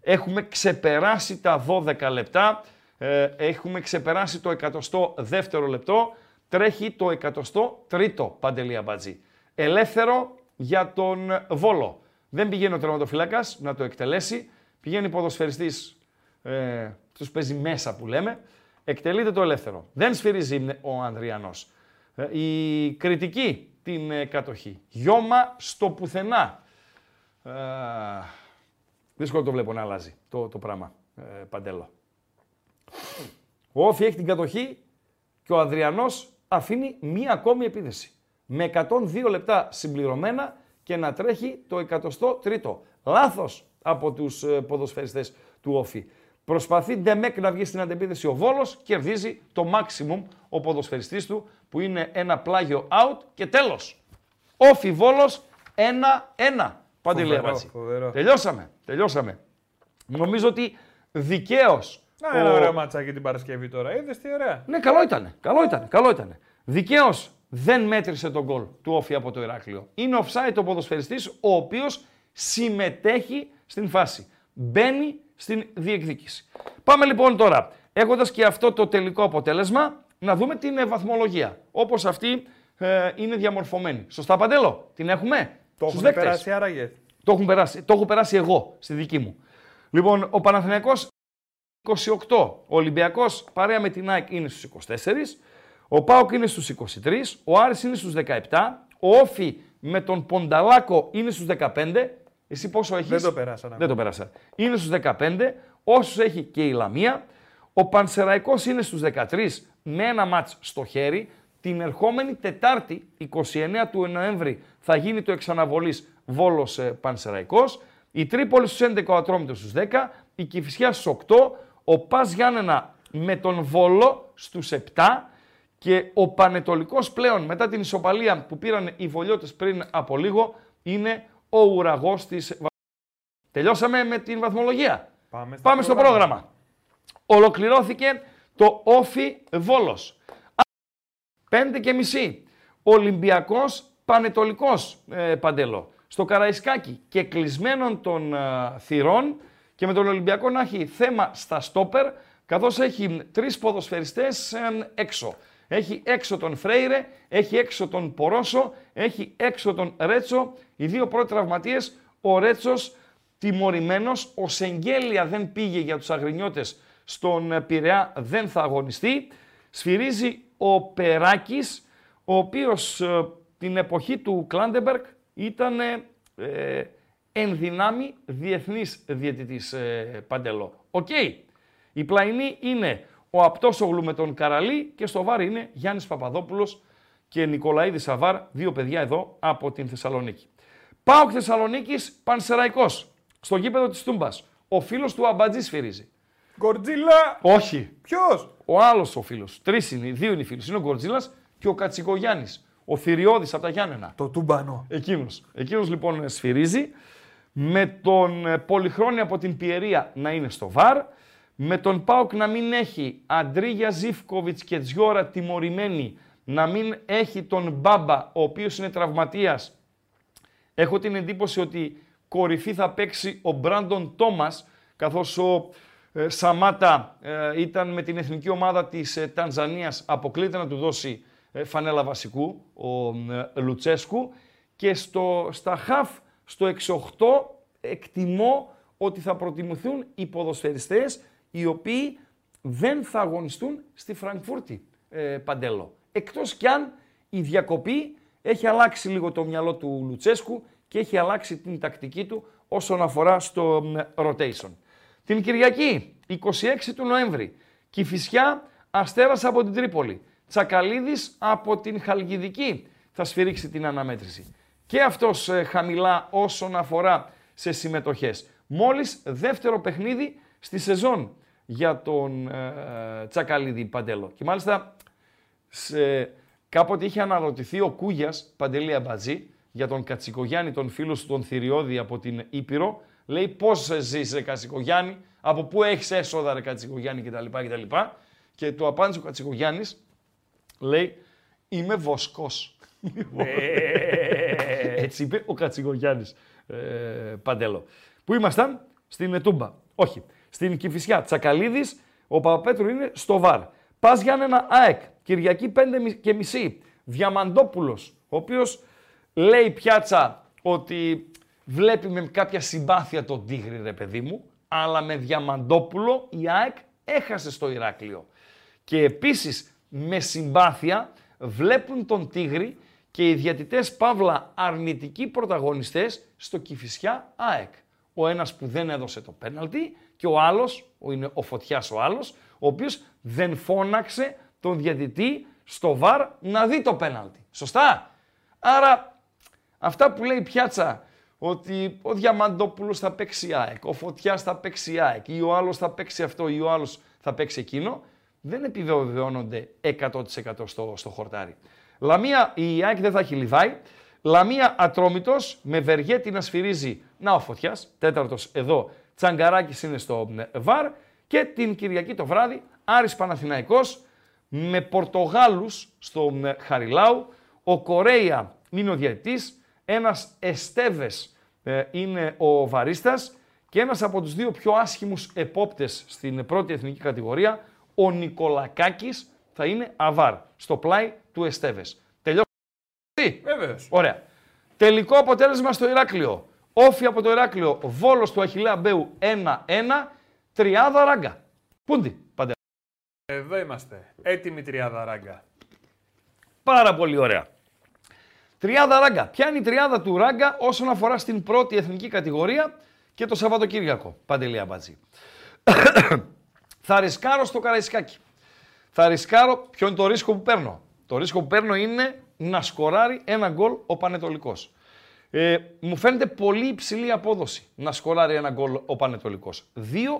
Έχουμε ξεπεράσει τα 12 λεπτά. Ε, έχουμε ξεπεράσει το 102ο λεπτό. Τρέχει το 103ο Παντελή Αμπατζή. Ελεύθερο για τον Βόλο. Δεν πηγαίνει ο τερματοφύλακας να το εκτελέσει. Πηγαίνει ποδοσφαιριστής, ε, τους παίζει μέσα που λέμε. Εκτελείται το ελεύθερο. Δεν σφυρίζει ο Ανδριανός. Ε, η κριτική την ε, κατοχή. Γιώμα στο πουθενά. Ε, δύσκολο το βλέπω να αλλάζει το, το πράγμα, ε, Παντέλο. Ο Όφη έχει την κατοχή και ο Αδριανός αφήνει μία ακόμη επίδεση. Με 102 λεπτά συμπληρωμένα και να τρέχει το 103ο. Λάθος από τους ε, ποδοσφαιριστές του Όφη. Προσπαθεί Ντεμέκ να βγει στην αντεπίδεση ο Βόλος, κερδίζει το maximum ο ποδοσφαιριστής του που είναι ένα πλάγιο out και τέλος. Όφη Βόλος 1-1. Παντελή Φοβερό, Αμπατζή. φοβερό. Τελειώσαμε, τελειώσαμε. Νομίζω ότι δικαίως Να ένα ωραίο ματσάκι την Παρασκευή τώρα. Είδες τι ωραία. ναι, καλό ήταν. Καλό ήταν. Καλό ήταν. Δικαίως δεν μέτρησε τον γκολ του Όφη από το Ηράκλειο. Είναι offside ο ποδοσφαιριστής ο οποίος συμμετέχει στην φάση. Μπαίνει στην διεκδίκηση. Πάμε λοιπόν τώρα, έχοντας και αυτό το τελικό αποτέλεσμα, να δούμε την ε, βαθμολογία. Όπως αυτή ε, είναι διαμορφωμένη. Σωστά, Παντέλο, την έχουμε; Το Στους έχουν δέκτες; περάσει άραγε. Το, έχουν περάσει, το έχω περάσει εγώ στη δική μου. Λοιπόν, ο Παναθηναϊκός 28. Ο Ολυμπιακός παρέα με την ΑΕΚ είναι στους 24. Ο ΠΑΟΚ είναι στους 23. Ο Άρης είναι στους 17. Ο Όφη με τον Πονταλάκο είναι στους 15. Εσύ πόσο έχεις; Δεν το περάσανε Δεν το πέρασα. Είναι στους 15. Όσους έχει και η Λαμία. Ο Πανσεραϊκός είναι στους 13 με ένα μάτς στο χέρι. Την ερχόμενη Τετάρτη, 29 του Νοέμβρη, θα γίνει το εξαναβολής Βόλος ε, Πανσεραϊκός. Η Τρίπολη στους 11, ο Ατρόμητος στους 10. Η Κηφισιά στους 8. Ο Πας Γιάννενα με τον Βόλο στους 7. Και ο Πανετολικός πλέον μετά την ισοπαλία που πήραν οι Βολιώτες πριν από λίγο είναι ο ουραγός της Τελειώσαμε με την βαθμολογία. Πάμε, στο Πάμε στο πρόγραμμα. Ολοκληρώθηκε το Όφι Βόλος. 5 και μισή. Ολυμπιακός Πανετολικός ε, Παντέλο. Στο Καραϊσκάκι και κλεισμένων των ε, θυρών και με τον Ολυμπιακό να έχει θέμα στα στόπερ καθώς έχει τρεις ποδοσφαιριστές ε, έξω. Έχει έξω τον Φρέιρε, έχει έξω τον Πορόσο, έχει έξω τον Ρέτσο. Οι δύο πρώτοι τραυματίες, ο Ρέτσος τιμωρημένος, ο Σεγγέλια δεν πήγε για τους Αγρινιώτες στον ε, Πειραιά, δεν θα αγωνιστεί. Σφυρίζει ο Περάκης, ο οποίος ε, την εποχή του Κλάτενμπεργκ ήταν ε, εν δυνάμει διεθνής διαιτητής ε, Παντελό. Οκ. Η πλαϊνή είναι ο Απτόσογλου με τον Καραλή και στο VAR είναι Γιάννης Παπαδόπουλος και Νικολαΐδης AVAR, δύο παιδιά εδώ από την Θεσσαλονίκη. Πάοκ Θεσσαλονίκης, Πανσεραϊκός, στο γήπεδο της Τούμπας. Ο φίλος του Αμπατζής σφυρίζει. Γκορτζίλα! Όχι, Ποιος! ο άλλος ο φίλος. Τρεις είναι, δύο είναι οι φίλοι. Είναι ο Γκορτζίλας και ο Κατσικογιάννης. Ο Θηριώδης από τα Γιάννενα. Το τούμπανο. Εκείνος. Εκείνος λοιπόν σφυρίζει. Με τον ε, Πολυχρόνη από την Πιερία να είναι στο βαρ. Με τον Πάοκ να μην έχει Αντρίγια Ζήφκοβιτς και Τζιώρα τιμωρημένη. Να μην έχει τον Μπάμπα, ο οποίος είναι τραυματίας. Έχω την εντύπωση ότι κορυφή θα παίξει ο Μπράντον Τόμας, καθώς ο ε, Σαμάτα ε, ήταν με την εθνική ομάδα της ε, Τανζανίας, αποκλείται να του δώσει ε, φανέλα βασικού, ο ε, Λουτσέσκου. Και στο, στα χαφ, στο 6-8, εκτιμώ ότι θα προτιμηθούν οι ποδοσφαιριστές οι οποίοι δεν θα αγωνιστούν στη Φραγκφούρτη, ε, Παντέλο. Εκτός κι αν η διακοπή έχει αλλάξει λίγο το μυαλό του Λουτσέσκου και έχει αλλάξει την τακτική του όσον αφορά στο μ, rotation. Την Κυριακή, 26 του Νοέμβρη, Κηφισιά Αστέρας από την Τρίπολη. Τσακαλίδης από την Χαλκιδική θα σφυρίξει την αναμέτρηση. Και αυτός ε, χαμηλά όσον αφορά σε συμμετοχές. Μόλις δεύτερο παιχνίδι στη σεζόν για τον ε, Τσακαλίδη Παντέλο. Και μάλιστα σε, κάποτε είχε αναρωτηθεί ο Κούγιας Παντελή Αμπατζή για τον Κατσικογιάννη, τον φίλο του τον Θηριώδη από την Ήπειρο. Λέει πώς ζεις ρε Κατσικογιάννη, από πού έχεις έσοδα ρε Κατσικογιάννη κτλ. κτλ. Και του απάντησε ο Κατσικογιάννης, λέει είμαι βοσκός. Έτσι είπε ο Κατσικογιάννης ε, Παντέλο. Πού ήμασταν, στην Ετούμπα. Όχι, στην Κηφισιά. Τσακαλίδης, ο Παπαπέτρου είναι στο ΒΑΡ. Πας Γιάννενα ΑΕΚ, Κυριακή 5 και μισή. Διαμαντόπουλος, ο οποίος λέει πιάτσα ότι βλέπει με κάποια συμπάθεια τον Τίγρη, ρε παιδί μου, αλλά με Διαμαντόπουλο η ΑΕΚ έχασε στο Ηράκλειο. Και επίσης με συμπάθεια βλέπουν τον Τίγρη και οι διατητές Παύλα αρνητικοί πρωταγωνιστές στο Κηφισιά ΑΕΚ. Ο ένας που δεν έδωσε το πέναλτι και ο άλλος, ο είναι ο Φωτιάς ο άλλος, ο οποίος δεν φώναξε τον διατητή στο βαρ να δει το πέναλτι. Σωστά; Άρα αυτά που λέει η Πιάτσα ότι ο Διαμαντόπουλος θα παίξει ΑΕΚ, ο Φωτιάς θα παίξει ΑΕΚ ή ο άλλος θα παίξει αυτό ή ο άλλος θα παίξει εκείνο, δεν επιβεβαιώνονται 100% στο, στο χορτάρι. Λαμία η ΑΕΚ δεν θα έχει Λιβάη. Λαμία Ατρόμητος με Βεργέτη να σφυρίζει. Να ο Φωτιάς, τέταρτος εδώ. Τσαγκαράκης είναι στο ΒΑΡ. Και την Κυριακή το βράδυ Άρης Παναθηναϊκός με Πορτογάλους στο Χαριλάου. Ο Κορέια είναι ο διαιτητής. Ένας Εστέβες ε, είναι ο βαρίστας. Και ένας από τους δύο πιο άσχημους επόπτες στην πρώτη εθνική κατηγορία, ο Νικολακάκης, θα είναι αβάρ στο πλάι του Εστέβες. Τελειώσαμε. Βεβαίως. Ωραία. Τελικό αποτέλεσμα στο Ηράκλειο. Όφι από το Ηράκλειο. Βόλος του Αχιλέα Μπέου 1-1. Τριάδα ράγκα. Πούντι, παντέ. Εδώ είμαστε. Έτοιμη τριάδα ράγκα. Πάρα πολύ ωραία. Τριάδα ράγκα. Ποια είναι η τριάδα του ράγκα όσον αφορά στην πρώτη εθνική κατηγορία και το Σαββατοκύριακο. Παντελή Αμπατζή. (coughs) Θα ρισκάρω στο Καραϊσκάκι. Θα ρισκάρω. Ποιο είναι το ρίσκο που παίρνω. Το ρίσκο που παίρνω είναι να σκοράρει ένα γκολ ο Πανετολικός. Ε, μου φαίνεται πολύ υψηλή απόδοση να σκοράρει ένα γκολ ο Πανετολικός.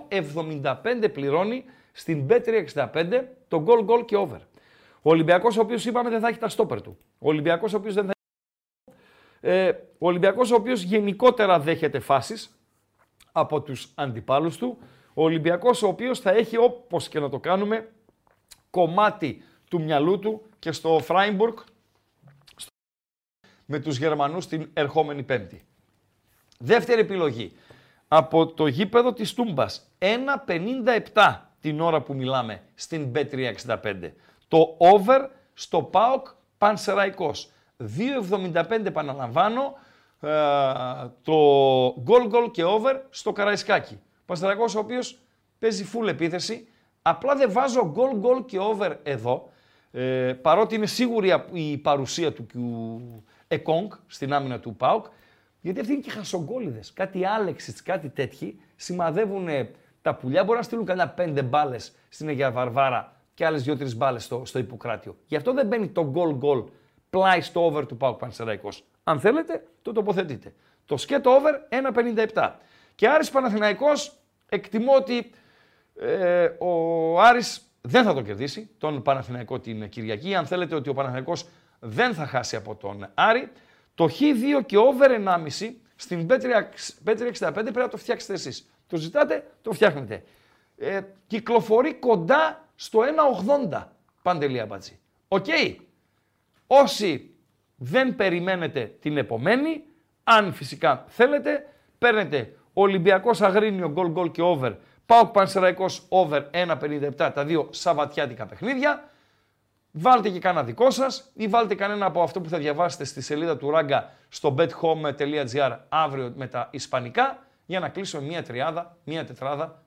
2,75 πληρώνει στην B365 το γκολ γκολ και over. Ο Ολυμπιακός, ο οποίος είπαμε δεν θα έχει τα στόπερ του. Ο Ολυμπιακός, ο οποίος δεν θα ε, ο Ολυμπιακός ο οποίος γενικότερα δέχεται φάσεις από τους αντιπάλους του. Ο Ολυμπιακός ο οποίος θα έχει όπως και να το κάνουμε κομμάτι του μυαλού του και στο Φράιμπουργκ με τους Γερμανούς την ερχόμενη Πέμπτη. Δεύτερη επιλογή. Από το γήπεδο της Τούμπας. 1.57 την ώρα που μιλάμε στην B365. Το over στο ΠΑΟΚ Πανσεραϊκός. 2.75 επαναλαμβάνω ε, το goal goal και over στο Καραϊσκάκι. Πανσεραϊκός ο οποίος παίζει full επίθεση. Απλά δεν βάζω goal goal και over εδώ. Ε, παρότι είναι σίγουρη η παρουσία του, του Εκόνγκ στην άμυνα του ΠΑΟΚ γιατί αυτοί είναι και χασογκόλιδες. Κάτι Άλεξιτ, κάτι τέτοιοι σημαδεύουν τα πουλιά. Μπορεί να στείλουν κανένα πέντε μπάλες στην Αγία Βαρβάρα και άλλες δύο-τρεις μπάλες στο, στο Ιπποκράτιο. Γι' αυτό δεν μπαίνει το goal goal πλάι στο over του Πάουκ Πανσεραϊκό. Αν θέλετε, το τοποθετείτε. Το σκέτο over 1,57. Και Άρης Παναθηναϊκός εκτιμώ ότι ε, ο Άρης δεν θα το κερδίσει τον Παναθηναϊκό την Κυριακή. Αν θέλετε ότι ο Παναθηναϊκός δεν θα χάσει από τον Άρη. Το Χ2 και over 1,5 στην B365 πρέπει να το φτιάξετε εσείς. Το ζητάτε, το φτιάχνετε. Ε, κυκλοφορεί κοντά στο 1,80 Παντελία Μπατζή. Οκ. Όσοι δεν περιμένετε την επομένη, αν φυσικά θέλετε, παίρνετε Ολυμπιακός Αγρίνιο γκολ γκολ και over, Πάοκ Πανσεραϊκός over 1,57 τα δύο σαβατιάτικα παιχνίδια Βάλτε και κανένα δικό σας ή βάλτε κανένα από αυτό που θα διαβάσετε στη σελίδα του Ράγκα στο bethome.gr αύριο με τα Ισπανικά για να κλείσω μία τριάδα, μία τετράδα.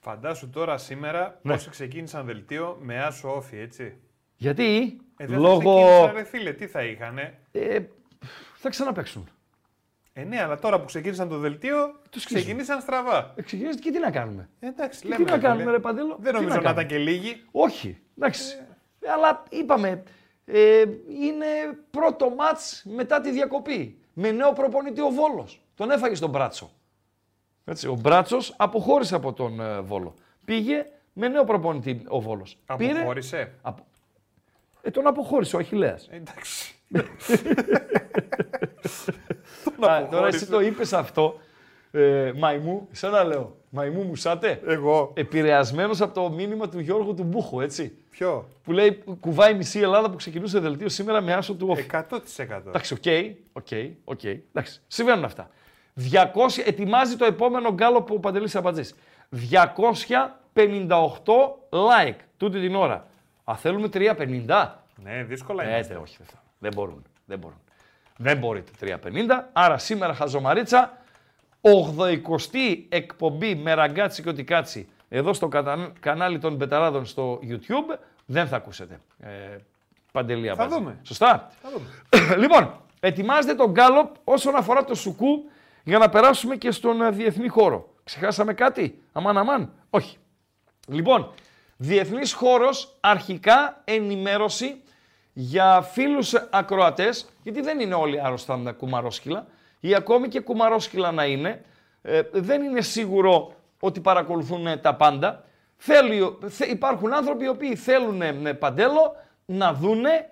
Φαντάσου τώρα σήμερα ναι. όσοι ξεκίνησαν δελτίο με άσο όφι, έτσι. Γιατί, ε, δεν λόγω... Θα ρε φίλε, τι θα είχανε; Ε, θα ξαναπέξουν. Ε, ναι, αλλά τώρα που ξεκίνησαν το δελτίο, τους ξεκίνησαν στραβά. Ε, ξεκίνησαν και τι να κάνουμε. Ε, εντάξει, και τι να κάνουμε, ρε Παντέλο. Δεν νομίζω να, να ήταν και λίγοι. Όχι. Εντάξει. Ε. Αλλά είπαμε, ε, είναι πρώτο μάτς μετά τη διακοπή. Με νέο προπονητή ο Βόλος. Τον έφαγε στον Μπράτσο. Έτσι, ο Μπράτσος αποχώρησε από τον ε, Βόλο. Πήγε με νέο προπονητή ο Βόλος. Αποχώρησε. Πήρε, απο... ε, τον αποχώρησε ο Αχιλέας. Εντάξει. Α, τώρα εσύ το είπες αυτό, ε, μαϊμού, να λέω. Μαϊμού μου σάτε. Εγώ. Επηρεασμένος από το μήνυμα του Γιώργου του Μπούχου, έτσι. Ποιο; Που λέει κουβάει μισή Ελλάδα που ξεκινούσε δελτίο σήμερα με άσο του όφη. 100%. Εντάξει, οκ, OK, OK. Εντάξει, συμβαίνουν αυτά. 200, ετοιμάζει το επόμενο γκάλοπ ο Παντελής Αμπατζής. 258 like τούτη την ώρα. Α, θέλουμε 350. Ναι, δύσκολα είναι. Ε, όχι, δεν μπορούν. Δεν μπορούν. Δεν μπορείτε 350. Άρα σήμερα χαζομαρίτσα 80η εκπομπή με ραγκάτσι και ότι κάτσι εδώ στο κανάλι των Πεταράδων στο YouTube δεν θα ακούσετε. Ε, παντελία Θα δούμε. Σωστά. Θα δούμε. (coughs) λοιπόν, ετοιμάζετε τον γκάλοπ όσον αφορά το σουκού για να περάσουμε και στον ε, διεθνή χώρο. Ξεχάσαμε κάτι, αμάν αμάν; Όχι. Λοιπόν, διεθνής χώρος, αρχικά ενημέρωση για φίλους ακροατές, γιατί δεν είναι όλοι άρρωστα κουμαρόσκυλα, ή ακόμη και κουμαρόσκυλα να είναι, ε, δεν είναι σίγουρο ότι παρακολουθούν τα πάντα. Θέλει, υπάρχουν άνθρωποι οι οποίοι θέλουν με παντέλο να δούνε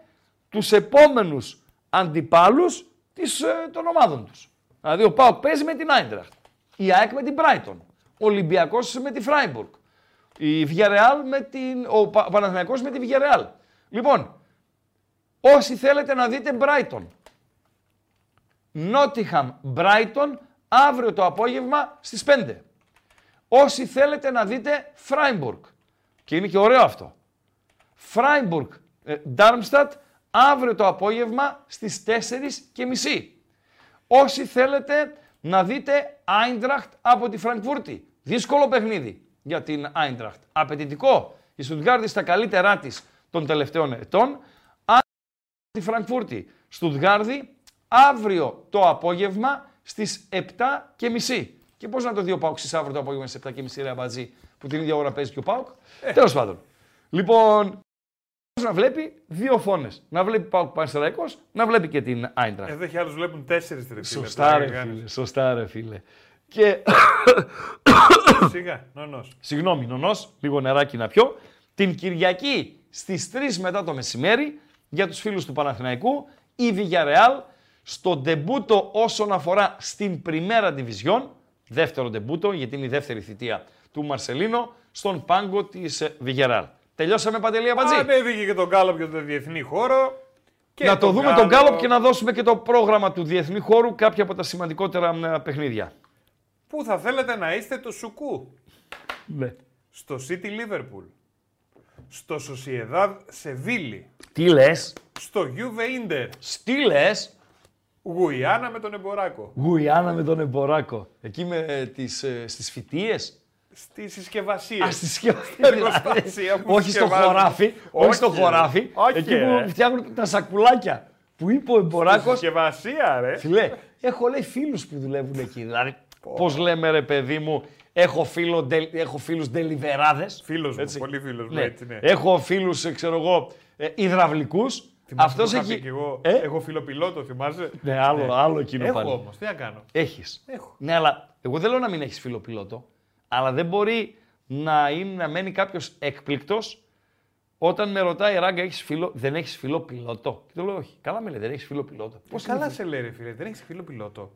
τους επόμενους αντιπάλους της, ε, των ομάδων τους. Δηλαδή ο Πάοκ παίζει με την Άιντραχτ, η ΑΕΚ με την Μπράιτον, ο Ολυμπιακός με τη Φράιμπουργκ, η Βιαρεάλ με την, ο Παναθηναϊκός με τη Βιαρεάλ. Λοιπόν, όσοι θέλετε να δείτε Μπράιτον, Νότιχαμ Μπράιτον αύριο το απόγευμα στις 5. Όσοι θέλετε να δείτε Φράιμπουργκ. Και είναι και ωραίο αυτό. Φράιμπουργκ Ντάρμστατ αύριο το απόγευμα στις 4 και μισή. Όσοι θέλετε να δείτε Άιντραχτ από τη Φραγκφούρτη. Δύσκολο παιχνίδι για την Άιντραχτ. Απαιτητικό. Η Στουτγκάρδη στα καλύτερά της των τελευταίων ετών. Τη Φραγκφούρτη. Στουτγκάρδη αύριο το απόγευμα στις 7 και μισή. Και πώς να το δει ο Πάουκ αύριο το απόγευμα στις 7 και μισή, ρε Αμπατζή, που την ίδια ώρα παίζει και ο Πάουκ. Ε. Τέλος πάντων. Λοιπόν, να βλέπει δύο φώνε. Να βλέπει Πάουκ Πανσεραϊκός, να βλέπει και την Άιντρα. Εδώ έχει άλλους βλέπουν τέσσερις τρει. Σωστά, ρε φίλε. Σωστά, ρε φίλε. Και. Σιγά, νονός. Συγγνώμη, νονός, λίγο νεράκι να πιω. Την Κυριακή στις 3 μετά το μεσημέρι για τους φίλους του Παναθηναϊκού η Villarreal στο ντεμπούτο όσον αφορά στην Πριμέρα Division, δεύτερο ντεμπούτο γιατί είναι η δεύτερη θητεία του Μαρσελίνο, στον πάγκο της ε, Villarreal. Τελειώσαμε Παντελή Αμπατζή. Ανέβηκε και τον Γκάλοπ για το διεθνή χώρο. Και να το τον δούμε τον Γκάλοπ. Γκάλοπ και να δώσουμε και το πρόγραμμα του διεθνή χώρου, κάποια από τα σημαντικότερα ε, παιχνίδια. Πού θα θέλετε να είστε το Σουκού; Ναι. Στο City Liverpool. Στο Sociedad Seville. Τι λες, Στο Juve Inter. τι λες, Γουιάννα με τον Εμποράκο. Γουιάννα με τον Εμποράκο. Εκεί με ε, τις, ε, στις φοιτίες; Στη συσκευασία. Α, στη συσκευασία. εργοστάσια που όχι στο συσκευάζουν. χωράφι. Όχι στο Όχι, χωράφι. όχι, Εκεί ρε. που φτιάχνουν τα σακουλάκια. Που είπε ο Εμποράκος. Συσκευασία, ρε. Φιλέ, έχω λέει φίλους που δουλεύουν εκεί. Δηλαδή, πώς λέμε ρε παιδί μου, έχω, φίλο, ντε- έχω φίλους ντελιβεράδες. Φίλος μου, Έτσι. πολύ φίλος μου, Ναι. έτσι, ναι. Έχω φίλους, ε, ξέρω εγώ, ε, υδραυλικούς. Θυμάσαι Αυτός που είχα έχει... πει κι εγώ, Ε; Έχω φιλοπιλότο, θυμάσαι; Ναι, άλλο, άλλο εκείνο Έχω πάλι. όμως, τι να κάνω. Έχεις. Έχω. Ναι, αλλά εγώ δεν λέω να μην έχεις φιλοπιλότο, αλλά δεν μπορεί να, είναι, να μένει κάποιος έκπληκτος όταν με ρωτάει ράγκα, έχεις φίλο, δεν έχεις φίλο πιλότο; Και το λέω όχι. Καλά με λέει, δεν έχεις φίλο πιλότο. Πώς Καλά είναι, σε λέει, ρε φίλε, δεν έχεις φιλοπιλότο.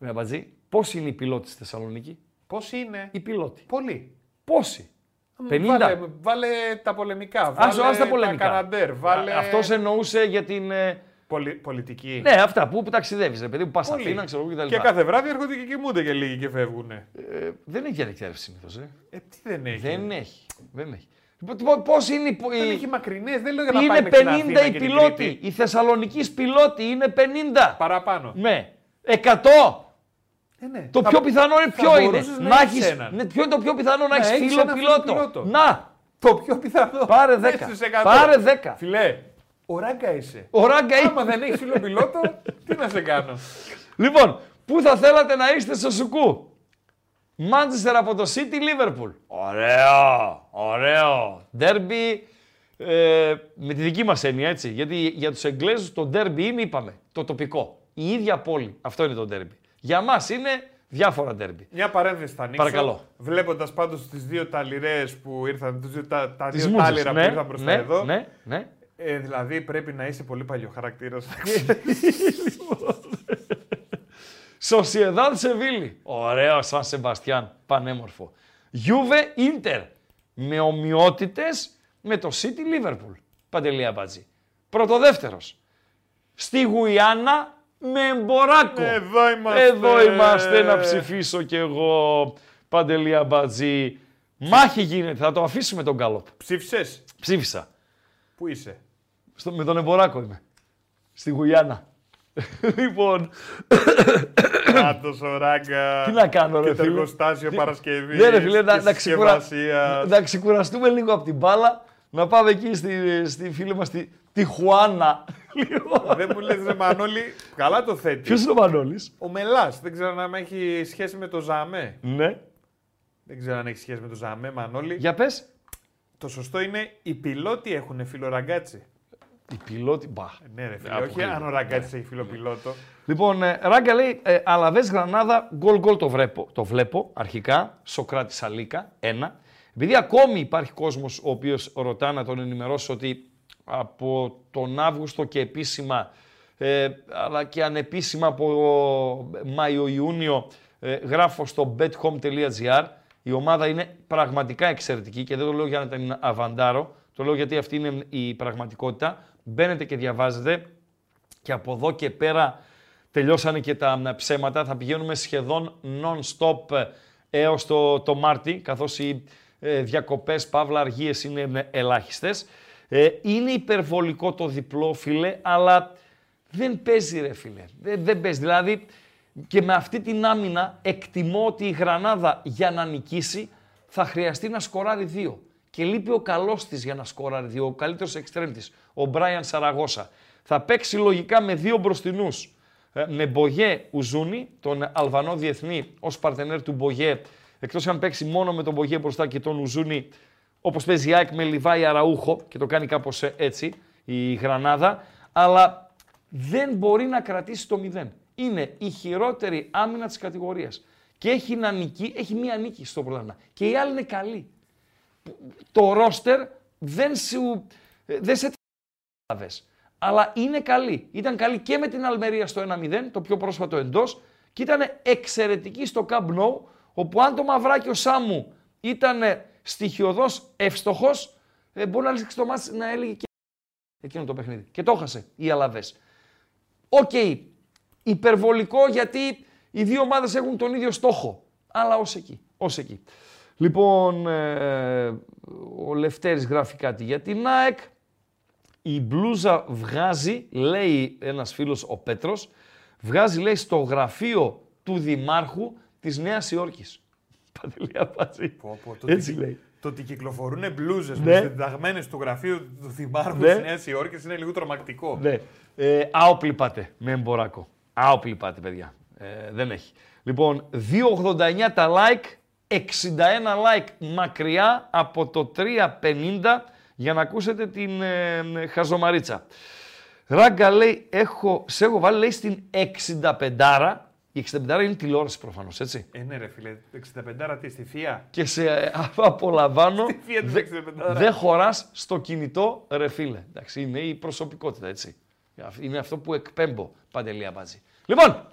ρε Αμπατζή, πώς είναι οι πιλότοι στη Θεσσαλονίκη, Πώς είναι; οι πιλότοι. Πολύ. Πόσοι; 50. Βάλε, βάλε τα πολεμικά. Βάλε Ας, ας τα πολεμικά. καναντέρ. Βάλε... Αυτός εννοούσε για την... ε, Πολι- πολιτική. Ναι, αυτά που, που ταξιδεύεις, ρε παιδί, που πας Πολύ. Αθήνα, ξέρω εγώ κτλ. Και κάθε βράδυ έρχονται και κοιμούνται και λίγοι και φεύγουν. Ε, Ε, δεν έχει διαδικτυακή συνήθως. Ε. τι δεν έχει; Δεν έχει. Δεν έχει. Λοιπόν, πώς είναι οι, Δεν οι- έχει μακρινές, δεν λέω για να πάει Είναι μέχρι την 50 Αθήνα οι και την πιλότοι. Κρήτη. Οι Θεσσαλονίκη πιλότοι είναι 50. Παραπάνω. Ναι. 100. Ε, ναι. Το Θα- πιο πιθανό είναι θα ποιο είναι. μπορούσες να Να έχεις έχεις, έναν. ναι, ποιο είναι το πιο πιθανό να Να έχεις έχεις φίλο ένα πιλότο. φιλοπιλότο. Να. Το πιο πιθανό. Πάρε 10. Μέσα στις 100. Πάρε 10. Φιλέ, ο ράγκα είσαι. Ο Ράγκα είναι. Άμα δεν έχεις φιλοπιλότο, τι να σε κάνω. Λοιπόν, πού θα θέλατε να είστε στο Σουκού; Μάντσεστερ από το City Liverpool. Ωραίο, ωραίο. Ντέρμπι ε, με τη δική μας έννοια, έτσι. Γιατί για τους Εγγλέζους το ντέρμπι είναι, είπαμε, το τοπικό. Η ίδια πόλη. Αυτό είναι το ντέρμπι. Για μας είναι διάφορα ντέρμπι. Μια παρένθεση θα ανοίξω. Παρακαλώ. Βλέποντας πάντως τις δύο ταλιρές που ήρθαν, τις δύο, τα, τα Τις δύο μούτσες. τάλιρα ναι, που ήρθαν μπροστά ναι, εδώ. Ναι, ναι. Ε, δηλαδή πρέπει να είσαι πολύ παλιό χαρακτήρας. (laughs) Σοσιεδάδ Σεβίλη. Ωραίο Σαν Σεμπαστιάν. Πανέμορφο. Γιούβε Ίντερ. Με ομοιότητες με το City Liverpool. Παντελία Μπάτζη. Πρωτοδεύτερος. Στη Γουιάννα με εμποράκο. Εδώ είμαστε. Εδώ είμαστε να ψηφίσω κι εγώ. Παντελία Μπάτζη. Μάχη γίνεται. Θα το αφήσουμε τον Γκάλοπ. Ψήφισες; Ψήφισα. Πού είσαι; Στο, με τον εμποράκο είμαι. Στη Γουιάννα. (laughs) λοιπόν, Κάτω ο ράγκα. τι να κάνω ρε Και το φίλε. εργοστάσιο Τι- Παρασκευής. Ναι, ρε φίλε, να, να, ξεκουρα... συσκευασία. να ξεκουραστούμε λίγο από την μπάλα, να πάμε εκεί στη, στη φίλη μας τη, τη Χουάνα. Λοιπόν. Δεν μου λες ρε Μανώλη, καλά το θέτεις. Ποιος είναι ο Μανώλης; Ο Μελάς, δεν ξέρω αν έχει σχέση με το Ζαμέ. Ναι. Δεν ξέρω αν έχει σχέση με το Ζαμέ, Μανώλη. Για πες. Το σωστό είναι οι πιλότοι έχουν φιλοραγκάτσι. Η πιλότη, μπα. Ναι, ρε φίλε, Αποκλείεται. όχι αν ο Ραγκάτσι έχει φιλοπιλότο. Λοιπόν, ε, Ράγκα λέει, ε, Αλαβές Γρανάδα, γκολ γκολ το, βλέπω, το βλέπω αρχικά, Σοκράτης Σαλίκα, ένα. Επειδή ακόμη υπάρχει κόσμος ο οποίος ρωτά να τον ενημερώσω ότι από τον Αύγουστο και επίσημα, ε, αλλά και ανεπίσημα από Μάιο-Ιούνιο, ε, γράφω στο bethome.gr. Η ομάδα είναι πραγματικά εξαιρετική και δεν το λέω για να την αβαντάρω, το λέω γιατί αυτή είναι η πραγματικότητα. Μπαίνετε και διαβάζετε και από εδώ και πέρα τελειώσανε και τα ψέματα. Θα πηγαίνουμε σχεδόν non-stop ε, έως το, το Μάρτι, καθώς οι ε, διακοπές, παύλα, αργίες είναι ε, ελάχιστες. Ε, είναι υπερβολικό το διπλό, φίλε, αλλά δεν παίζει, ρε φίλε. Δεν, δεν παίζει. Δηλαδή, και με αυτή την άμυνα εκτιμώ ότι η Γρανάδα για να νικήσει θα χρειαστεί να σκοράρει δύο. Και λείπει ο καλός της για να σκοράρει δύο, ο καλύτερος εξτρέμ της, ο Μπράιαν Σαραγώσα. Θα παίξει λογικά με δύο μπροστινούς. Ε, με Μπογέ Ουζούνη, τον Αλβανό διεθνή, ως παρτενέρ του Μπογέ, εκτός αν παίξει μόνο με τον Μπογέ μπροστά και τον Ουζούνη, όπως παίζει η ΑΕΚ με Λιβάη Αραούχο και το κάνει κάπως ε, έτσι η Γρανάδα, αλλά δεν μπορεί να κρατήσει το 0. Είναι η χειρότερη άμυνα της κατηγορίας. Και έχει, να νική, έχει μία νίκη στο πρωτάθλημα. Και η άλλη είναι καλή. Το ρόστερ δεν σου. ε, Δεν σε τράβες. Αλλά είναι καλή. Ήταν καλή και με την Αλμερία στο 1-0, το πιο πρόσφατο εντός, και ήταν εξαιρετική στο Camp Nou, όπου αν το μαυράκι ο Σάμου ήταν στοιχειωδώς εύστοχος, ε, μπορεί να λήξει το ματς να έλεγε και εκείνο το παιχνίδι. Και το έχασε η Αλαβές. Οκ, υπερβολικό γιατί οι δύο ομάδες έχουν τον ίδιο στόχο. Αλλά ως εκεί, ως εκεί. Λοιπόν, ε, ο Λευτέρης γράφει κάτι για την ΑΕΚ. Η μπλούζα βγάζει, λέει ένας φίλος ο Πέτρος, βγάζει λέει στο γραφείο του Δημάρχου της Νέας Υόρκης. Παντελία Πατζή. Πω, πω, το Έτσι ότι- λέει. Το ότι κυκλοφορούν μπλούζες Ναι. με διδαγμένε του γραφείου του Δημάρχου Ναι. της Νέας Υόρκης είναι λίγο τρομακτικό. Ναι. Ε, άοπλοι πάτε με εμποράκο. Άοπλοι πάτε, παιδιά. Ε, δεν έχει. Λοιπόν, 2,89 τα like, 61 like μακριά από το 3,50 για να ακούσετε την ε, χαζομαρίτσα. Ράγκα λέει, έχω, σε έχω βάλει λέει στην 65 η 65 είναι τηλεόραση προφανώς, έτσι. Ε, ναι, ρε φίλε, 65 τι στη θεία; Και σε ε, (laughs) απολαμβάνω, Στη θεία της δε- 65. δεν χωράς στο κινητό, ρε φίλε. Εντάξει, είναι η προσωπικότητα, έτσι. Είναι αυτό που εκπέμπω, Παντελία Μπάτζη. Λοιπόν,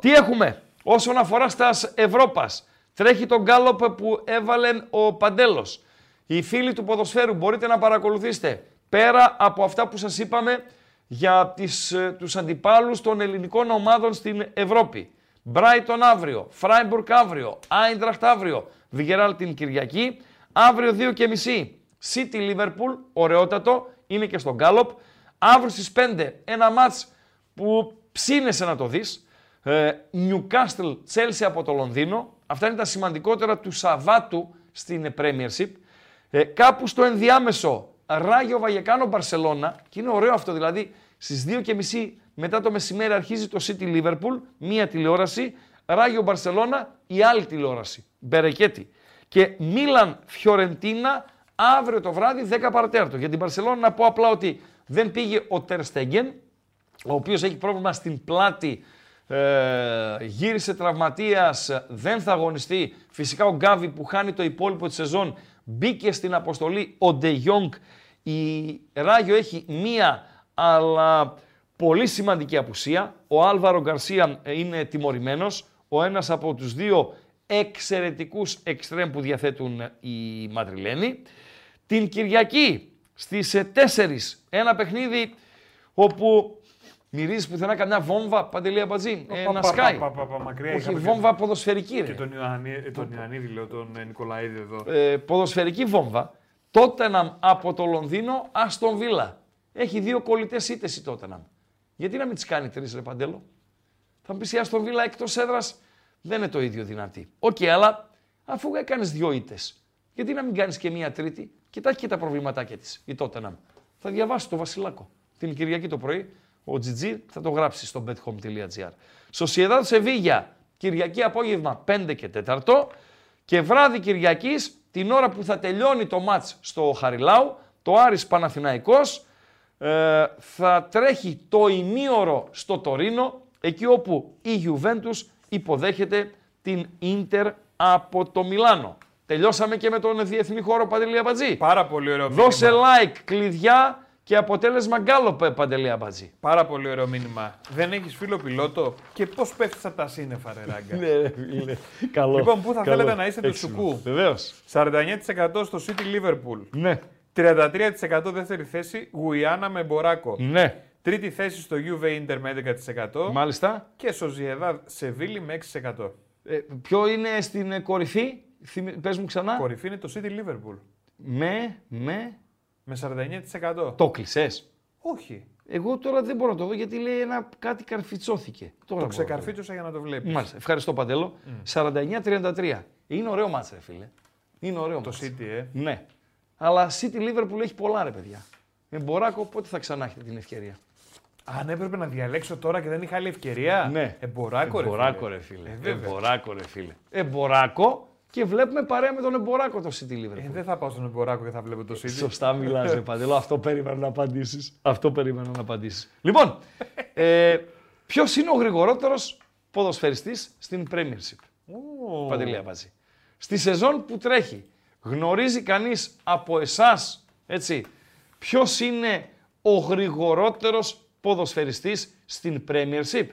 τι έχουμε όσον αφορά στας Ευρώπας. Τρέχει τον γκάλοπ που έβαλε ο Παντέλος. Οι φίλοι του ποδοσφαίρου μπορείτε να παρακολουθήσετε πέρα από αυτά που σας είπαμε για τις, ε, τους αντιπάλους των ελληνικών ομάδων στην Ευρώπη. Brighton αύριο, Freiburg αύριο, Eintracht αύριο, Βιγεράλ την Κυριακή, αύριο 2 και μισή, City Liverpool, ωραιότατο, είναι και στον Γκάλοπ. Αύριο στις 5 ένα μάτς που ψήνεσαι να το δεις, ε, Newcastle Chelsea από το Λονδίνο, αυτά είναι τα σημαντικότερα του Σαββάτου στην Premiership. Ε, κάπου στο ενδιάμεσο, Ράγιο Βαγεκάνο Μπαρσελώνα, και είναι ωραίο αυτό δηλαδή, στις 2.30 μετά το μεσημέρι αρχίζει το City Liverpool, μία τηλεόραση, Ράγιο Μπαρσελώνα, η άλλη τηλεόραση, Μπερεκέτη. Και Μίλαν Φιωρεντίνα, αύριο το βράδυ 10 παρατέρτο. Για την Μπαρσελώνα να πω απλά ότι δεν πήγε ο Τερστέγγεν, ο οποίος έχει πρόβλημα στην πλάτη, ε, γύρισε τραυματίας, δεν θα αγωνιστεί. Φυσικά ο Γκάβι που χάνει το υπόλοιπο της σεζόν μπήκε στην αποστολή ο Ντε Γιόγκ. Η Ράγιο έχει μία αλλά πολύ σημαντική απουσία. Ο Άλβαρο Γκαρσία ε, είναι τιμωρημένος. Ο ένας από τους δύο εξαιρετικούς εξτρέμ που διαθέτουν οι Μαδριλένοι. Την Κυριακή στις ε, 4 ένα παιχνίδι όπου μυρίζεις πουθενά καμιά βόμβα, Παντελή Αμπατζή, ε, Πα, να πα, σκάει. πα, πα, πα, μακριά Όχι, είχαμε βόμβα ποδοσφαιρική ρε. Και τον, Ιωαννί, ε, τον Ιωαννίδη, λέω, τον ε, Νικολαίδη εδώ. Ε, ποδοσφαιρική βόμβα. Τότεναμ από το Λονδίνο, Αστον Βίλα. Έχει δύο κολλητές ήττες η Τότεναμ. Γιατί να μην τις κάνει τρεις, ρε Παντέλο; Θα μου πεις η Αστον Βίλα εκτός έδρας δεν είναι το ίδιο δυνατή. Οκ, αλλά αφού έκανες δύο ήττες, γιατί να μην κάνεις και μία τρίτη; Κοίτα, έχει και τα προβληματάκια της η Τότεναμ. Θα διαβάσει το Βασιλάκο. Την Κυριακή το πρωί, ο Τζιτζί θα το γράψει στο bethome.gr. Σοσιεδάδ Σεβίγια, Κυριακή απόγευμα 5 και 4 και βράδυ Κυριακής, την ώρα που θα τελειώνει το ματς στο Χαριλάου, το Άρης Παναθηναϊκός, ε, θα τρέχει το ημίωρο στο Τωρίνο, εκεί όπου η Juventus υποδέχεται την Ίντερ από το Μιλάνο. Τελειώσαμε και με τον διεθνή χώρο Παντελή Αμπατζή. Πάρα πολύ ωραίο Δώσε μήνυμα. like, κλειδιά και αποτέλεσμα γκάλοπε Παντελή Αμπατζή. Πάρα πολύ ωραίο μήνυμα. Δεν έχεις φίλο πιλότο; Και πώς πέφτεις από τα σύννεφα, ρε ράγκα; Ναι, ρε φίλε. Καλό. Λοιπόν, πού θα καλό. θέλετε να είστε του Έξυπνο. Σουκού; Βεβαίως. 49% στο City Liverpool. Ναι. 33% δεύτερη θέση, Γουιάννα με Μποράκο. Ναι. Τρίτη θέση στο Juve Inter με 11% Μάλιστα. και στο Ζιεδά Σεβίλη με 6%. Ε, ποιο είναι στην ε, κορυφή, Θυμη- πες μου ξανά. Κορυφή είναι το City Liverpool Με, με, με 49%. το κλεισές. Όχι. Εγώ τώρα δεν μπορώ να το δω γιατί λέει ένα κάτι καρφιτσώθηκε. Τώρα Το μπορώ να ξεκαρφίτσωσα για να το βλέπεις. δω. Μάλιστα. Ευχαριστώ Παντέλο. 49-33. Είναι ωραίο ματς ρε φίλε. Είναι ωραίο Το ματς. City, ε. Ναι. Αλλά City Liverpool έχει πολλά ρε παιδιά. Εμποράκο πότε θα ξανά έχετε την ευκαιρία; Αν έπρεπε να διαλέξω τώρα και δεν είχα άλλη ευκαιρία. Ναι. Εμποράκο, ρε Εμποράκο φίλε. ρε φίλε. Ε, βέβαια. Εμποράκο ρε φίλε. Εμποράκο και βλέπουμε παρέα με τον Εμποράκο το City Liverpool. Ε, δεν θα πάω στον Εμποράκο και θα βλέπω το City. Σωστά μιλάς, ρε Παντελό. (laughs) Αυτό περίμενα να απαντήσεις. Αυτό περίμενα να απαντήσεις. Λοιπόν, ε, ποιος είναι ο γρηγορότερος ποδοσφαιριστής στην Premiership. Παντελή Αμπατζή. Στη σεζόν που τρέχει, γνωρίζει κανείς από εσάς Έτσι. Ποιος είναι ο γρηγορότερος ποδοσφαιριστής στην Premiership.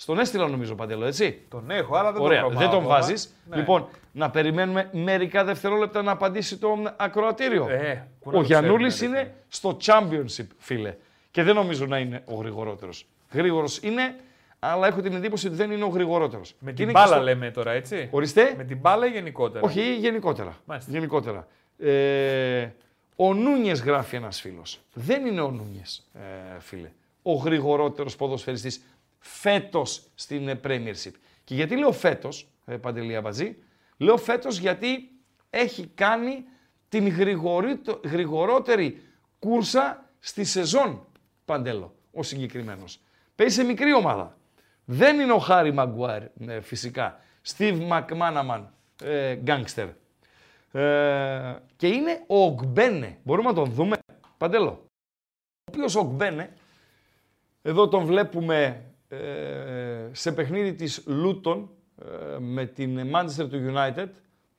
Στον έστειλα νομίζω παντελώ, έτσι. Τον έχω, αλλά δεν Ωραία, τον δεν τον προβάλλω βάζεις. ακόμα. Ναι. Λοιπόν, να περιμένουμε μερικά δευτερόλεπτα να απαντήσει το ακροατήριο. Ε, πού να ο το Γιαννούλη ξέρουμε, ρε είναι στο Championship, φίλε. Και δεν νομίζω να είναι ο γρηγορότερος. Γρήγορος είναι, αλλά έχω την εντύπωση ότι δεν είναι ο γρηγορότερος. Με την μπάλα λέμε τώρα, έτσι. Ορίστε. Με την μπάλα ή γενικότερα; Όχι, γενικότερα. Μάλιστα. γενικότερα. Ε, ο Νούνιες γράφει ένας φίλος. Δεν είναι ο Νούνιες, ε, φίλε. Ο γρηγορότερος ποδοσφαιριστής φέτος στην ε, Premiership. Και γιατί λέω φέτος, ε, Παντελή Αμπατζή, λέω φέτος γιατί έχει κάνει την γρηγορήτο- γρηγορότερη κούρσα στη σεζόν, Παντέλο, ο συγκεκριμένος. Παίζει σε μικρή ομάδα. Δεν είναι ο Χάρι Μαγκουάρ, ε, φυσικά. Στίβ Μακμάναμαν, ε, γκάγκστερ. Ε, και είναι ο Ογμπένε. Μπορούμε να τον δούμε. Παντέλο; Ο οποίος ο Ογμπένε, εδώ τον βλέπουμε ε, σε παιχνίδι της Λούτον ε, με την Manchester του United.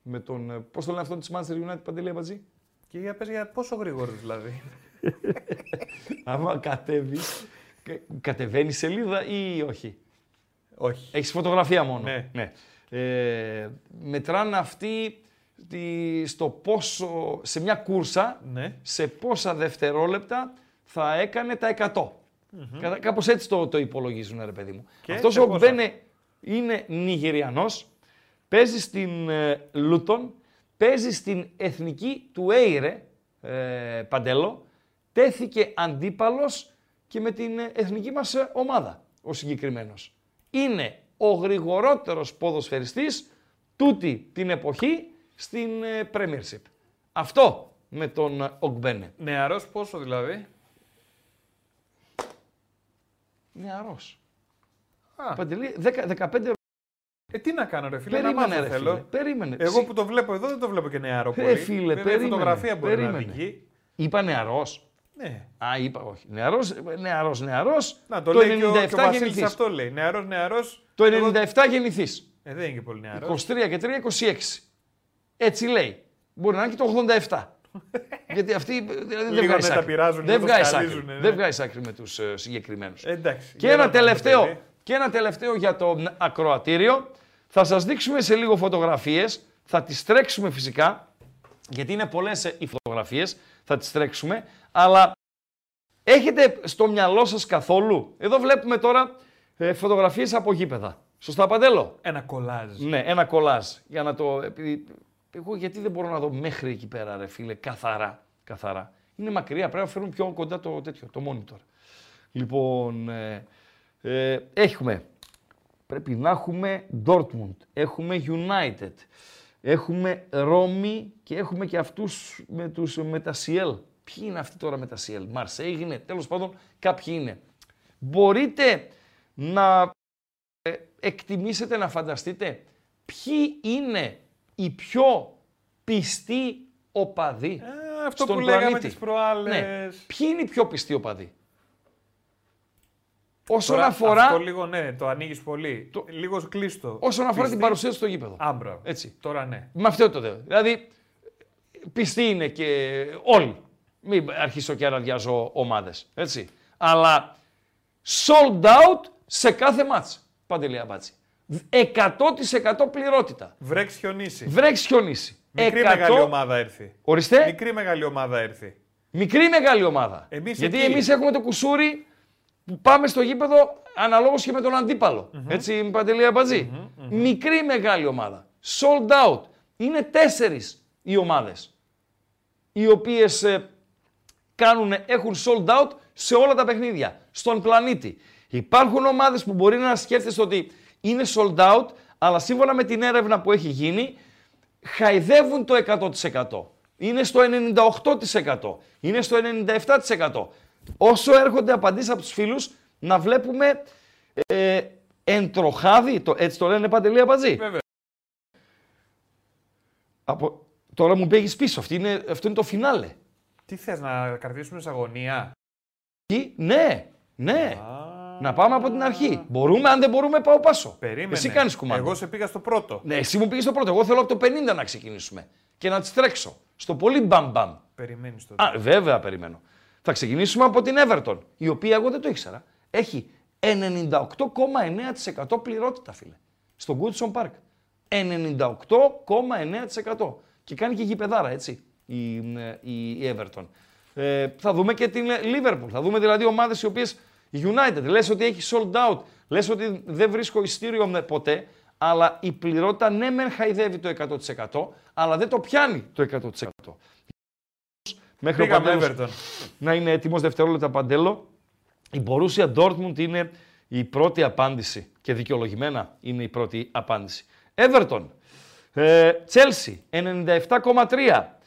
Με τον, ε, πώς το λένε αυτό της Manchester United, Παντελή Αμπατζή; Και για πες για πόσο γρήγορος δηλαδή. (laughs) Άμα κατέβεις, κα- κατεβαίνει σελίδα ή όχι; Όχι. Έχεις φωτογραφία μόνο. Ναι. Ε, μετράνε αυτοί τη- στο πόσο, σε μια κούρσα, Ναι. σε πόσα δευτερόλεπτα θα έκανε τα 100. Κατα- Κάπως έτσι το, το υπολογίζουν, ρε παιδί μου. Και Αυτός σε ο πόσα; Μπένε είναι Νιγηριανός, παίζει στην ε, Λούτον, παίζει στην εθνική του Έιρε, ε, Παντέλο, τέθηκε αντίπαλος και με την ε, εθνική μας ε, ομάδα, ο συγκεκριμένος. Είναι ο γρηγορότερος ποδοσφαιριστής τούτη την εποχή στην ε, Premiership. Αυτό με τον ε, Ογμπένε. Νεαρός πόσο δηλαδή; Νεαρός. Α, Παντελή, 10, 15 ε, τι να κάνω ρε φίλε, να Περίμενε, μάθω ρε θέλω. φίλε. Περίμενε. Εγώ Συ- που το βλέπω εδώ δεν το βλέπω και νεαρό Ρε πολύ. φίλε, Βέβαια, η περίμενε, φωτογραφία μπορεί να περίμενε. δική. Είπα νεαρός. Ναι. Α, είπα όχι. Νεαρός, νεαρός, νεαρός. Να το, λέει και ο, και ο 97 Βασίλης γεννηθείς. αυτό λέει. Νεαρός, νεαρός. Το Εγώ- 97 γεννηθή. Ε, δεν είναι και πολύ νεαρός. 23 και 3, 26. Έτσι λέει. Μπορεί να είναι και το 87. (laughs) Γιατί αυτοί δηλαδή, δεν Λίγο βγάζει ναι, τα άκρη. πειράζουν, Δεν λίγο τα βγάζει άκρη. σκαλίζουν, ναι. Δεν βγάζει άκρη με τους uh, συγκεκριμένους. Ε, εντάξει. Και για ένα, να δούμε, τελευταίο, παιδί. και ένα τελευταίο για το ακροατήριο. Θα σας δείξουμε σε λίγο φωτογραφίες. Θα τις τρέξουμε φυσικά, γιατί είναι πολλές ε, οι φωτογραφίες. Θα τις τρέξουμε. Αλλά έχετε στο μυαλό σας καθόλου; Εδώ βλέπουμε τώρα ε, φωτογραφίες από γήπεδα. Σωστά, Παντέλο; Ένα κολάζ. Ναι, ένα κολάζ. Για να το. Επειδή, εγώ γιατί δεν μπορώ να δω μέχρι εκεί πέρα, ρε φίλε, καθαρά. καθαρά. Είναι μακριά, πρέπει να φέρουν πιο κοντά το τέτοιο, το monitor. Λοιπόν, ε, ε, έχουμε. Πρέπει να έχουμε Dortmund, έχουμε United, έχουμε Ρώμη και έχουμε και αυτούς με, τους, με τα CL. Ποιοι είναι αυτοί τώρα με τα CL, Marseille είναι, τέλος πάντων κάποιοι είναι. Μπορείτε να ε, εκτιμήσετε, να φανταστείτε ποιοι είναι οι πιο πιστοί οπαδοί Ε, αυτό στον που λέγαμε πλανήτη. τις προάλλες. Ναι. Ποιοι είναι οι πιο πιστοί οπαδοί; Όσον Τώρα, αφορά, Αυτό λίγο ναι, το ανοίγεις πολύ. Το- Λίγο κλείστο. όσον αφορά την Πιστή. παρουσία του στο γήπεδο. Άμπρα. Έτσι. Τώρα ναι. Με αυτό το λέω. Δηλαδή, πιστοί είναι και όλοι. Μην αρχίσω και αραδιάζω ομάδες, έτσι. Αλλά sold out σε κάθε μάτς. Παντελή Αμπάτση. 100% πληρότητα. Βρέξει χιονίσει. Βρέξει χιονίσει. Μικρή μεγάλη ομάδα έρθει. Ορίστε. Μικρή μεγάλη ομάδα έρθει. Μικρή ή μεγάλη ομάδα. Εμείς Γιατί εκεί. εμείς έχουμε το κουσούρι που πάμε στο γήπεδο αναλόγως και με τον αντίπαλο. Έτσι, με Παντελή Αμπατζή. Μικρή ή μεγάλη ομάδα. Sold out. Είναι τέσσερις οι ομάδες οι οποίες ε, κάνουν, έχουν sold out σε όλα τα παιχνίδια, στον πλανήτη. Υπάρχουν ομάδες που μπορεί να σκέφτεσαι ότι είναι sold out, αλλά σύμφωνα με την έρευνα που έχει γίνει, χαϊδεύουν το 100%. Είναι στο 98%. Είναι στο 97%. Όσο έρχονται απαντήσεις από τους φίλους, να βλέπουμε ε, εντροχάδι, το, έτσι το λένε παντελή απαντζή. Βέβαια. Από, τώρα μου πήγες πίσω, αυτή είναι, αυτό είναι το φινάλε. Τι θες να κρατήσουμε σε αγωνία; Τι, ναι, ναι. Α, Να πάμε από την αρχή. Μπορούμε, αν δεν μπορούμε, πάω πάσο. Περίμενε. Εσύ κάνεις κουμάντο. Εγώ σε πήγα στο πρώτο. Ναι, εσύ μου πήγες το πρώτο. Εγώ θέλω από το 50 να ξεκινήσουμε και να τις τρέξω. Στο πολύ μπαμ μπαμ. Περιμένεις τότε. Α, βέβαια περιμένω. Θα ξεκινήσουμε από την Everton, η οποία εγώ δεν το ήξερα. Έχει 98,9% πληρότητα, φίλε. Στο Goodson Park. 98,9%. Και κάνει και γηπεδάρα, έτσι, η, ε, η, η Everton. Ε, θα δούμε και την Liverpool. Θα δούμε δηλαδή ομάδες οι οποίες United, λες ότι έχει sold out, λες ότι δεν βρίσκω ειστήριο με ποτέ, αλλά η πληρότητα ναι μεν χαϊδεύει το 100%, αλλά δεν το πιάνει το 100%. Μέχρι Πήγαμε ο Παντέλος Everton. να είναι έτοιμος δευτερόλεπτα Παντέλο. Η Borussia Dortmund είναι η πρώτη απάντηση και δικαιολογημένα είναι η πρώτη απάντηση. Everton, ε, Chelsea 97,3.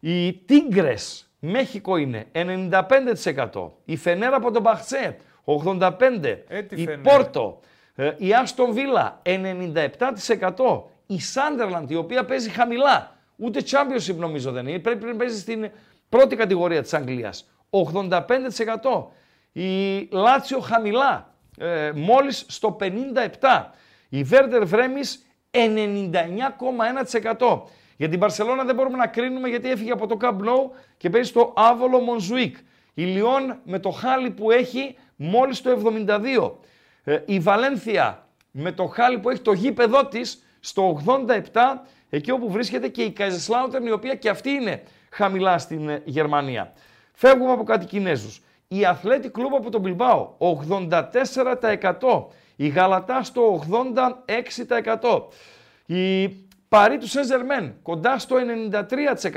Οι Tigres, Μέχικο είναι 95%. Η Φενέρα από τον Μπαχτσέ 85%. Ε, τι η Φενέρα. Πόρτο, ε, η Άστον Βίλα 97%. Η Σάντερλαντ η οποία παίζει χαμηλά. Ούτε Championship νομίζω δεν είναι. Πρέπει να παίζει στην πρώτη κατηγορία της Αγγλίας. 85%. Η Λάτσιο χαμηλά. Ε, μόλις στο 57%. Η Βέρντερ Βρέμις 99,1%. Για την Παρσελώνα δεν μπορούμε να κρίνουμε γιατί έφυγε από το Camp Nou και παίζει στο Άβολο Μονζουίκ. Η Λιόν με το χάλι που έχει μόλις το 72. Ε, η Βαλένθια με το χάλι που έχει το γήπεδό της στο 87, εκεί όπου βρίσκεται και η Καϊζεσλάουτερν η οποία και αυτή είναι χαμηλά στην ε, Γερμανία. Φεύγουμε από κάτι Κινέζους. Η Αθλέτη Κλούμπ από τον Μπιλμπάο 84%. Η Γαλατά στο 86%. Η Παρί του Σεζερμέν κοντά στο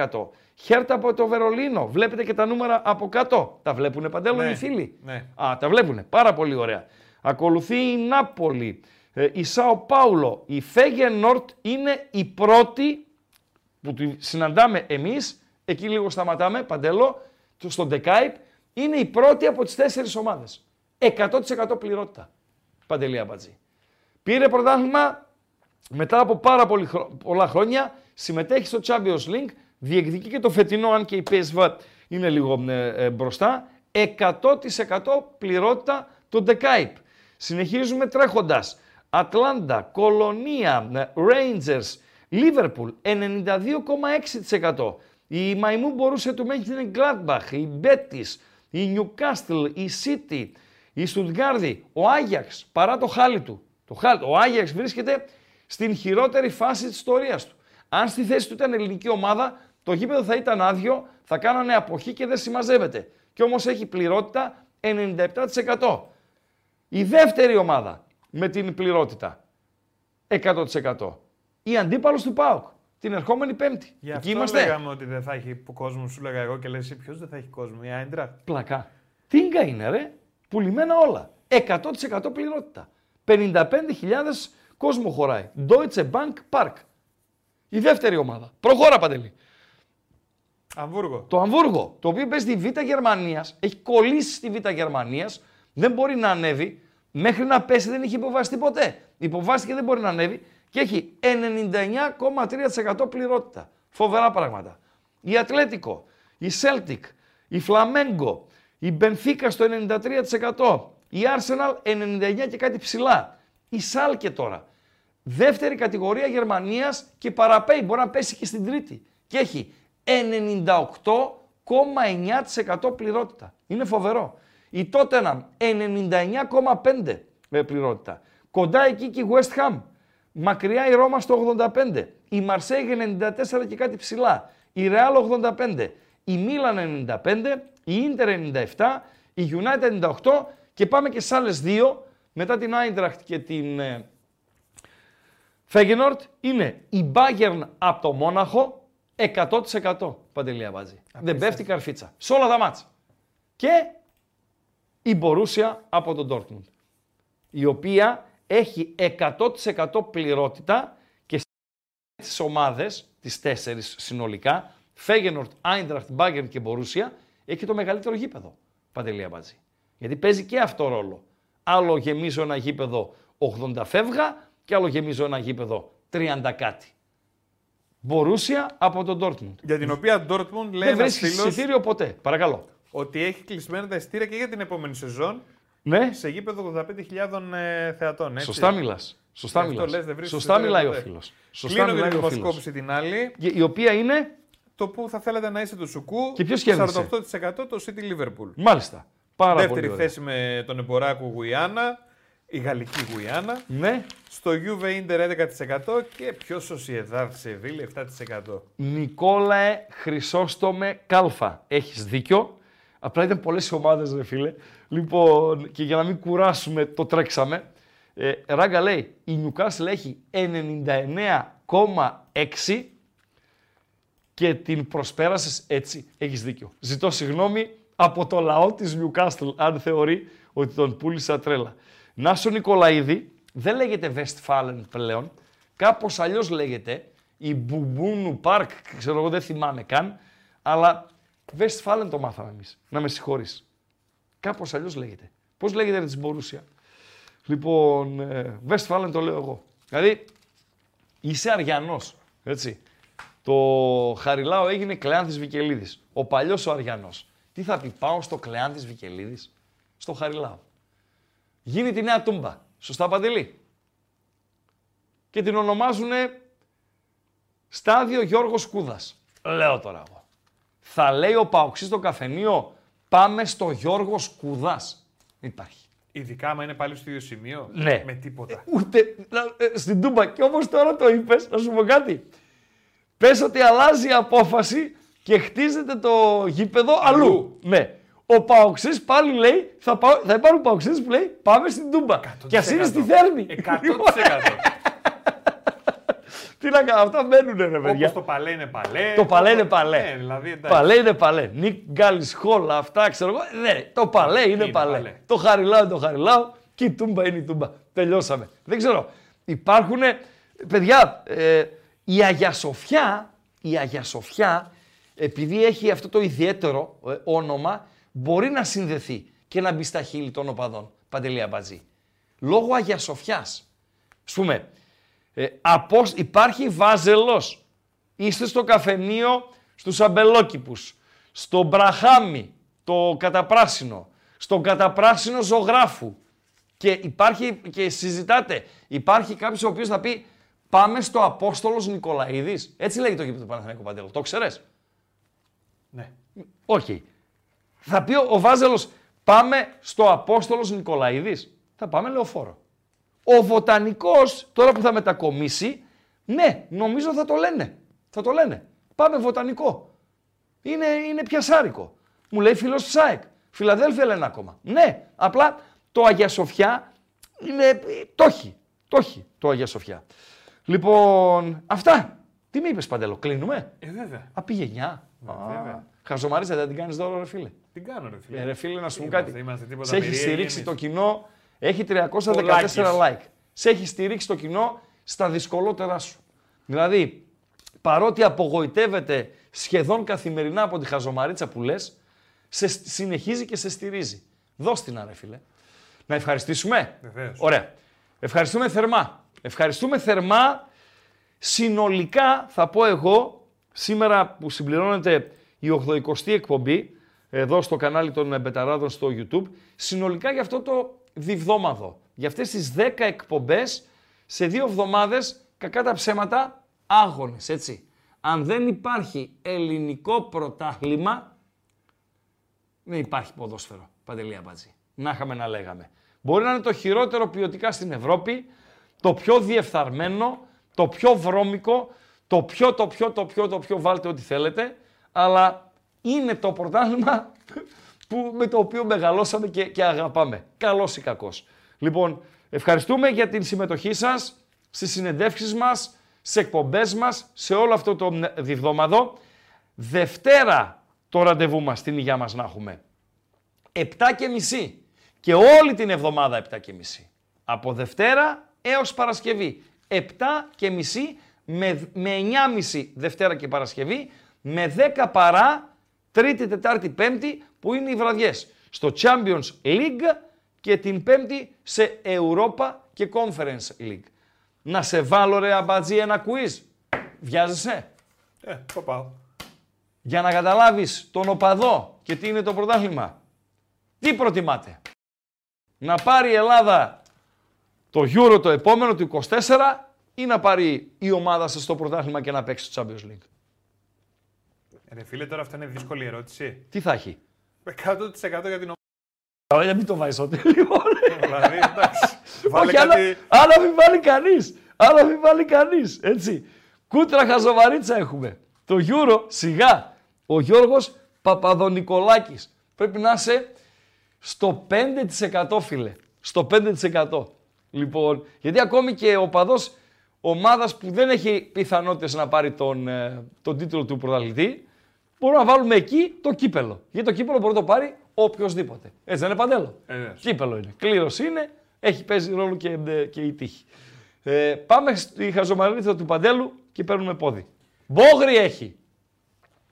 93%. Χέρτα από το Βερολίνο. Βλέπετε και τα νούμερα από κάτω. Τα βλέπουνε παντέλο Ναι, οι φίλοι; ναι. Α, τα βλέπουνε. Πάρα πολύ ωραία. Ακολουθεί η Νάπολη, ε, η Σάο Πάουλο, η Φέγενορτ είναι η πρώτη που τη συναντάμε εμείς, εκεί λίγο σταματάμε, παντέλο, το- στον Ντεκάιπ, είναι η πρώτη από τις τέσσερις ομάδες. 100% πληρότητα. Παντελή Αμπατζή. Πήρε πρωτάθλημα μετά από πάρα πολύ χρο- πολλά χρόνια, συμμετέχει στο Champions League, διεκδικεί και το φετινό, αν και η PSV είναι λίγο ε, ε, μπροστά, 100% πληρότητα το De Kuip. Συνεχίζουμε τρέχοντας. Ατλάντα, Κολονία, ε, Rangers, Λίβερπουλ 92,6%. Η Μαϊμού Μπορούσια Μένχενγκλαντμπαχ, η Μπέτις, η Newcastle, η City, η Στουτγκάρδη, ο Άγιαξ παρά το χάλι του. Το χάλι, ο Άγιαξ βρίσκεται στην χειρότερη φάση της ιστορίας του. Αν στη θέση του ήταν ελληνική ομάδα, το γήπεδο θα ήταν άδειο, θα κάνανε αποχή και δεν συμμαζεύεται. Και όμως έχει πληρότητα 97%. Η δεύτερη ομάδα με την πληρότητα 100%. Η αντίπαλος του ΠΑΟΚ την ερχόμενη Πέμπτη. Γι' Εκεί αυτό είμαστε. λέγαμε ότι δεν θα έχει κόσμο, σου λέγα εγώ και λες εσύ ποιος δεν θα έχει κόσμο, η Άιντρα; Πλακά. Τίγκα είναι ρε. Πουλημένα όλα. 100% πληρότητα. 55.000 κόσμο χωράει. Deutsche Bank Park. Η δεύτερη ομάδα. Προχώρα Παντελή. Αμβούργο. Το Αμβούργο, το οποίο παίζει στη Β' Γερμανίας, έχει κολλήσει στη Β' Γερμανίας, δεν μπορεί να ανέβει, μέχρι να πέσει δεν έχει υποβαστεί ποτέ. Υποβάστηκε δεν μπορεί να ανέβει και έχει 99,3% πληρότητα. Φοβερά πράγματα. Η Ατλέτικο, η Celtic, η Φλαμέγκο, η Μπενφίκα στο 93%, η Arsenal 99% και κάτι ψηλά. Η Σάλκε τώρα. Δεύτερη κατηγορία Γερμανίας και παραπέει, μπορεί να πέσει και στην τρίτη. Και έχει 98,9% πληρότητα. Είναι φοβερό. Η Tottenham 99,5% με πληρότητα. Κοντά εκεί και η West Ham. Μακριά η Ρώμα στο 85. Η Marseille 94 και κάτι ψηλά. Η Real 85. Η Milan 95. Η Inter 97. Η United 98. Και πάμε και σε άλλες δύο. Μετά την Eintracht και την ε, Φέγενορτ είναι η Bayern από το Μόναχο 100% παντελή Αμπάτζη. Δεν πέφτει καρφίτσα. Σε όλα τα μάτσα. Και η Μπορούσια από τον Dortmund. Η οποία έχει 100% πληρότητα και στις ομάδες, τις τέσσερις συνολικά, Φέγενορτ, Άιντραχτ, Bayern και Μπορούσια, έχει το μεγαλύτερο γήπεδο. Παντελή Αμπάτζη. Γιατί παίζει και αυτό ρόλο. Άλλο γεμίζω ένα γήπεδο 80 φεύγα και άλλο γεμίζω ένα γήπεδο 30 κάτι. Μπορούσια από τον Dortmund. Για την οποία Dortmund λέει Δεν ένας βρίσκει φίλος εισιτήριο ποτέ. Παρακαλώ. ότι έχει κλεισμένα τα εισιτήρια και για την επόμενη σεζόν Ναι, σε γήπεδο 85.000 ε, θεατών. Έτσι. σωστά μιλάς. Σωστά Γι' αυτό μιλάς. λες, δεν βρίσκεις Σωστά εισιτήριο μιλάει ο ποτέ. φίλος. Σωστά Κλείνω και μιλάει τη ο φίλος. δημοσκόπηση την άλλη. Η οποία είναι; Το που θα θέλατε να είστε του Σουκού. Και ποιος κέρδισε; 48% το City Liverpool. Μάλιστα. Πάρα Δεύτερη πολύ ωραία. θέση με τον Εμποράκο Γουιάννα, η γαλλική Γουιάννα. Ναι. Στο Juve Inter 11% και πιο Sociedad Seville 7%. Νικόλαε Χρυσόστομε Κάλφα. Έχεις δίκιο. Απλά ήταν πολλές ομάδες, ρε φίλε. Λοιπόν, και για να μην κουράσουμε, το τρέξαμε. Ε, Ράγκα λέει, η Newcastle έχει 99,6 και την προσπέρασες έτσι. Έχεις δίκιο. Ζητώ συγγνώμη από το λαό της Newcastle, αν θεωρεί ότι τον πούλησα τρέλα. Νάσο Νικολαίδη δεν λέγεται Westfalen πλέον, κάπως αλλιώς λέγεται, η Μπουμπούνου Πάρκ, ξέρω εγώ δεν θυμάμαι καν, αλλά Westfalen το μάθαμε εμείς, να με συγχωρείς. Κάπως αλλιώς λέγεται. Πώς λέγεται ρε της Μπορούσια; Λοιπόν, ε, Westfalen το λέω εγώ. Δηλαδή, είσαι Αριανός, έτσι. Το Χαριλάο έγινε Κλεάνθης Βικελίδης. Ο παλιός ο Αριανός. Τι θα πει, πάω στο Κλεάνθης Βικελίδης, στο Χαριλάο. Γίνει τη νέα τούμπα. Σωστά, Παντελή. Και την ονομάζουνε Στάδιο Γιώργος Κούδας. Λέω τώρα εγώ. Θα λέει ο Παοξής στο καφενείο, πάμε στο Γιώργος Κούδας. Δεν υπάρχει. Ειδικά άμα είναι πάλι στο ίδιο σημείο. Ναι. Με τίποτα. Ούτε να- ε, στην Τούμπα. Και όμως τώρα το είπες, να σου πω κάτι. Πες ότι αλλάζει η απόφαση και χτίζεται το γήπεδο αλλού. Αλλού. Ναι. Ο Παοξής πάλι λέει, θα, πάω, θα υπάρχουν Παοξής που λέει πάμε στην Τούμπα. Και ας είναι στη Θέρμη. 100%. Τι να κάνω, αυτά μένουνε ρε παιδιά. Όπως το παλέ είναι παλέ. Το παλέ είναι παλέ. Ναι, δηλαδή εντάξει. Παλέ είναι παλέ. Νίκ Γκάλι Χόλ, αυτά ξέρω εγώ. Ναι, το παλέ είναι, Είναι παλέ. παλέ. Το χαριλάω είναι το χαριλάω και η τούμπα είναι η τούμπα. Τελειώσαμε. Δεν ξέρω. Υπάρχουν. Παιδιά, ε, η Αγία Σοφιά, η Αγία Σοφιά, επειδή έχει αυτό το ιδιαίτερο ε, όνομα, μπορεί να συνδεθεί και να μπει στα χείλη των οπαδών. Παντελία Μπατζή. Λόγω Αγία Σοφιάς. Ας πούμε, ε, απός- υπάρχει βάζελος. Είστε στο καφενείο στους αμπελόκηπους, στο μπραχάμι, το καταπράσινο, στον καταπράσινο ζωγράφου και υπάρχει και συζητάτε. Υπάρχει κάποιος ο οποίος θα πει πάμε στο Απόστολος Νικολαίδης. Έτσι λέγεται το γήπεδο του Παναθηναϊκού Παντέλο. Το ξέρεις. Ναι. Όχι. Θα πει ο, ο Βάζελος πάμε στο Απόστολος Νικολαίδης. Θα πάμε λεωφόρο. Ο Βοτανικός, τώρα που θα μετακομίσει, ναι, νομίζω θα το λένε. Θα το λένε. Πάμε Βοτανικό. Είναι, είναι πιασάρικο. Μου λέει φίλος της ΑΕΚ. Φιλαδέλφια λένε ακόμα. Ναι, απλά το Αγία Σοφιά είναι, ε, το έχει. Το έχει το Αγία Σοφιά. Λοιπόν, αυτά. Τι με είπες Παντέλο, κλείνουμε; Ε, βέβαια. Α, πήγε 9. βέβαια. Χαζομαρίζα, δεν την κάνεις δώρο, ρε φίλε. Τι κάνω, ρε φίλε. Ε, ρε φίλε, να σου πω Είμαστε, κάτι. είμαστε τίποτα Σε έχει περίεργοι στηρίξει εμείς. το κοινό, έχει 314 Πολλάκις. like. Σε έχει στηρίξει το κοινό στα δυσκολότερά σου. Δηλαδή, παρότι απογοητεύεται σχεδόν καθημερινά από τη χαζομαρίτσα που λες, σε σ- συνεχίζει και σε στηρίζει. Δώσ' την, ρε φίλε. Να ευχαριστήσουμε. Βεβαίως. Ωραία. Ευχαριστούμε θερμά. Ευχαριστούμε θερμά. Συνολικά θα πω εγώ, σήμερα που συμπληρώνεται η 80η εκπομπή, εδώ στο κανάλι των Μπεταράδων στο YouTube, συνολικά για αυτό το διβδόμαδο, για αυτές τις 10 εκπομπές, σε δύο εβδομάδες, κακά τα ψέματα, άγονες, έτσι. Αν δεν υπάρχει ελληνικό πρωτάθλημα, δεν υπάρχει ποδόσφαιρο. Παντελή Αμπατζή. Να είχαμε να λέγαμε. Μπορεί να είναι το χειρότερο ποιοτικά στην Ευρώπη, το πιο διεφθαρμένο, το πιο βρώμικο, το πιο, το πιο, το πιο, το πιο, βάλτε ό,τι θέλετε, αλλά είναι το πρωτάθλημα που, με το οποίο μεγαλώσαμε και, και αγαπάμε. Καλός ή κακός. Λοιπόν, ευχαριστούμε για την συμμετοχή σας στις συνεντεύξεις μας, σε εκπομπές μας, σε όλο αυτό το διβδόμαδο. Δευτέρα το ραντεβού μας, την υγειά μας να έχουμε. 7 και μισή. Και όλη την εβδομάδα 7 και μισή. Από Δευτέρα έως Παρασκευή. 7 και μισή με, με 9 μισή Δευτέρα και Παρασκευή. Με 10 παρά Τρίτη, Τετάρτη, Πέμπτη που είναι οι βραδιές. Στο Champions League και την Πέμπτη σε Europa και Conference League. Να σε βάλω ρε αμπατζή ένα quiz. Βιάζεσαι; Ε, το πάω. Για να καταλάβεις τον οπαδό και τι είναι το πρωτάθλημα. Τι προτιμάτε; Να πάρει η Ελλάδα το Euro το επόμενο του 24 ή να πάρει η ομάδα σας το πρωτάθλημα και να παίξει το Champions League; Ρε φίλε, τώρα αυτό είναι δύσκολη ερώτηση. Τι θα έχει; 100% για την Ωραία, για μην το βάζεις στο τέλειο. ομάδα. δηλαδή, εντάξει. Βάλε Όχι, αλλά, κάτι. αλλά μην βάλει κανείς. Αλλά μην βάλει κανείς. Έτσι. Κούτρα χαζοβαρίτσα έχουμε. Το Euro σιγά. Ο Γιώργος Παπαδονικολάκης. Πρέπει να είσαι στο 5% φίλε. Στο 5%. Λοιπόν, γιατί ακόμη και ο παδός ομάδας που δεν έχει πιθανότητες να πάρει τον, ε, τον τίτλο του πρωταθλητή, μπορούμε να βάλουμε εκεί το κύπελο. Γιατί το κύπελο μπορεί να το πάρει οποιοδήποτε. Έτσι δεν είναι παντέλο; Ε, βέβαια. Κύπελο είναι. Κλήρωση είναι. Έχει παίζει ρόλο και, ε, και η τύχη. Ε, πάμε στη χαζομαρίτσα του Παντέλου και παίρνουμε πόδι. Μπόγρι έχει.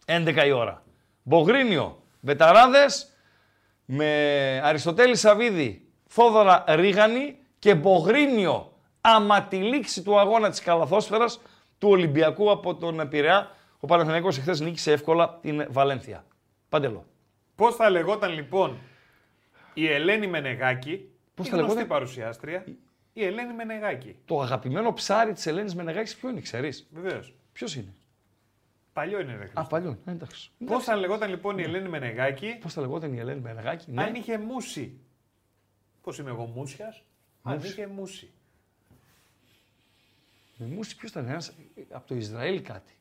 11 η ώρα. Μπογρίνιο. Βεταράδες με Αριστοτέλη Σαβίδη, Θόδωρα Ρίγανη και Μπογρίνιο. Άμα τη λήξη του αγώνα της καλαθόσφαιρας του Ολυμπιακού από τον Πειραιά, ο Παναθηναϊκός εχθές νίκησε εύκολα την Βαλένθια. Παντελό. Πώς θα λεγόταν λοιπόν η Ελένη Μενεγάκη, Πώς η θα γνωστή λεγόταν; παρουσιάστρια, η Ελένη Μενεγάκη. Το αγαπημένο ψάρι της Ελένης Μενεγάκης ποιο είναι, ξέρεις; Βεβαίως. Ποιος είναι; Παλιό είναι ρε Α, παλιό. Ε, εντάξει. Πώς θα λεγόταν λοιπόν η Ελένη Μενεγάκη, Πώς θα λεγόταν η Ελένη Μενεγάκη. Ναι. αν είχε μουσι. Πώς είμαι εγώ μουσιας, αν είχε μουσι. Με μουσι ποιος ήταν ένας, ε, από το Ισραήλ κάτι.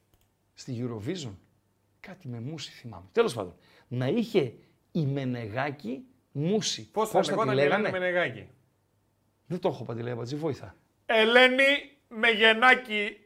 Στη Eurovision. Κάτι με μουσι θυμάμαι. Τέλος πάντων. Να είχε η Μενεγάκη μουσι. Πώς θα τη λεγόταν η Ελένη λέγανε. Μενεγάκη; Δεν το έχω παντελέα Μπατζή, βοήθα. Ελένη με γεννάκι